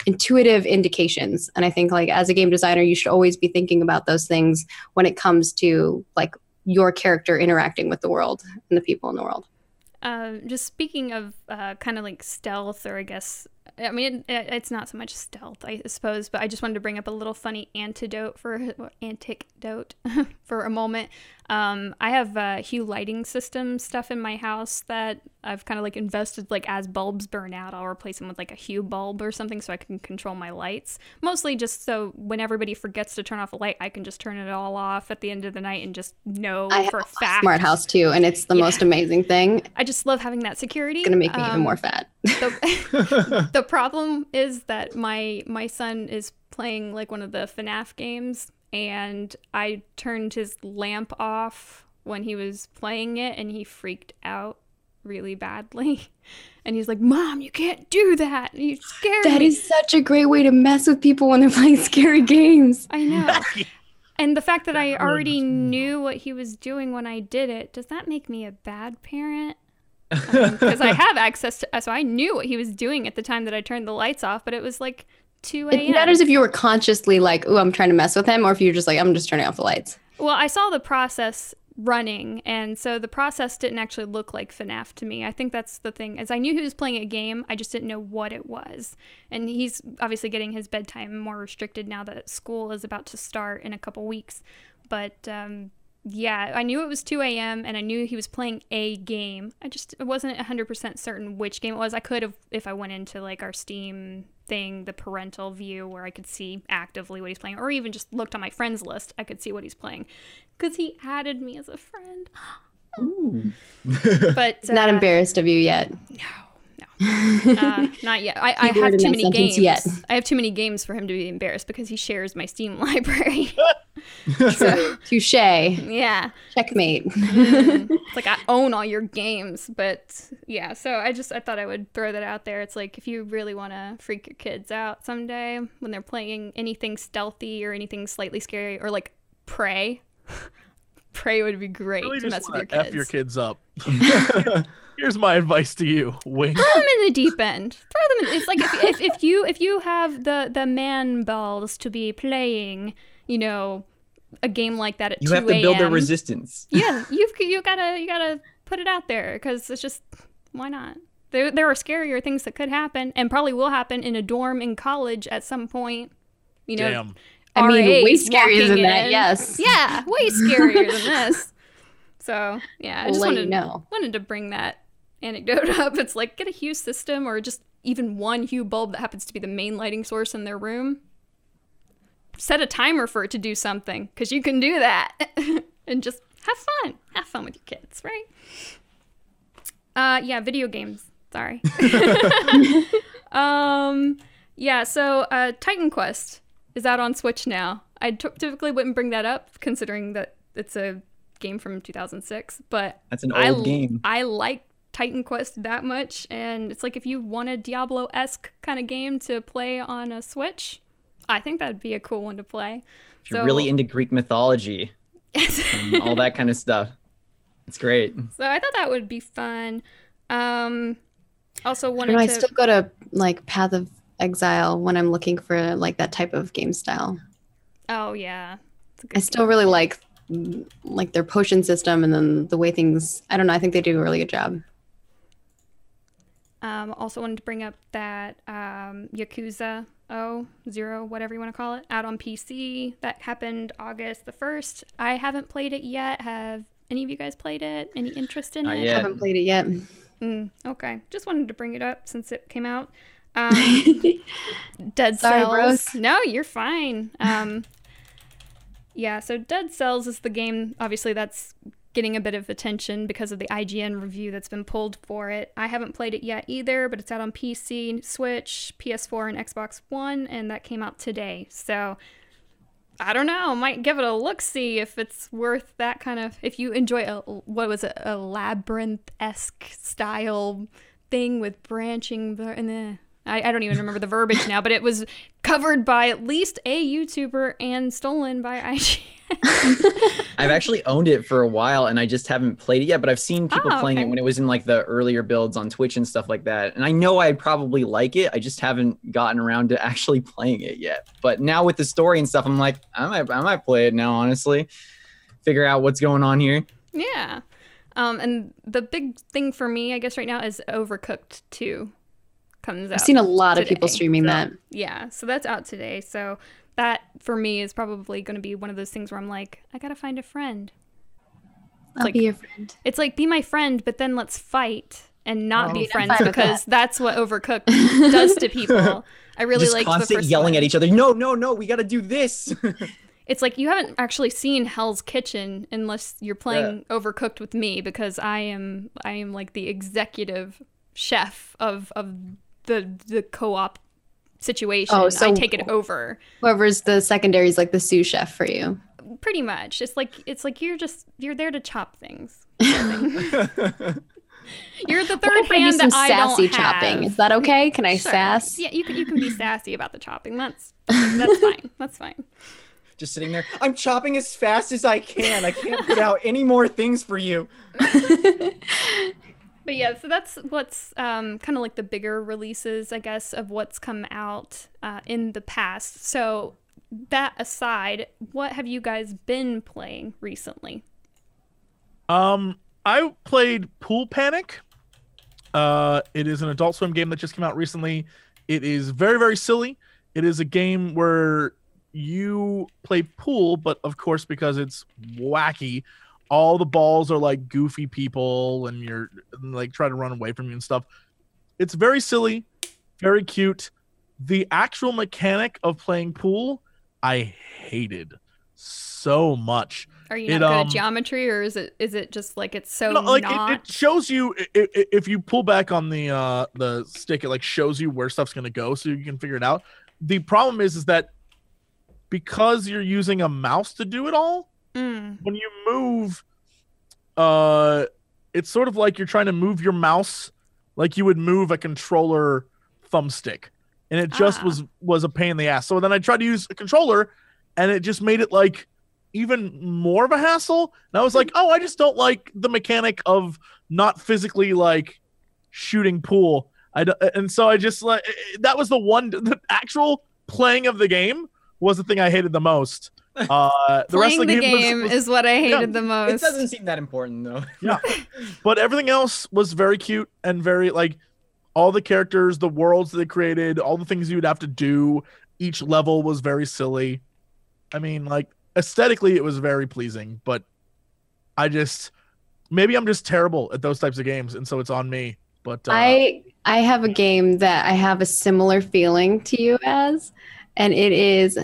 intuitive indications. And i think like as a game designer you should always be thinking about those things when it comes to like your character interacting with the world and the people in the world. Um, just speaking of uh, kind of like stealth, or I guess, I mean, it, it's not so much stealth, I suppose, but I just wanted to bring up a little funny antidote for antidote for a moment. Um, I have uh, Hue lighting system stuff in my house that I've kind of like invested like as bulbs burn out, I'll replace them with like a Hue bulb or something so I can control my lights. Mostly just so when everybody forgets to turn off a light, I can just turn it all off at the end of the night and just know i for a a fact. smart house too and it's the Yeah. most amazing thing I just love having that security. it's gonna make me even Um, more fat the, the problem is that my my son is playing like one of the FNAF games and I turned his lamp off when he was playing it and he freaked out really badly. And he's like, "Mom, you can't do that. You scared that me." is such a great way to mess with people when they're playing scary games I know. And the fact that I already knew what he was doing when I did it, does that make me a bad parent? Um, because I have access to, so I knew what he was doing at the time that I turned the lights off, but it was like 2 it matters if you were consciously like oh, i'm trying to mess with him or if you're just like i'm just turning off the lights Well, I saw the process running, and so the process didn't actually look like FNAF to me. I think that's the thing, as I knew he was playing a game, I just didn't know what it was. And he's obviously getting his bedtime more restricted now that school is about to start in a couple weeks. But um, yeah, I knew it was 2 a.m. and I knew he was playing a game. I just wasn't 100% certain which game it was. I could have, if I went into like our Steam thing, the parental view where I could see actively what he's playing, or even just looked on my friends list, I could see what he's playing. Because he added me as a friend. But not uh, embarrassed of you yet uh, not yet. I, I have too many games. yet. I have too many games for him to be embarrassed because he shares my Steam library. touche yeah. checkmate Mm. it's like I own all your games, but yeah. So I just I thought I would throw that out there. It's like if you really want to freak your kids out someday when they're playing anything stealthy or anything slightly scary or like Prey. Prey would be great Really to mess with your kids. F your kids up. Here's my advice to you, Wink. throw them in the deep end. Throw them. In, it's like if, if, if you if you have the the man balls to be playing, you know, a game like that at You 2 have to build their resistance. Yeah, you've you gotta you gotta put it out there because it's just why not? There there are scarier things that could happen and probably will happen in a dorm in college at some point. You know, Damn. I mean, way scarier than walking that, yes. Yeah, way scarier than this. So yeah, I just wanted you know. wanted to bring that anecdote up. It's like get a Hue system or just even one Hue bulb that happens to be the main lighting source in their room. Set a timer for it to do something because you can do that and just have fun. Have fun with your kids, right? Uh, yeah, video games. Sorry. um, yeah. So, uh, Titan Quest is out on Switch now. I t- typically wouldn't bring that up considering that it's a game from 2006, but That's an old game. I like Titan Quest that much, and it's like if you want a Diablo esque kind of game to play on a Switch, I think that'd be a cool one to play. If you're really into Greek mythology and all that kind of stuff. It's great. so I thought that would be fun. Um, also I, wanted don't know, I still go to like Path of Exile when I'm looking for like that type of game style. oh yeah, It's a good I still really like like their potion system and then the way things. I don't know. I think they do a really good job. Um, also wanted to bring up that um, Yakuza oh zero whatever you want to call it out on PC that happened August the first. I haven't played it yet. Have any of you guys played it? Any interest in Not it? I haven't played it yet. Mm, okay, just wanted to bring it up since it came out. Um, Dead Sorry, Cells. bros. No, you're fine. Um, yeah, so Dead Cells is the game. Obviously, that's getting a bit of attention because of the IGN review that's been pulled for it. I haven't played it yet either, but it's out on PC, Switch, PS4, and Xbox One, and that came out today. So I don't know. Might give it a look. See if it's worth that kind of. If you enjoy a what was it, a labyrinth esque style thing with branching, and then I, I don't even remember the verbiage now, but it was covered by at least a YouTuber and stolen by IGN. I've actually owned it for a while and I just haven't played it yet, but I've seen people Oh, playing okay. it when it was in like the earlier builds on Twitch and stuff like that. And I know I'd probably like it. I just haven't gotten around to actually playing it yet. But now with the story and stuff, I'm like, I might I might play it now, honestly. Figure out what's going on here. yeah. Um, and the big thing for me, I guess, right now is Overcooked 2 comes out. I've seen a lot of people streaming Yeah. that. Yeah, so that's out today. So that for me is probably going to be one of those things where I'm like, I gotta find a friend. I'll like- be your friend. It's like be my friend, but then let's fight and not Oh. be friends fine with because that's what Overcooked does to people. I really like the constant first yelling one. at each other. No, no, no, we gotta do this. It's like you haven't actually seen Hell's Kitchen unless you're playing Overcooked with me because I am I am like the executive chef of of the the co-op situation. Oh, so- I take it over. Whoever's the secondary is like the sous chef for you. Pretty much. It's like it's like you're just you're there to chop things. You're the What third if I do hand some that I sassy don't chopping? have. Is that okay? Can I Sure. sass? Yeah, you can you can be sassy about the chopping. That's that's fine. That's fine. just sitting there. I'm chopping as fast as I can. I can't put out any more things for you. But yeah, so that's what's um, kind of like the bigger releases, I guess, of what's come out uh, in the past. So that aside, what have you guys been playing recently? Um, I played Pool Panic. Uh, it is an Adult Swim game that just came out recently. It is very very silly. It is a game where you play pool, but of course because it's wacky, all the balls are like goofy people, and you're and, like trying to run away from you and stuff. It's very silly, very cute. The actual mechanic of playing pool, I hated so much. Are you It, not good um, at geometry, or is it is it just like it's so no, like not? it, it shows you i- i- if you pull back on the uh the stick it like shows you where stuff's gonna go so you can figure it out the problem is is that because you're using a mouse to do it all Mm, when you move uh it's sort of like you're trying to move your mouse like you would move a controller thumbstick. And it just Ah. was was a pain in the ass. So then i tried to use a controller and it just made it like even more of a hassle. And i was like oh i just don't like the mechanic of not physically like shooting pool. I d- and so i just like that was the one the actual playing of the game was the thing i hated the most uh the rest Playing of the the game, was- game was, is what I hated yeah, the most. It doesn't seem that important though. Yeah, but everything else was very cute and very like all the characters the worlds that they created all the things you'd have to do each level was very silly i mean like aesthetically it was very pleasing but i just maybe i'm just terrible at those types of games and so it's on me but uh, I I have a game that I have a similar feeling to you as, and it is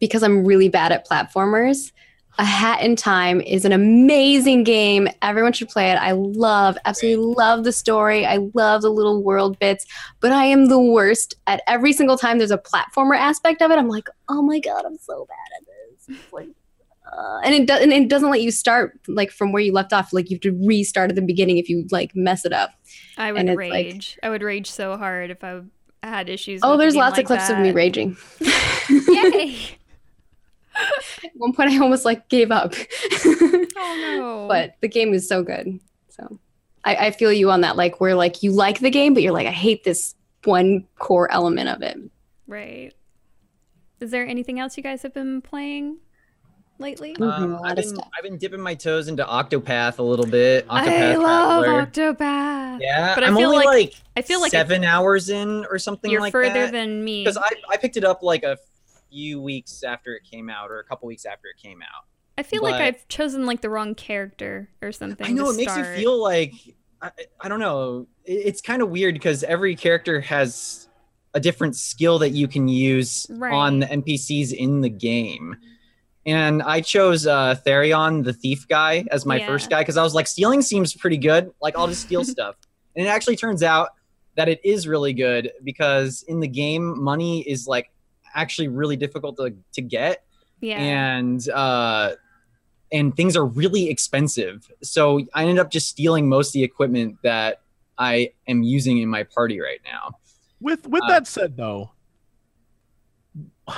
because I'm really bad at platformers. A Hat in Time is an amazing game. Everyone should play it. I love, absolutely love the story. I love the little world bits, but I am the worst at every single time there's a platformer aspect of it. I'm like, oh my god, I'm so bad at this. It's like, uh, and it does, and it doesn't let you start like from where you left off. Like you have to restart at the beginning if you like mess it up. I would it's like- rage. I would rage so hard if I had issues. Oh, there's lots like of clips of me raging. Yay! At one point, I almost like gave up. Oh no! but the game is so good. So I, I feel you on that. Like where like you like the game, but you're like, I hate this one core element of it. right. Is there anything else you guys have been playing lately? Um, I've been. I've been dipping my toes into Octopath a little bit. I Octopath love Traveler. Octopath. Yeah, but I I'm feel only like- like, I feel like seven hours in or something You're like further that. than me. because I, I picked it up like a few weeks after it came out or a couple weeks after it came out. I feel like I've chosen like the wrong character or something. I know it makes you feel like I, I don't know. It- It's kind of weird because every character has a different skill that you can use Right. on the NPCs in the game. And I chose uh, Therion, the thief guy, as my Yeah. first guy because I was like, stealing seems pretty good. Like, I'll just steal stuff. And it actually turns out that it is really good because in the game, money is like actually really difficult to, to get Yeah. and uh and things are really expensive so i ended up just stealing most of the equipment that i am using in my party right now With with Uh, that said, though,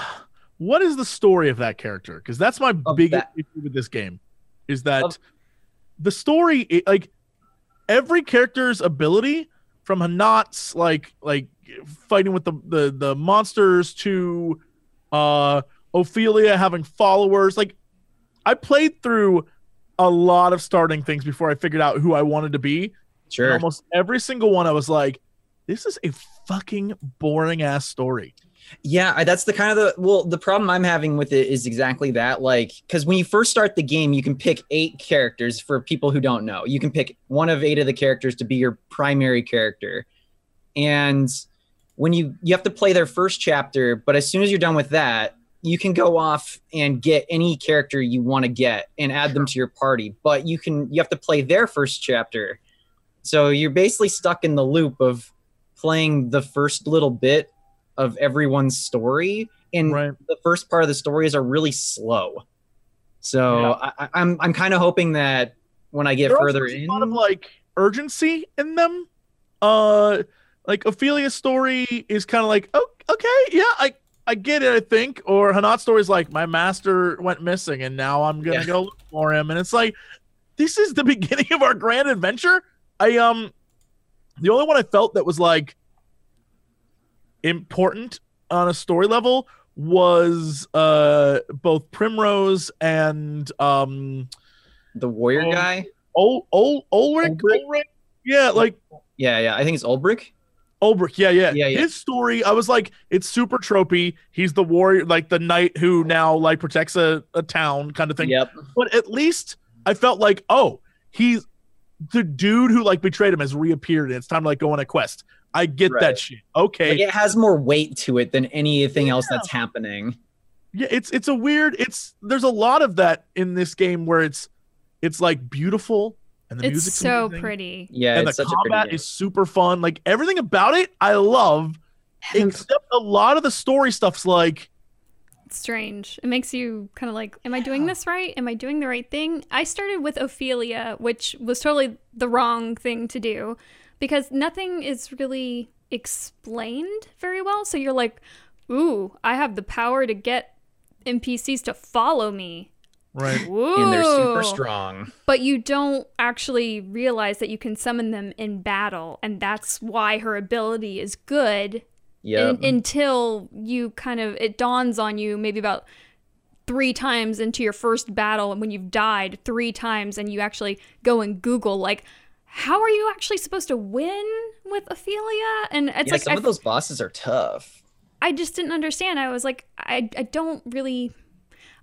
what is the story of that character? Because that's my Of biggest that- issue with this game, is that Of- the story, it, like every character's ability, from H'aanit's like like fighting with the the the monsters to uh Ophilia having followers, like I played through a lot of starting things before I figured out who I wanted to be. And Sure. almost every single one, I was like, this is a fucking boring ass story. Yeah, that's the kind of the well, the problem I'm having with it is exactly that. Like, because when you first start the game, you can pick eight characters for people who don't know. You can pick one of eight of the characters to be your primary character, and when you you have to play their first chapter, but as soon as you're done with that, you can go off and get any character you want to get and add them to your party. But you can you have to play their first chapter, so you're basically stuck in the loop of playing the first little bit of everyone's story and Right. the first part of the stories are really slow so Yeah. I, I- i'm i'm kind of hoping that when i get There further in a lot of like urgency in them. Uh, like Ophilia's story is kind of like, oh, okay, yeah, I I get it, I think. Or H'aanit's story is like, my master went missing and now I'm gonna Yeah. go look for him, and it's like, this is the beginning of our grand adventure. I um, the only one I felt that was like important on a story level was uh both Primrose and um the warrior Oh, guy Ol Ol Ulrich Ulrich? Ulrich yeah like yeah yeah i think it's Ulbrich. Ulrich yeah, yeah. Yeah, yeah. his story I was like it's super tropey. He's the warrior like the knight who now like protects a, a town kind of thing. Yep. But at least I felt like oh he's the dude who like betrayed him has reappeared and it's time to like go on a quest. I get Right. that shit. Okay. Like it has more weight to it than anything else that's happening. Yeah, it's it's a weird. It's there's a lot of that in this game where it's it's like beautiful and the It's so amazing, pretty. yeah and it's the such a pretty combat is super fun. Like everything about it, I love. Except a lot of the story stuff's like strange. It makes you kind of like, am I doing this right? Am I doing the right thing? I started with Ophilia, which was totally the wrong thing to do because nothing is really explained very well. So you're like, ooh, I have the power to get NPCs to follow me. Right. Ooh. and they're super strong. But you don't actually realize that you can summon them in battle, and that's why her ability is good yeah un- until you kind of it dawns on you maybe about three times into your first battle and when you've died three times and you actually go and google like how are you actually supposed to win with Ophilia? And it's yeah like some I, of those bosses are tough. I just didn't understand. I was like I, I don't really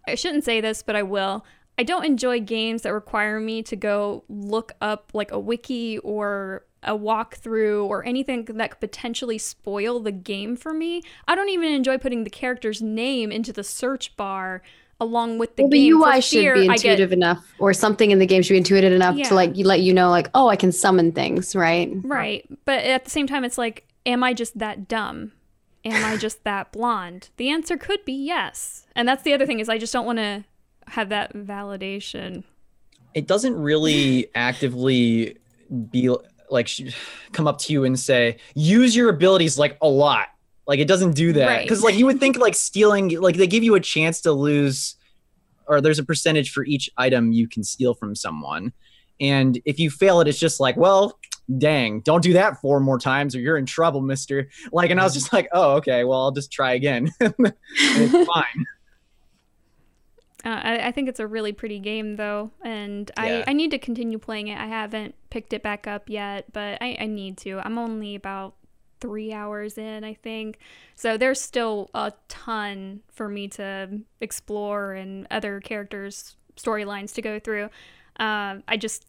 i shouldn't say this but i will i don't enjoy games that require me to go look up like a wiki or a walkthrough or anything that could potentially spoil the game for me. I don't even enjoy putting the character's name into the search bar along with the well, the. UI should be I get- intuitive enough, or something in the game should be intuitive enough Yeah. to like let you know, like, oh, I can summon things, right? Right. But at the same time, it's like, am I just that dumb? Am I just that blonde? The answer could be yes. And that's the other thing is I just don't want to have that validation. it doesn't really actively be like come up to you and say use your abilities like a lot like it doesn't do that Right. because like you would think like stealing like they give you a chance to lose or there's a percentage for each item you can steal from someone and if you fail it it's just like well dang don't do that four more times or you're in trouble mister like and i was just like oh okay well i'll just try again it's fine Uh, I, I think it's a really pretty game, though, and Yeah. I, I need to continue playing it. I haven't picked it back up yet, but I, I need to. I'm only about three hours in, I think. So there's still a ton for me to explore and other characters' storylines to go through. Um, I just,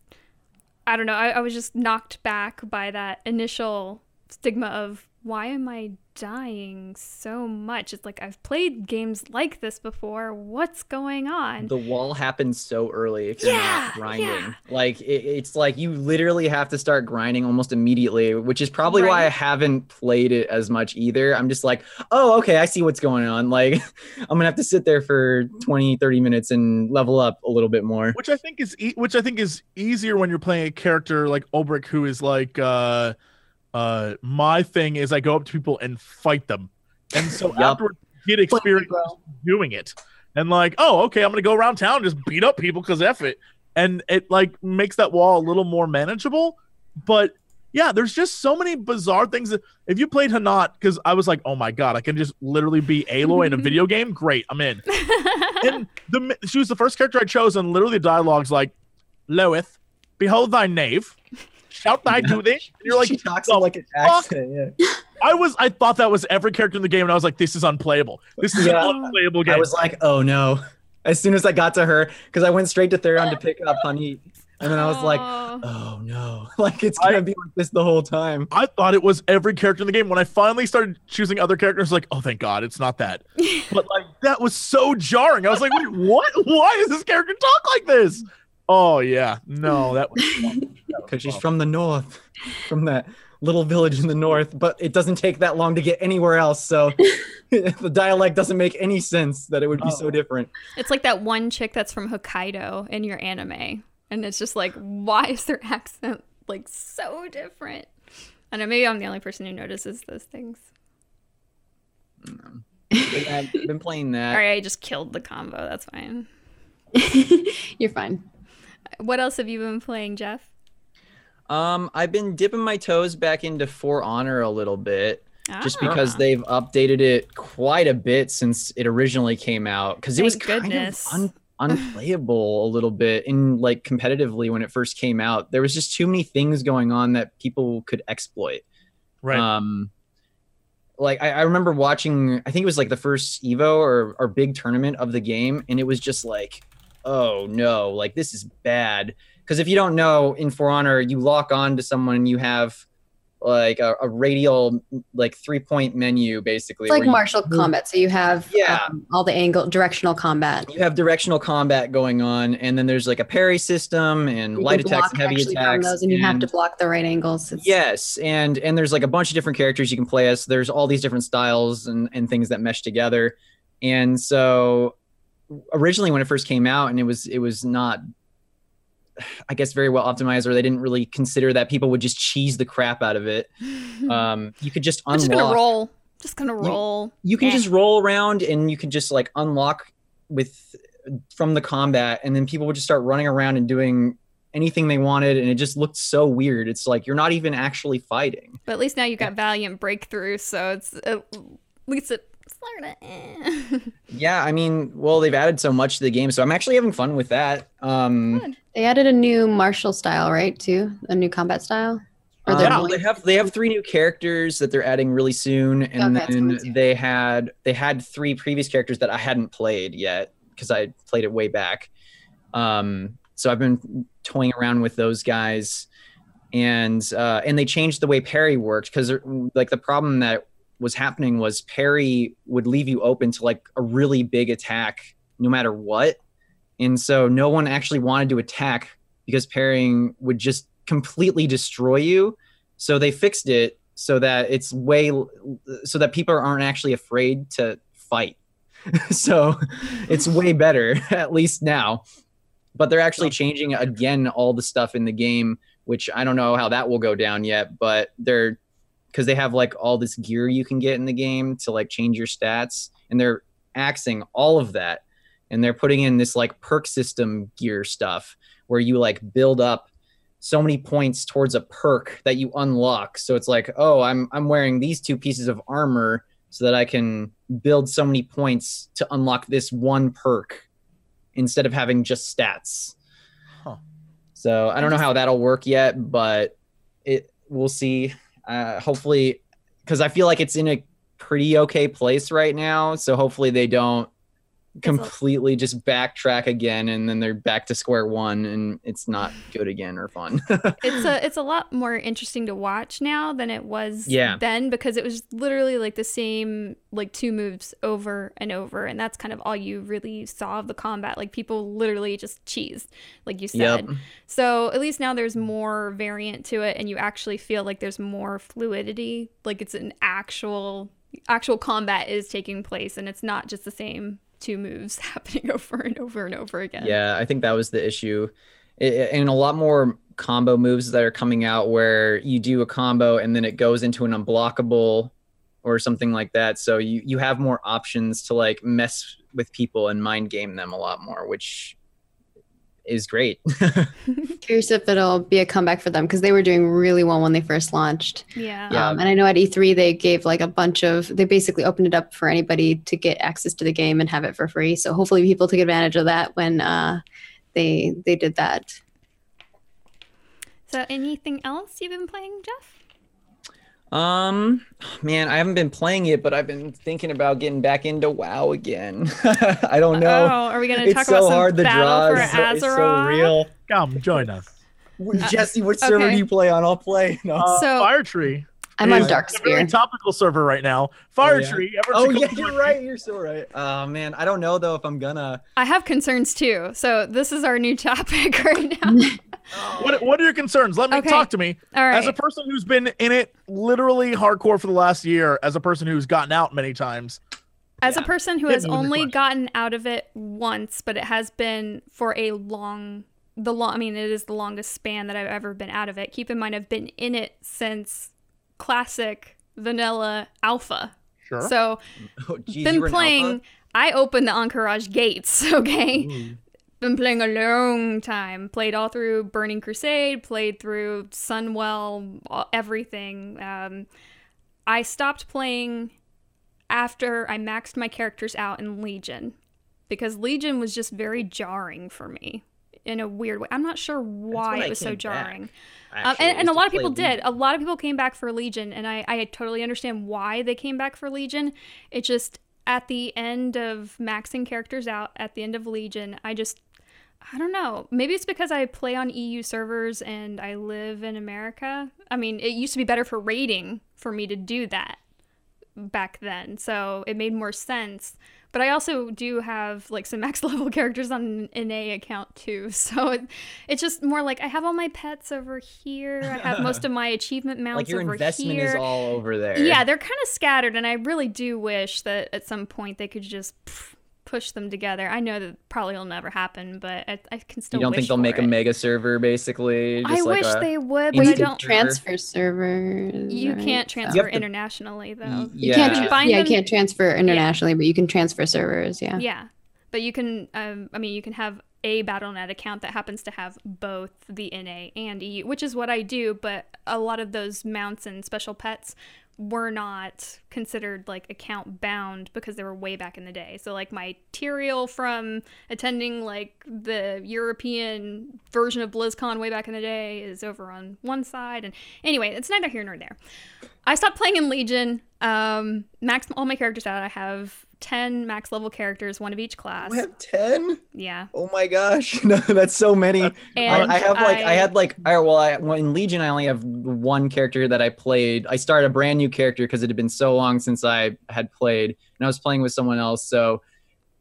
I don't know. I, I was just knocked back by that initial stigma of why am I dying so much? It's like I've played games like this before. What's going on? the wall happens so early if you're Yeah, not grinding. yeah. Like it, it's like you literally have to start grinding almost immediately, which is probably why I haven't played it as much either. I'm just like, oh, okay, I see what's going on. Like I'm gonna have to sit there for 20, 30 minutes and level up a little bit more. which I think is e- which I think is easier when you're playing a character like Ulbrich who is like uh uh, my thing is I go up to people and fight them, and so Yup. afterwards get experience bro. doing it, and like, oh, okay, I'm gonna go around town and just beat up people because f it, and it like makes that wall a little more manageable. But yeah, there's just so many bizarre things. That, if you played H'aanit, because I was like, oh my god, I can just literally be Aloy in a video game. Great, I'm in. and the she was the first character I chose, and literally the dialogue's like, Loeth, behold thy knave, shout thy do this. And you're like, she talks "The in like an fuck?" accent. Yeah. I was, I thought that was every character in the game, and I was like, this is unplayable. This is Yeah. an unplayable game. I was like, oh no. As soon as I got to her, because I went straight to Therion to pick up Honey, and then I was like, Oh. oh no, like it's gonna I- be like this the whole time. I thought it was every character in the game. When I finally started choosing other characters, like, oh, thank God, it's not that. But like, that was so jarring. I was like, wait, what? Why does this character talk like this? Oh yeah, no, that was. Because she's from the north, from that little village in the north, but it doesn't take that long to get anywhere else. So the dialect doesn't make any sense that it would be so Oh. different. It's like that one chick that's from Hokkaido in your anime. And it's just like, why is their accent like so different? I know maybe I'm the only person who notices those things. But I've been playing that. All right, I just killed the combo. That's fine. You're fine. What else have you been playing, Jeff? Um, I've been dipping my toes back into For Honor a little bit, just Ah. because they've updated it quite a bit since it originally came out. Because it was Thank kind of un- unplayable a little bit in like competitively when it first came out. There was just too many things going on that people could exploit. Right. Um, like I, I remember watching, I think it was like the first Evo or or big tournament of the game, and it was just like, oh no, like this is bad. Because if you don't know, in For Honor, you lock on to someone, and you have like a, a radial, like three point menu, basically. It's like where you- martial combat. So you have Yeah. um, all the angle directional combat. you have directional combat going on, and then there's like a parry system and You light attacks and heavy attacks. those, and you have to block the right angles. It's, Yes, and and there's like a bunch of different characters you can play as. There's all these different styles and and things that mesh together. And so originally when it first came out and it was it was not I guess very well optimized or they didn't really consider that people would just cheese the crap out of it. Um you could just I'm just gonna roll. Just gonna roll. you can Eh. just roll around and you can just like unlock with from the combat and then people would just start running around and doing anything they wanted and it just looked so weird it's like you're not even actually fighting But at least now you've got Valiant Breakthrough, so it's at least it's sort of. Eh. yeah i mean well they've added so much to the game so i'm actually having fun with that um Good. They added a new martial style, right? Too a new combat style. Or uh, they're going- they have they have three new characters that they're adding really soon and Okay, then they had they had three previous characters that i hadn't played yet because i played it way back um so i've been toying around with those guys and uh and they changed the way parry worked because like the problem that was happening was parry would leave you open to like a really big attack no matter what. And so no one actually wanted to attack because parrying would just completely destroy you. So they fixed it so that it's way so that people aren't actually afraid to fight. So it's way better at least now. But they're actually changing again all the stuff in the game which i don't know how that will go down yet but they're because they have like all this gear you can get in the game to like change your stats and they're axing all of that and they're putting in this like perk system gear stuff where you like build up so many points towards a perk that you unlock. So it's like oh i'm i'm wearing these two pieces of armor so that i can build so many points to unlock this one perk instead of having just stats. Huh. so i don't know how that'll work yet but it we'll see uh hopefully because i feel like it's in a pretty okay place right now so hopefully they don't completely just backtrack again and then they're back to square one and it's not good again or fun. It's a it's a lot more interesting to watch now than it was Yeah. then because it was literally like the same like two moves over and over and that's kind of all you really saw of the combat. Like people literally just cheese like you said. Yep so at least now there's more variant to it and you actually feel like there's more fluidity. Like it's an actual actual combat is taking place and it's not just the same two moves happening over and over and over again Yeah, I think that was the issue. I- I- and a lot more combo moves that are coming out where you do a combo and then it goes into an unblockable or something like that. So you you have more options to like mess with people and mind game them a lot more, which is great. Curious if it'll be a comeback for them because they were doing really well when they first launched. Yeah. Yeah. Um, and I know at E3 they gave like a bunch of they basically opened it up for anybody to get access to the game and have it for free. So hopefully people took advantage of that when uh, they they did that. So, anything else you've been playing, Jeff? Um, man, I haven't been playing it, but I've been thinking about getting back into WoW again. I don't know. Oh, are we gonna it's talk so about some hard. The battle draw for is so, it's so real. Come join us. Jesse, what server do you play on? I'll play. No. Uh, So- Firetree. I'm on is Dark a very topical server right now. Fire Oh, yeah. Tree. ever Oh yeah, you're right. You're so right. Oh man, I don't know though if I'm gonna. I have concerns too. So, this is our new topic right now. What What are your concerns? Let me Okay. talk to me. All right. As a person who's been in it literally hardcore for the last year, as a person who's gotten out many times, As a person who Hit has me with your only gotten out of it once, but it has been for a long, the long. I mean, it is the longest span that I've ever been out of it. Keep in mind, I've been in it since classic vanilla alpha. sure. So, Oh, geez, been playing. I opened the Encourage gates. Okay. Ooh. Been playing a long time. Played all through Burning Crusade, played through Sunwell, all- everything. Um, I stopped playing after I maxed my characters out in Legion because Legion was just very jarring for me in a weird way. I'm not sure why it was so jarring. Um, and, and a lot of people did. A lot of people came back for Legion, and I, I totally understand why they came back for Legion. It just at the end of maxing characters out at the end of Legion, I just I don't know. Maybe it's because I play on EU servers and I live in America. I mean, it used to be better for rating for me to do that back then, so it made more sense. But I also do have like some max level characters on an NA account too, so it, it's just more like I have all my pets over here. I have most of my achievement mounts like your over investment here. is all over there. Yeah, they're kind of scattered, and I really do wish that at some point they could just pff, push them together. I know that probably will never happen, but I, I can still. You don't wish think they'll make it. a mega server basically? I like wish a- they would, but Well, I you can don't. transfer servers. You right? can't transfer to- internationally though. Y- You can't. You Tra- bind yeah, you can't transfer internationally, but you can transfer servers. Yeah. Yeah, but you can. Um, I mean, you can have a Battle.net account that happens to have both the NA and EU, which is what I do. But a lot of those mounts and special pets were not considered like account bound because they were way back in the day. So like my Tyrael from attending like the European version of BlizzCon way back in the day is over on one side. And anyway, it's neither here nor there. I stopped playing in Legion. Um, max all my characters out. I have ten max level characters, one of each class. We have ten. Yeah, Oh my gosh, no, that's so many. I, and I have like I, I- had like I well I well, in Legion I only have one character that I played. I started a brand new character because it had been so long since I had played, and I was playing with someone else, so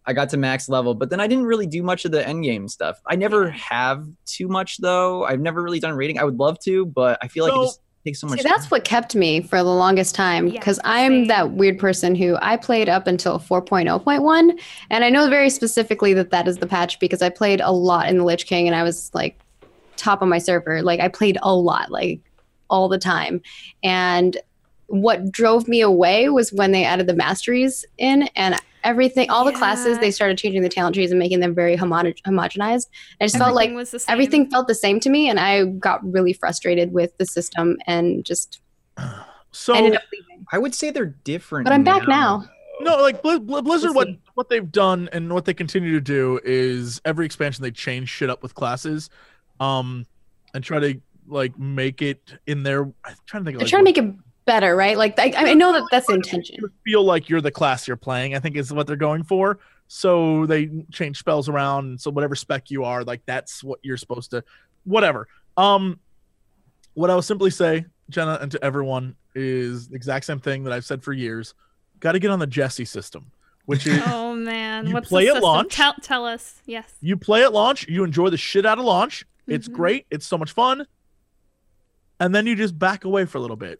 I got to max level. But then I didn't really do much of the end game stuff. I never have too much though. I've never really done raiding. I would love to, but I feel like So- it just takes so much. See, that's what kept me for the longest time Yeah, because I'm same. that weird person who I played up until 4.0.1. And I know very specifically that that is the patch because I played a lot in the Lich King and I was like top of my server. Like I played a lot, like all the time. And what drove me away was when they added the masteries in and everything, all the classes they started changing the talent trees and making them very homogen- homogenized. I just felt like Everything was everything felt the same to me and i got really frustrated with the system and just So ended up leaving I would say they're different. but i'm back now no, like Blizz- Blizz- Blizzard, We'll what what they've done and what they continue to do is every expansion they change shit up with classes, um, and try to like make it in their. I'm trying to think. Of, they're like, trying to make it better right like I, I know that that's the intention you feel like you're the class you're playing. I think is what they're going for. So they change spells around. So whatever spec you are, like that's what you're supposed to. Whatever. Um, what I will simply say, Genna, and to everyone is the exact same thing that I've said for years. Got to get on the Jesse system, which is Oh man, You what's play at launch? Tell, tell us. Yes. you play at launch, you enjoy the shit out of launch. It's Mhm. great. It's so much fun. And then you just back away for a little bit.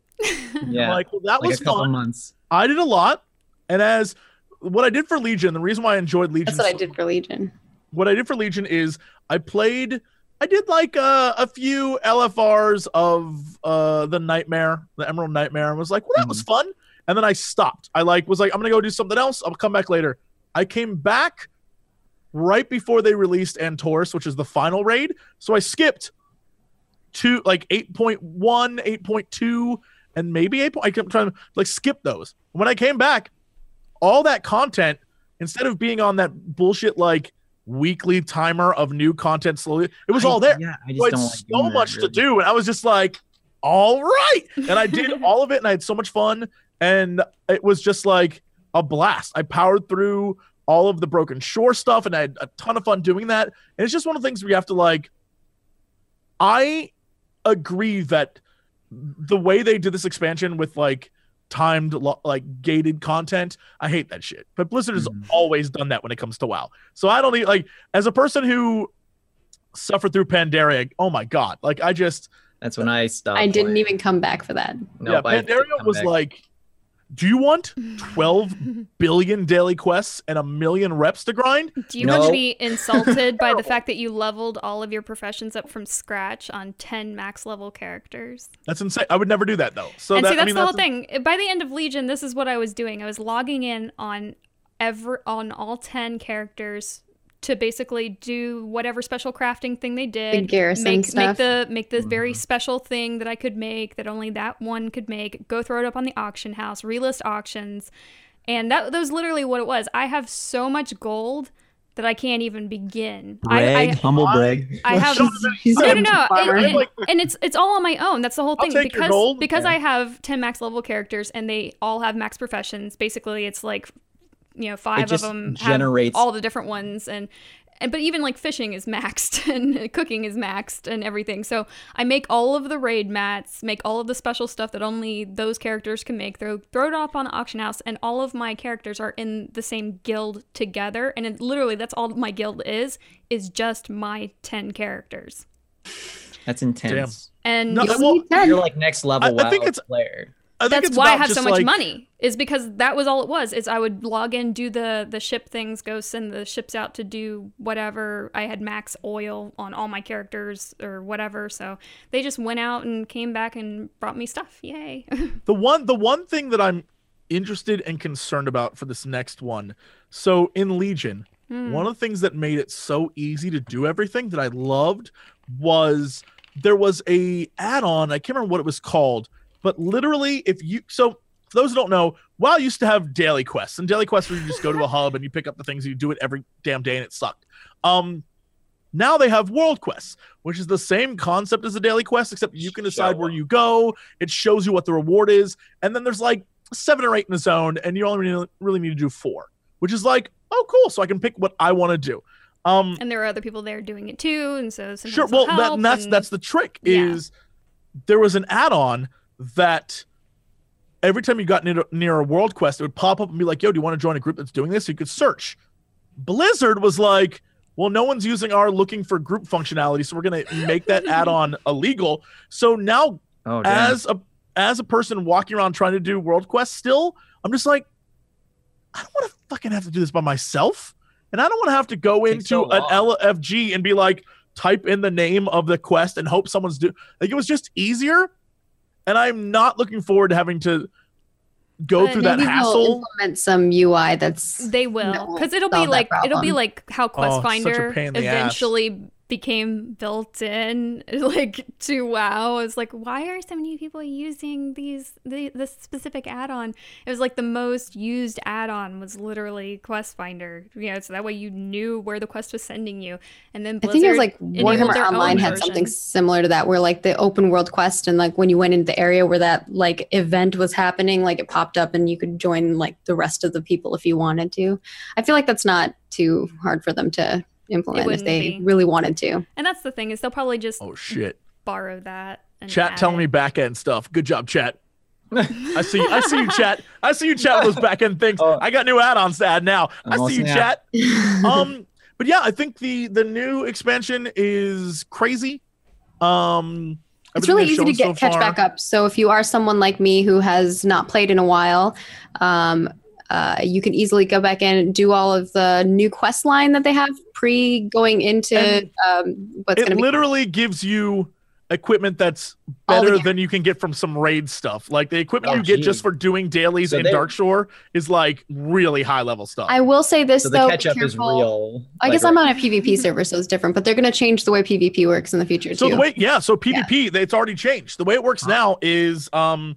Yeah, Like, well, that like was a couple fun. months. I did a lot. And as what I did for Legion, the reason why I enjoyed Legion that's what i did for legion what I did for Legion is I played I did like uh, a few LFRs of uh, the Nightmare, the Emerald Nightmare, and was like, well, that was fun. And then I stopped. I like was like, I'm gonna go do something else. I'll come back later. I came back right before they released Antorus, which is the final raid. So I skipped to like 8.1, 8.2, and maybe 8. I kept trying to like skip those. When I came back, all that content, instead of being on that bullshit like weekly timer of new content slowly, it was I- all there. Yeah, I just So don't like so that, much really. to do, and I was just like, all right. And I did all of it, and I had so much fun, and it was just like a blast. I powered through all of the Broken Shore stuff, and I had a ton of fun doing that. And it's just one of the things where you have to like. I agree that the way they did this expansion with like timed lo- like gated content i hate that shit but blizzard has Mhm. always done that when it comes to wow so i don't need like as a person who suffered through pandaria oh my god like i just That's when I stopped. I didn't playing. even come back for that. Nope, yeah had pandaria was back. like do you want 12 billion daily quests and a million reps to grind Do you want to be insulted by the fact that you leveled all of your professions up from scratch on 10 max level characters? that's insane i would never do that though so and that, see, that's I mean, the whole that's- thing. By the end of Legion, this is what I was doing. I was logging in on every on all 10 characters to basically do whatever special crafting thing they did. Big garrison make, stuff. Make the make the very Mm-hmm. special thing that I could make that only that one could make. Go throw it up on the auction house, relist auctions, and that, that was literally what it was. I have so much gold that I can't even begin. brag, I, humble I- brag. I, I have He's no, a no, no, farmer. and, and- it's it's all on my own. That's the whole I'll thing take your because gold. because Yeah. I have ten max level characters and they all have max professions. Basically, it's like you know five of just them generates- have all the different ones and. And, but even like fishing is maxed and cooking is maxed and everything. So I make all of the raid mats, make all of the special stuff that only those characters can make. Throw throw it up on the auction house, and all of my characters are in the same guild together. And it, literally, that's all my guild is is just my ten characters. That's intense. And No, you- well, You're like next level I- I think WoW it's- player. I think that's it's why I have so much like- money is because that was all it was is i would log in do the the ship things go send the ships out to do whatever. I had max oil on all my characters or whatever so they just went out and came back and brought me stuff. Yay. The one the one thing that i'm interested and concerned about for this next one so in legion Hmm. one of the things that made it so easy to do everything that i loved was there was a add-on i can't remember what it was called but literally if you so for those who don't know wow used to have daily quests and daily quests where you just go to a hub and you pick up the things and you do it every damn day and it sucked. Um now they have world quests which is the same concept as a daily quest except you can decide where you go. It shows you what the reward is and then there's like seven or eight in a zone and you only really, need to do four which is like oh cool so i can pick what i want to do. Um and there are other people there doing it too and so sure well that, that's and- that's the trick Yeah. is there was an add-on that every time you got near, near a world quest it would pop up and be like yo do you want to join a group that's doing this? So you could search. Blizzard was like well no one's using our looking for group functionality so we're going to make that add-on illegal. So now Oh, as a as a person walking around trying to do world quests still i'm just like i don't want to fucking have to do this by myself. And i don't want to have to go into so an lfg and be like type in the name of the quest and hope someone's do like it was just easier and i'm not looking forward to having to go But through that Maybe they'll hassle implement some UI that's They will, because it'll be solve that like it'll be like how Oh, such Quest pain in Finder the ass. Became built in, like to WoW. It's like, why are so many people using these the this specific add-on? It was like the most used add-on was literally Quest Finder. You know, so that way you knew where the quest was sending you. And then I think it was like Warhammer Online had version. something similar to that, where like the open world quest and like when you went into the area where that like event was happening, like it popped up and you could join like the rest of the people if you wanted to. I feel like that's not too hard for them to implement if they be. really wanted to. And that's the thing is they'll probably just oh shit borrow that. And chat add telling it. me back end stuff good job chat I see I see you chat. I see you chat those back end things. Oh. I got new add-ons to add now. I Oh, see you snap. chat. Um but yeah, I think the the new expansion is crazy. Um it's really easy to get so catch far- back up. So if you are someone like me who has not played in a while, um, Uh, you can easily go back in and do all of the new quest line that they have pre going into um, what's going to be. It literally gives you equipment that's better than you can get from some raid stuff. Like the equipment Oh, you get just for doing dailies So in they- Darkshore is like really high level stuff. I will say this So the though. be catch up is real. I like, guess I'm on a PvP server, so it's different. But they're going to change the way PvP works in the future so too. the way yeah, so PvP it's already changed. The way it works now is um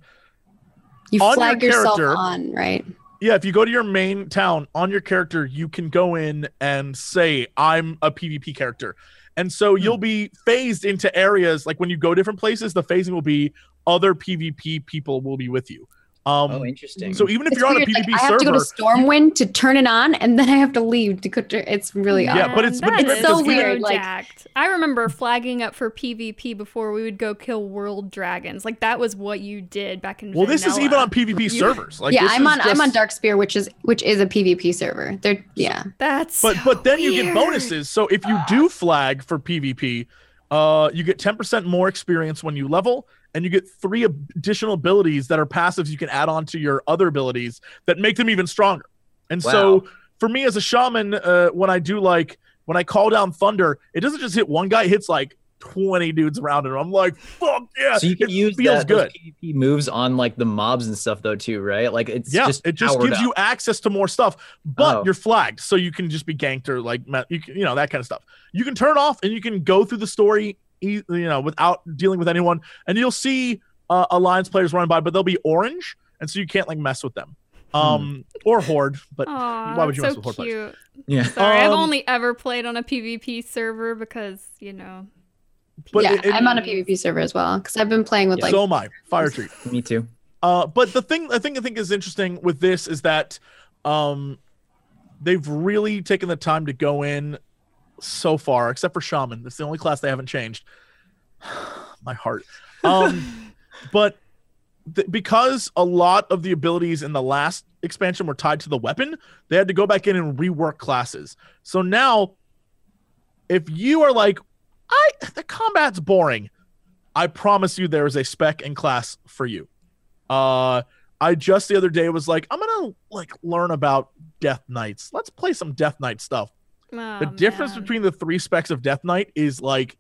you on your flag yourself character- on, right? Yeah, if you go to your main town on your character, you can go in and say I'm a PvP character. And so Hmm. you'll be phased into areas like when you go different places, the phasing will be other PvP people will be with you. Um Oh, interesting. so even if It's you're on a weird, like, PvP I have to go to Stormwind to turn it on, and then I have to leave to go to. It's really Yeah, odd. but it's- but it's so weird, like- jacked. I remember flagging up for PvP before we would go kill world dragons. Like that was what you did back in. well, this is even on PvP servers. Like yeah, this I'm is on. I'm on just- Darkspear, which is which is a PvP server. They're yeah. That's But so but then you get bonuses. So if you do flag for PvP, uh, you get 10% more experience when you level, and you get three additional abilities that are passives you can add on to your other abilities that make them even stronger. And so for me as a shaman, uh, when I do like when I call down thunder, it doesn't just hit one guy; it hits like 20 dudes around it. I'm like, fuck yeah! so you can it use feels that, good. PvP moves on like the mobs and stuff though too, right? Like it's yeah, just it just gives up. you access to more stuff, but Oh. you're flagged, so you can just be ganked or like you can, you know that kind of stuff. You can turn off and you can go through the story, you know, without dealing with anyone, and you'll see uh, alliance players running by, but they'll be orange, and so you can't like mess with them, um, or horde. But Aw, why would you that's mess so with horde players? cute. Yeah. Sorry, I've Um, only ever played on a PvP server because you know. But yeah, it- it- I'm on a PvP server as well because I've been playing with like so am I. Firetree. Me too. Uh, but the thing I think I think is interesting with this is that um, they've really taken the time to go in so far, except for shaman. That's the only class they haven't changed. My heart. Um, but th- because a lot of the abilities in the last expansion were tied to the weapon, they had to go back in and rework classes. So now, if you are like, I the combat's boring, I promise you there is a spec and class for you. Uh, I just the other day was like, I'm gonna like learn about Death Knights. Let's play some Death Knight stuff. Oh, the difference man. between the three specs of Death Knight is like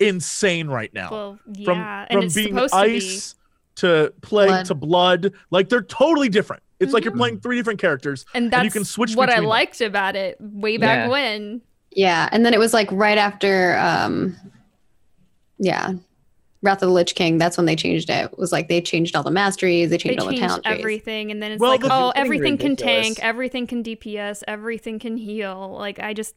insane right now. well, from yeah, and from it's being ice to plague Blood. to blood, like they're totally different. It's like you're Mhm. playing three different characters. to be, and that's you can switch what I between them. liked about it way back Yeah. when. yeah, and then it was like right after um, yeah, Wrath of the Lich King. That's when they changed it. It was like they changed all the masteries, they They changed all the changed talent trees. everything, and then it's Well, like, the- oh, It's getting everything can ridiculous. tank, everything can DPS, everything can heal. Like I just,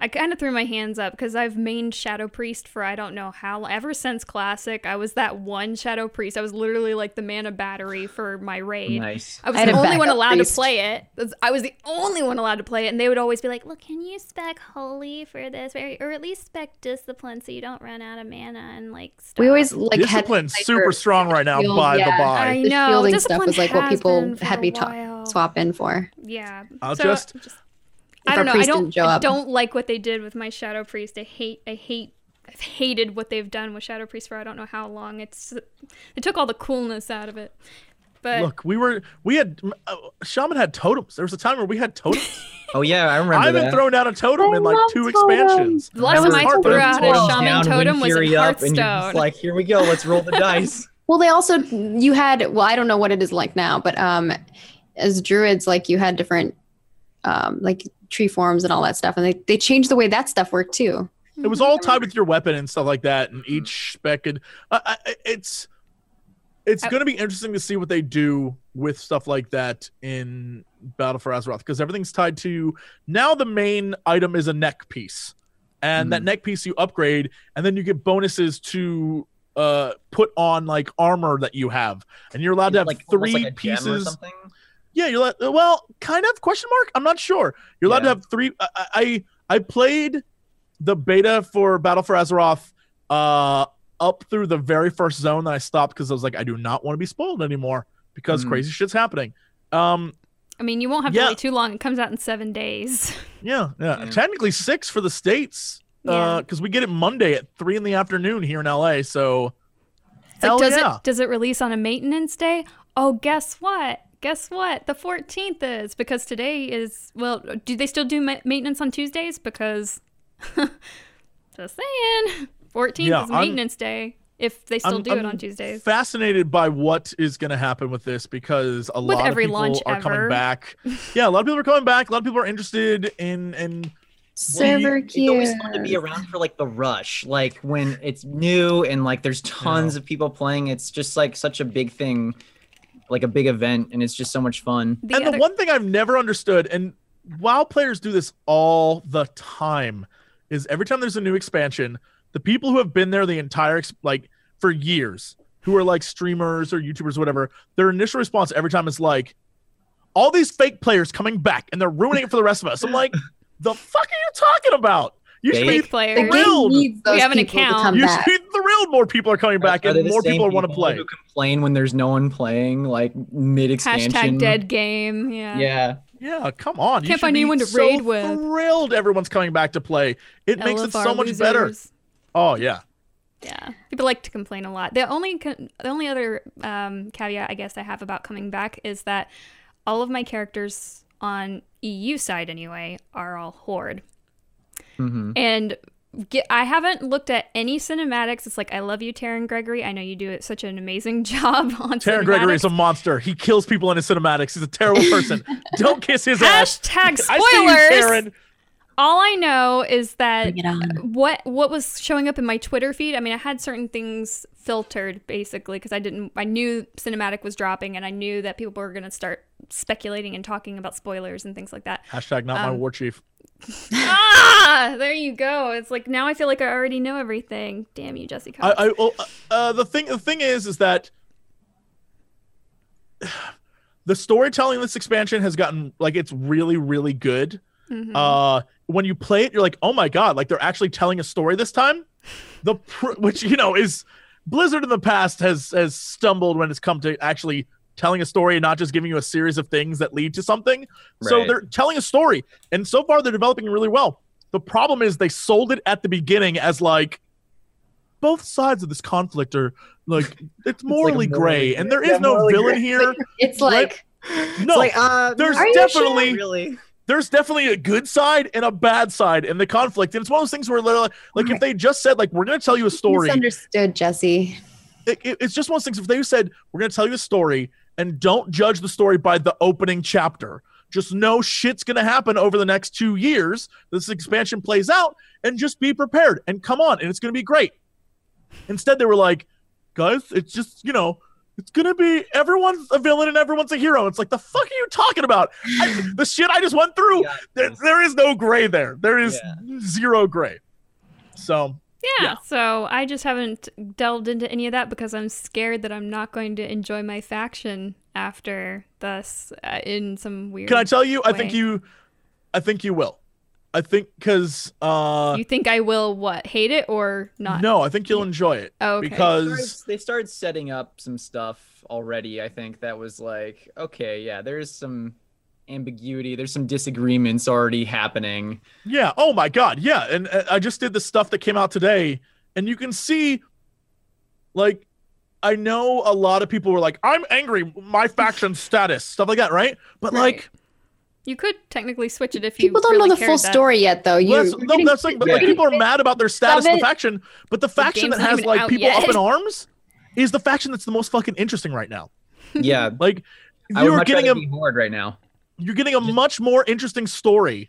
I kind of threw my hands up because I've mained Shadow Priest for I don't know how. Ever since Classic, I was that one Shadow Priest. I was literally like the mana battery for my raid. Nice. I was I the only one allowed priest. to play it. I was the only one allowed to play it, and they would always be like, "Well, can you spec holy for this, or, or at least spec discipline so you don't run out of mana and like." Stuff. We always like had Discipline's super strong right now. Shield, by the by, I the know shielding stuff discipline was like what people been had me ta- while. swap in for. Yeah. I'll So, just- I don't our know. I don't. didn't I don't like what they did with my shadow priest. I hate. I hate. I've hated what they've done with shadow priest for I don't know how long. It's. it took all the coolness out of it. But look, we were we had uh, shaman had totems. There was a time where we had totems. Oh yeah, I remember I haven't that. thrown down a totem I in like two totems. expansions. the last was time I threw out a shaman down, totem was in up, and you're just Hearthstone. like, here we go, let's roll the dice. Well, they also you had well, I don't know what it is like now, but um, as druids, like you had different um like tree forms and all that stuff, and they they changed the way that stuff worked too. It was all tied with your weapon and stuff like that, and each spec. And uh, it's it's going to be interesting to see what they do with stuff like that in Battle for Azeroth because everything's tied to now. The main item is a neck piece, and that Mhm. neck piece you upgrade, and then you get bonuses to uh put on like armor that you have, and you're allowed to have like three like a or pieces. Something. Yeah, you're like, well, kind of question mark. I'm not sure. You're allowed to have three. I, I I played the beta for Battle for Azeroth uh up through the very first zone. Then I stopped because I was like, I do not want to be spoiled anymore because Mhm. crazy shit's happening. Um, I mean, you won't have Yeah. to wait too long. It comes out in seven days. yeah, yeah, Yeah. technically six for the states. Uh, Yeah. because we get it Monday at three in the afternoon here in LA. So It's like, hell does yeah. it does it release on a maintenance day? Oh, guess what? Guess what? The 14th is because today is well. Do they still do ma- maintenance on Tuesdays? Because just saying, 14th Yeah, is I'm- maintenance day. If they still I'm- do it I'm on Tuesdays. Fascinated by what is going to happen with this because a With lot every of people launch are coming ever. back. Yeah, a lot of people are coming back. A lot of people are interested in in Server It's always queue. fun to be around for like the rush, like when it's new and like there's tons of people playing. It's just like such a big thing, like a big event, and it's just so much fun. The and other- the one thing I've never understood, and WoW players do this all the time, is every time there's a new expansion, the people who have been there the entire ex- like for years, who are like streamers or YouTubers, or whatever, their initial response every time is like, "All these fake players coming back and they're ruining it for the rest of us." I'm like, "The fuck are you talking about? You should be fake The players. game thrilled. needs those We have an people account. to come you back. should be thrilled more people are coming back Are they and the more same people want to play." Who complain when there's no one playing, like mid expansion. Hashtag dead game. Yeah. Yeah. Yeah, come on. You Can't should find be anyone to so raid with. Thrilled everyone's coming back to play. It makes it so much better. Oh yeah. Yeah, people like to complain a lot. The only the only other um, caveat I guess I have about coming back is that all of my characters on EU side anyway are all horde, hmm and get, I haven't looked at any cinematics. It's like I love you, Terran Gregory. I know you do such an amazing job on Terran Gregory is a monster. He kills people in his cinematics. He's a terrible person. Don't kiss his ass. Hashtag see you, spoilers. Terran. All I know is that Bring it on. what what was showing up in my Twitter feed. I mean, I had certain things filtered basically because I didn't. I knew cinematic was dropping, and I knew that people were gonna start speculating and talking about spoilers and things like that. Hashtag not my Um, war chief. ah, there you go. It's like now I feel like I already know everything. Damn you, Jesse. I, I well, uh, the thing the thing is is that the storytelling in this expansion has gotten like it's really really good. Mhm. uh when you play it you're like oh my god like they're actually telling a story this time the pr- which you know is blizzard in the past has has stumbled when it's come to actually telling a story and not just giving you a series of things that lead to something so they're telling a story and so far they're developing really well the problem is they sold it at the beginning as like both sides of this conflict are like it's morally morally gray gray. and there is Yeah, no villain gray. here It's like no like, uh, there's Are you definitely really. There's definitely a good side and a bad side in the conflict. And it's one of those things where, like, like if they just said, like, we're going to tell you a story, misunderstood, Jesse. it, it- it's just one of those things. If they said, we're going to tell you a story and don't judge the story by the opening chapter, just know shit's going to happen over the next two years. This expansion plays out and just be prepared and come on. And it's going to be great. Instead, they were like, guys, it's just, you know, it's gonna be everyone's a villain and everyone's a hero. It's like the fuck are you talking about? I, the shit I just went through. Yeah. There, there is no gray there. There is Yeah. zero gray. So yeah, yeah. So I just haven't delved into any of that because I'm scared that I'm not going to enjoy my faction after this uh, in some weird. can I tell you? I think you, I think you will. I think because uh, you think I will what hate it or not? no, I think you'll enjoy it Oh, okay. because they started setting up some stuff already. I think that was like, okay, yeah, there's some ambiguity. There's some disagreements already happening. yeah. Oh my god, yeah. And uh, I just did the stuff that came out today, and you can see, like, I know a lot of people were like, "I'm angry, my faction status," stuff like that, right? But Right. like. You could technically switch it if you. People don't really know the full cared that- story yet, though. You, Well, that's, no, getting- that's like, but Yeah. like, people are mad about their status in the faction, but the faction that has like out people up in arms is the faction that's the most fucking interesting right now. Yeah, Like you're much getting a rather be horde right now. you're getting a much more interesting story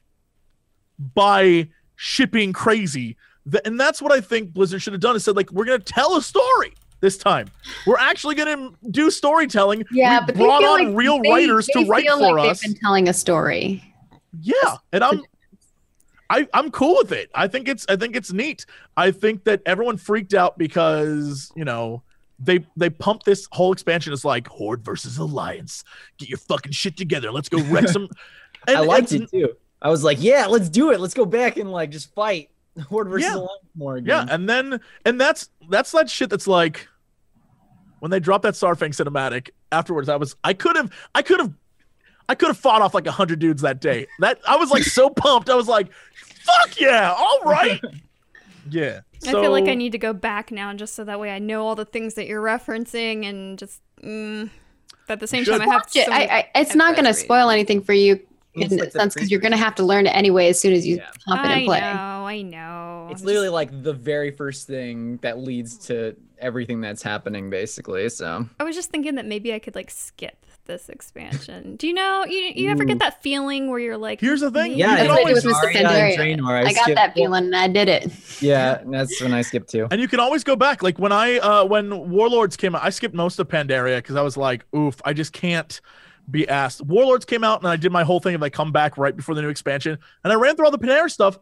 by shipping crazy. And that's what I think Blizzard should have done is said like we're gonna tell a story this time. We're actually gonna do storytelling. yeah, we but brought they feel on like real they- writers they to write feel for like us. They've been telling a story. Yeah, and I'm I I'm cool with it. I think it's I think it's neat. I think that everyone freaked out because, you know, they they pumped this whole expansion as like Horde versus Alliance. Get your fucking shit together. Let's go wreck some and I liked it's- it too. I was like, yeah, let's do it. Let's go back and like just fight horde versus Yeah. alliance more Yeah, and then and that's that's that shit that's like when they dropped that Saurfang cinematic afterwards, I was I could have I could have I could have fought off like a hundred dudes that day. That I was like so pumped. I was like, fuck yeah, all right. Yeah. I feel like I need to go back now just so that way I know all the things that you're referencing and just mm, But at the same time, I have Watch it. I, I, it's not going to spoil anything for you It's in like a sense because you're going to have to learn it anyway as soon as you Yeah. hop in and play. I know, I know. It's literally like the very first thing that leads to everything that's happening, basically. So I was just thinking that maybe I could like skip this expansion. Do you know? You you ever get that feeling where you're like, Here's the thing, Yeah, That's you what I can did with always- Mists of Pandaria. and Draenor, I got that feeling and I did it. Yeah, that's when I skipped too. And you can always go back. Like when I uh when Warlords came out, I skipped most of Pandaria because I was like, oof, I just can't be asked. Warlords came out and I did my whole thing of like come back right before the new expansion. And I ran through all the Pandaria stuff.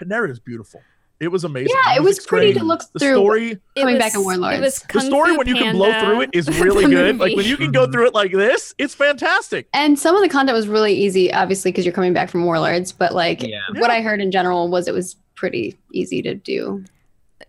Pandaria is beautiful. It was amazing. Yeah, it was pretty great. to look through the through. story Coming was- back in Warlords. It was the Kung story Fu when you can blow through it is really the good. Like when you can go through it like this, it's fantastic. And some of the content was really easy, obviously, because you're coming back from Warlords. But like, Yeah. what I heard in general was it was pretty easy to do.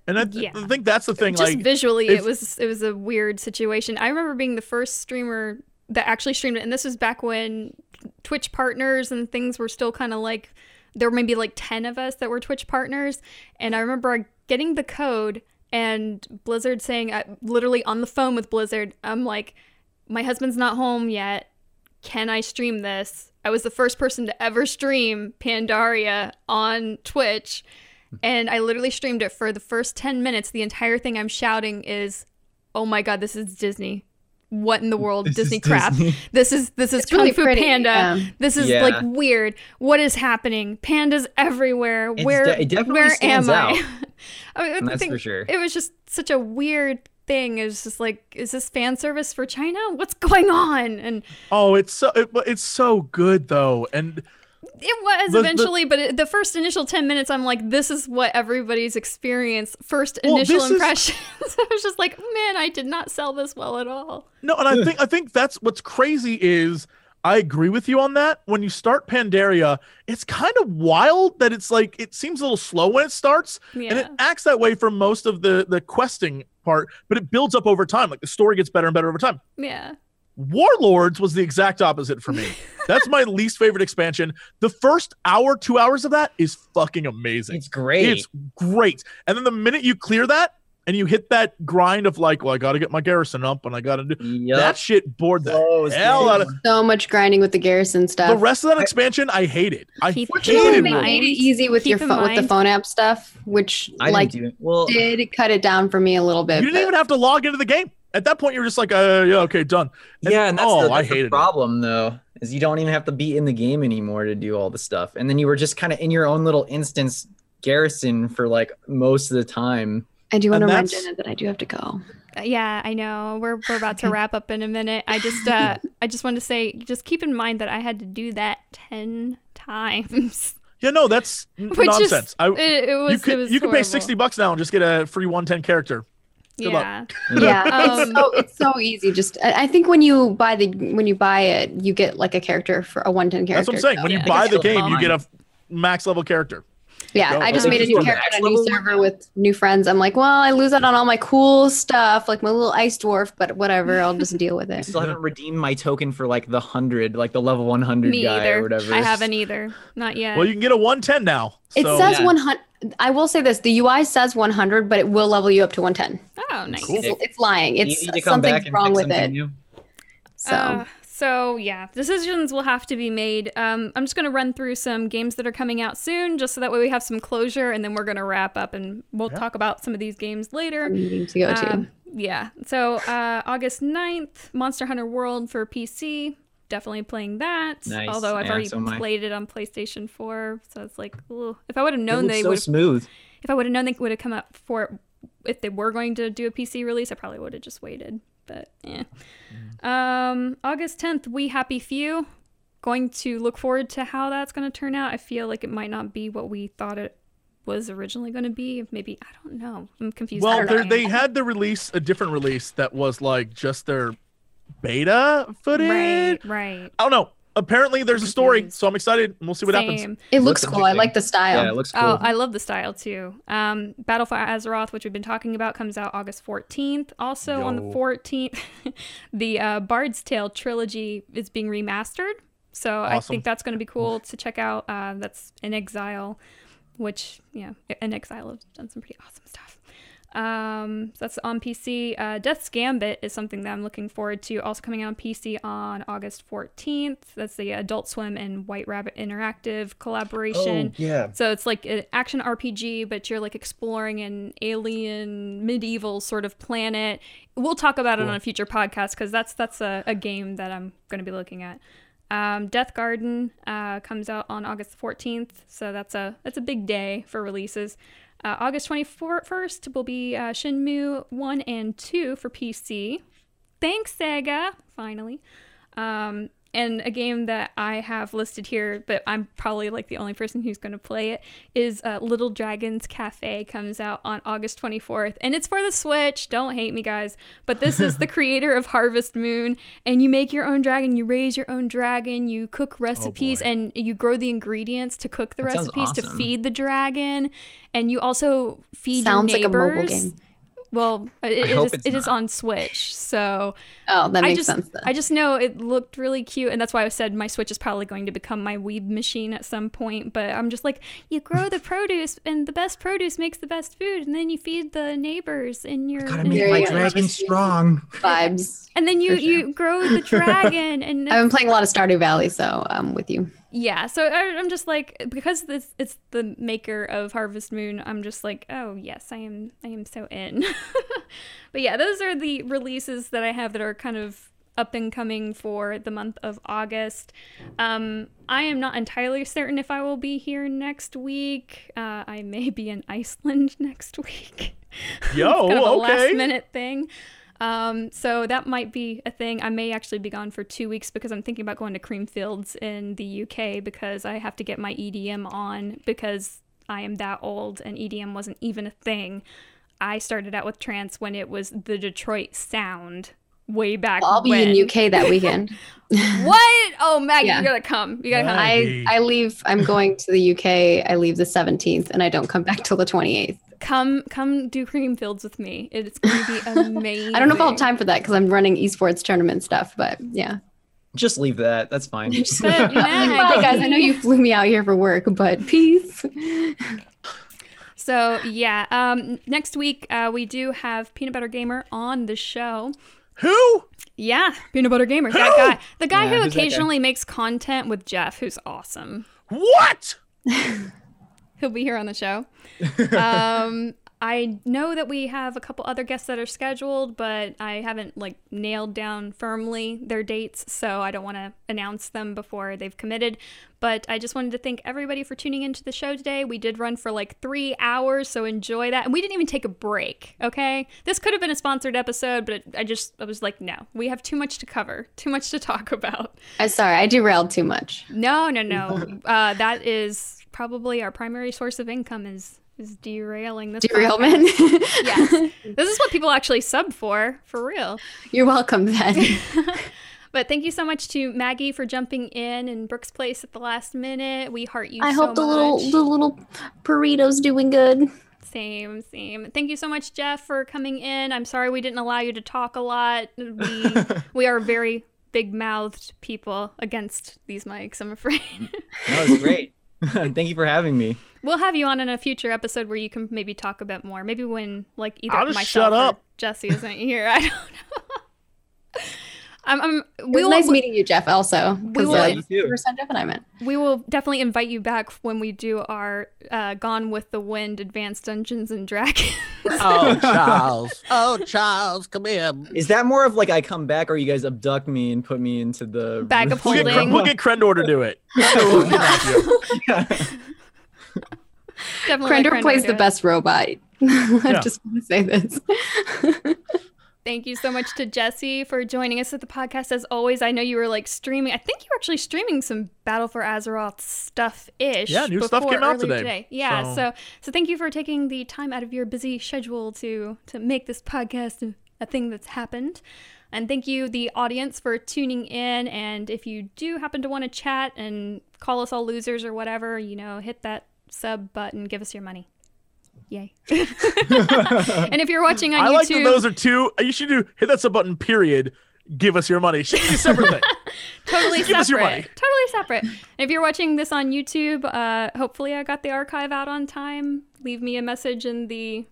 And I, Yeah. I think that's the thing. just like visually if- it was it was a weird situation i remember being the first streamer that actually streamed it. And this was back when twitch partners and things were still kind of like there were maybe like 10 of us that were twitch partners. And i remember getting the code and blizzard saying I, literally on the phone with blizzard i'm like my husband's not home yet. Can i stream this? I was the first person to ever stream pandaria on twitch. And I literally streamed it for the first 10 minutes. The entire thing I'm shouting is, "Oh my god, this is Disney. What in the world, This Disney crap. Disney. This is this is It's Kung really Fu pretty, Panda. yeah. This is Yeah. like weird. What is happening? Pandas everywhere. It's where de- it definitely where am out. I? I, mean, I That's think for sure. It was just such a weird thing. It was just like, is this fan service for China? What's going on? And oh, it's so it, it's so good though. And It was The- the- eventually, but it, the first initial 10 minutes, I'm like, this is what everybody's experience, first Well, initial this is- impressions. I was just like, man, I did not sell this well at all. No, and I think I think that's what's crazy is I agree with you on that. When you start Pandaria, it's kind of wild that it's like it seems a little slow when it starts, and it acts that way for most of the the questing part, but it builds up over time. Like the story gets better and better over time. Yeah. Warlords was the exact opposite for me. That's my least favorite expansion. The first hour, two hours of that is fucking amazing. It's great. It's great. And then the minute you clear that and you hit that grind of like, well, I got to get my garrison up and I got to do Yep. that shit bored the oh, Blows, hell out of So much grinding with the garrison stuff. the rest of that expansion. I hated. I Keep- Fortunately, hated. they made it easy with Keep your in phone with the phone app stuff, which I like didn't do it. Well, did cut it down for me a little bit. You didn't but- even have to log into the game. At that point, you're just like, uh, yeah, okay, done. And- yeah, and that's, oh, the, I that's the hated it. problem though, is you don't even have to be in the game anymore to do all the stuff. And then you were just kind of in your own little instance garrison for like most of the time. I do want to And remind that's- Genna that I do have to go. Uh, Yeah, I know. We're, we're about to wrap up in a minute. I just uh I just wanted to say just keep in mind that I had to do that 10 times. Yeah, no, that's n- Which is- nonsense. I, It, it was you could it was you could pay sixty bucks now and just get a free one ten character. Good luck. Yeah. Yeah, Um, it's so it's so easy. Just I I think when you buy the when you buy it, you get like a character for a one ten character. That's what I'm saying. When Yeah, you buy the game, you get a max level character. Yeah, Go. I just made a new character on a new server with new friends. I'm like, well, I lose out on all my cool stuff, like my little ice dwarf, but whatever, I'll just deal with it. I still haven't redeemed my token for like the hundred, like the level one hundred Me guy either. or whatever. I haven't either. Not yet. Well, you can get a one ten now. It So, says Yeah. 100. I will say this: the UI says 100, but it will level you up to 110. oh, nice. Cool. It's, it's lying. It's need to come back something's wrong fix with something it. new. So Uh, so yeah, decisions will have to be made. Um, I'm just gonna run through some games that are coming out soon, just so that way we have some closure, and then we're gonna wrap up, and we'll Yeah. talk about some of these games later. meeting to go to. Um, yeah. So uh, August 9th, Monster Hunter World for PC. Definitely playing that. Nice. Although I've Yeah, already so played it on PlayStation 4, so it's like, ooh. if I would have known they so would, smooth. if I would have known they would have come up for it, if they were going to do a PC release, I probably would have just waited. But yeah. Um, August 10th, We Happy Few. Going to look forward to how that's going to turn out. I feel like it might not be what we thought it was originally going to be. Maybe I don't know. I'm confused. Well, they're- had the release a different release that was like just their beta footage. right, right. I don't know. Apparently, there's a story, Confused. so I'm excited. and We'll see what happens. Same. It looks Looks cool. I like the style. Yeah, it looks cool. Oh, I love the style too. Um, Battle for Azeroth, which we've been talking about, comes out August 14th. Also on the 14th, the uh, Bard's Tale trilogy is being remastered. So I think that's going to be cool to check out. Uh, that's inXile, which, yeah, inXile has done some pretty awesome stuff. Um, so that's on PC. Uh, Death's Gambit is something that I'm looking forward to. Also coming out on PC on August 14th. That's the Adult Swim and White Rabbit Interactive collaboration. Oh, yeah. So it's like an action RPG, but you're like exploring an alien medieval sort of planet. We'll talk about it on a future podcast because that's that's a, a game that I'm going to be looking at. Um, Deathgarden uh, comes out on August 14th, so that's a that's a big day for releases. Uh, August 21st will be uh, Shenmue 1 and 2 for PC. Thanks, Sega, finally. Um, and a game that I have listed here, but I'm probably like the only person who's going to play it, is uh, Little Dragons Cafe comes out on August 24th. And it's for the Switch. Don't hate me, guys. But this is the creator of Harvest Moon. And you make your own dragon, you raise your own dragon, you cook recipes, boy. and you grow the ingredients to cook the That sounds recipes to feed the dragon. And you also feed Sounds your like a mobile neighbors. game. Well, uh, it, it hope is, it's it is on Switch. So Oh, that I makes just, sense then. I just know it looked really cute, and that's why I said my Switch is probably going to become my weeb machine at some point. But I'm just like, you grow the produce, and the best produce makes the best food, and then you feed the neighbors in your. Gotta make There my dragon strong. Vibes. and then you sure. you grow the dragon, and I've been playing a lot of Stardew Valley, so I'm with you. Yeah. So I, I'm just like, because this it's the maker of Harvest Moon. I'm just like, oh yes, I am. I am so in. but yeah, those are the releases that I have that are kind of up and coming for the month of August. Um, I am not entirely certain if I will be here next week. Uh, I may be in Iceland next week. Yo, kind of a last minute thing. Um, so that might be a thing. I may actually be gone for two weeks because I'm thinking about going to Creamfields in the UK because I have to get my EDM on because I am that old and EDM wasn't even a thing. I started out with trance when it was the Detroit sound way back I'll be when. in UK that weekend. What? Oh, Maggie, Yeah. you gotta come. You gotta come. I I leave. I'm going to the UK. I leave the 17th, and I don't come back till the 28th. Come, come do Creamfields with me. It's gonna be amazing. I don't know if I'll have time for that because I'm running esports tournament stuff. But yeah. Just leave that. That's fine. Just- But, Maggie- Bye, guys. I know you flew me out here for work, but peace. So yeah, um, next week uh, we do have Peanut Butter Gamer on the show. Who? Yeah, Peanut Butter Gamer, that guy, the guy Yeah, who who's that guy? occasionally makes content with Jeff, who's awesome. What? He'll be here on the show. um, I know that we have a couple other guests that are scheduled, but I haven't like nailed down firmly their dates, so I don't want to announce them before they've committed. But I just wanted to thank everybody for tuning into the show today. We did run for like three hours, so enjoy that. And we didn't even take a break, okay? This could have been a sponsored episode, but I just, I was like, no, we have too much to cover, too much to talk about. I'm sorry. I derailed too much. No, no, no. uh, that is probably our primary source of income is is derailing this. Derailment. Yes, this is what people actually sub for, for real. You're welcome then. But thank you so much to Maggie for jumping in and Brooks Place at the last minute. We heart you. I so hope the little the little burrito's doing good. Same, same. Thank you so much, Jeff, for coming in. I'm sorry we didn't allow you to talk a lot. We we are very big mouthed people against these mics. I'm afraid. That was great. Thank you for having me. We'll have you on in a future episode where you can maybe talk a bit more. Maybe when like either I'll myself shut or up. Jesse isn't here. I don't know. I'm, I'm, It we was will, nice meeting you, Jeff. Also, because will- uh, first time Jeff and I met. we will definitely invite you back when we do our uh, Gone with the Wind Advanced Dungeons and Dragons. Oh, Charles. Oh, Charles, come here. Is that more of like I come back or you guys abduct me and put me into the Bag of We'll get, holding. we'll get Krendor to do it. We'll kidnap you. definitely Krendor Krendor plays the best robot. Yeah. I just want to say this. Thank you so much to Jesse for joining us at the podcast. As always, I know you were like streaming. I think you were actually streaming some Battle for Azeroth stuff ish. Yeah, new stuff came out today. Yeah, So- so. so thank you for taking the time out of your busy schedule to to make this podcast a thing that's happened. And thank you, the audience, for tuning in. And if you do happen to want to chat and call us all losers or whatever, you know, hit that sub button, give us your money. Yay. and if you're watching on I YouTube, like that those are two. You should do hit that sub button, period. Give us your money. Should be separate thing. totally Give separate. us your money. Totally separate. And if you're watching this on YouTube, uh, hopefully I got the archive out on time. Leave me a message in the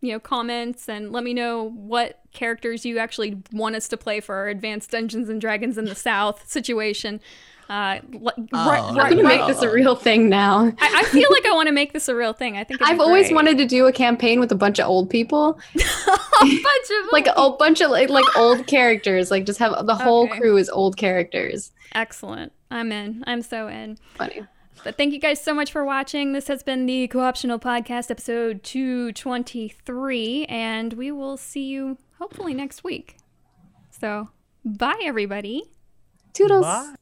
you know, comments and let me know what characters you actually want us to play for our Advanced Dungeons and Dragons in the South situation. Uh, l- right, Oh, I'm right, gonna right- make this a real thing now. I, I feel like I want to make this a real thing. I think it'd I've always wanted to do a campaign with a bunch of old people, a bunch of like a bunch of like, like old characters. Like just have the whole Okay. crew is old characters. excellent. I'm in. I'm so in. Funny. But thank you guys so much for watching. This has been the Co-optional Podcast, episode 223, and we will see you hopefully next week. So, bye everybody. Toodles. Bye.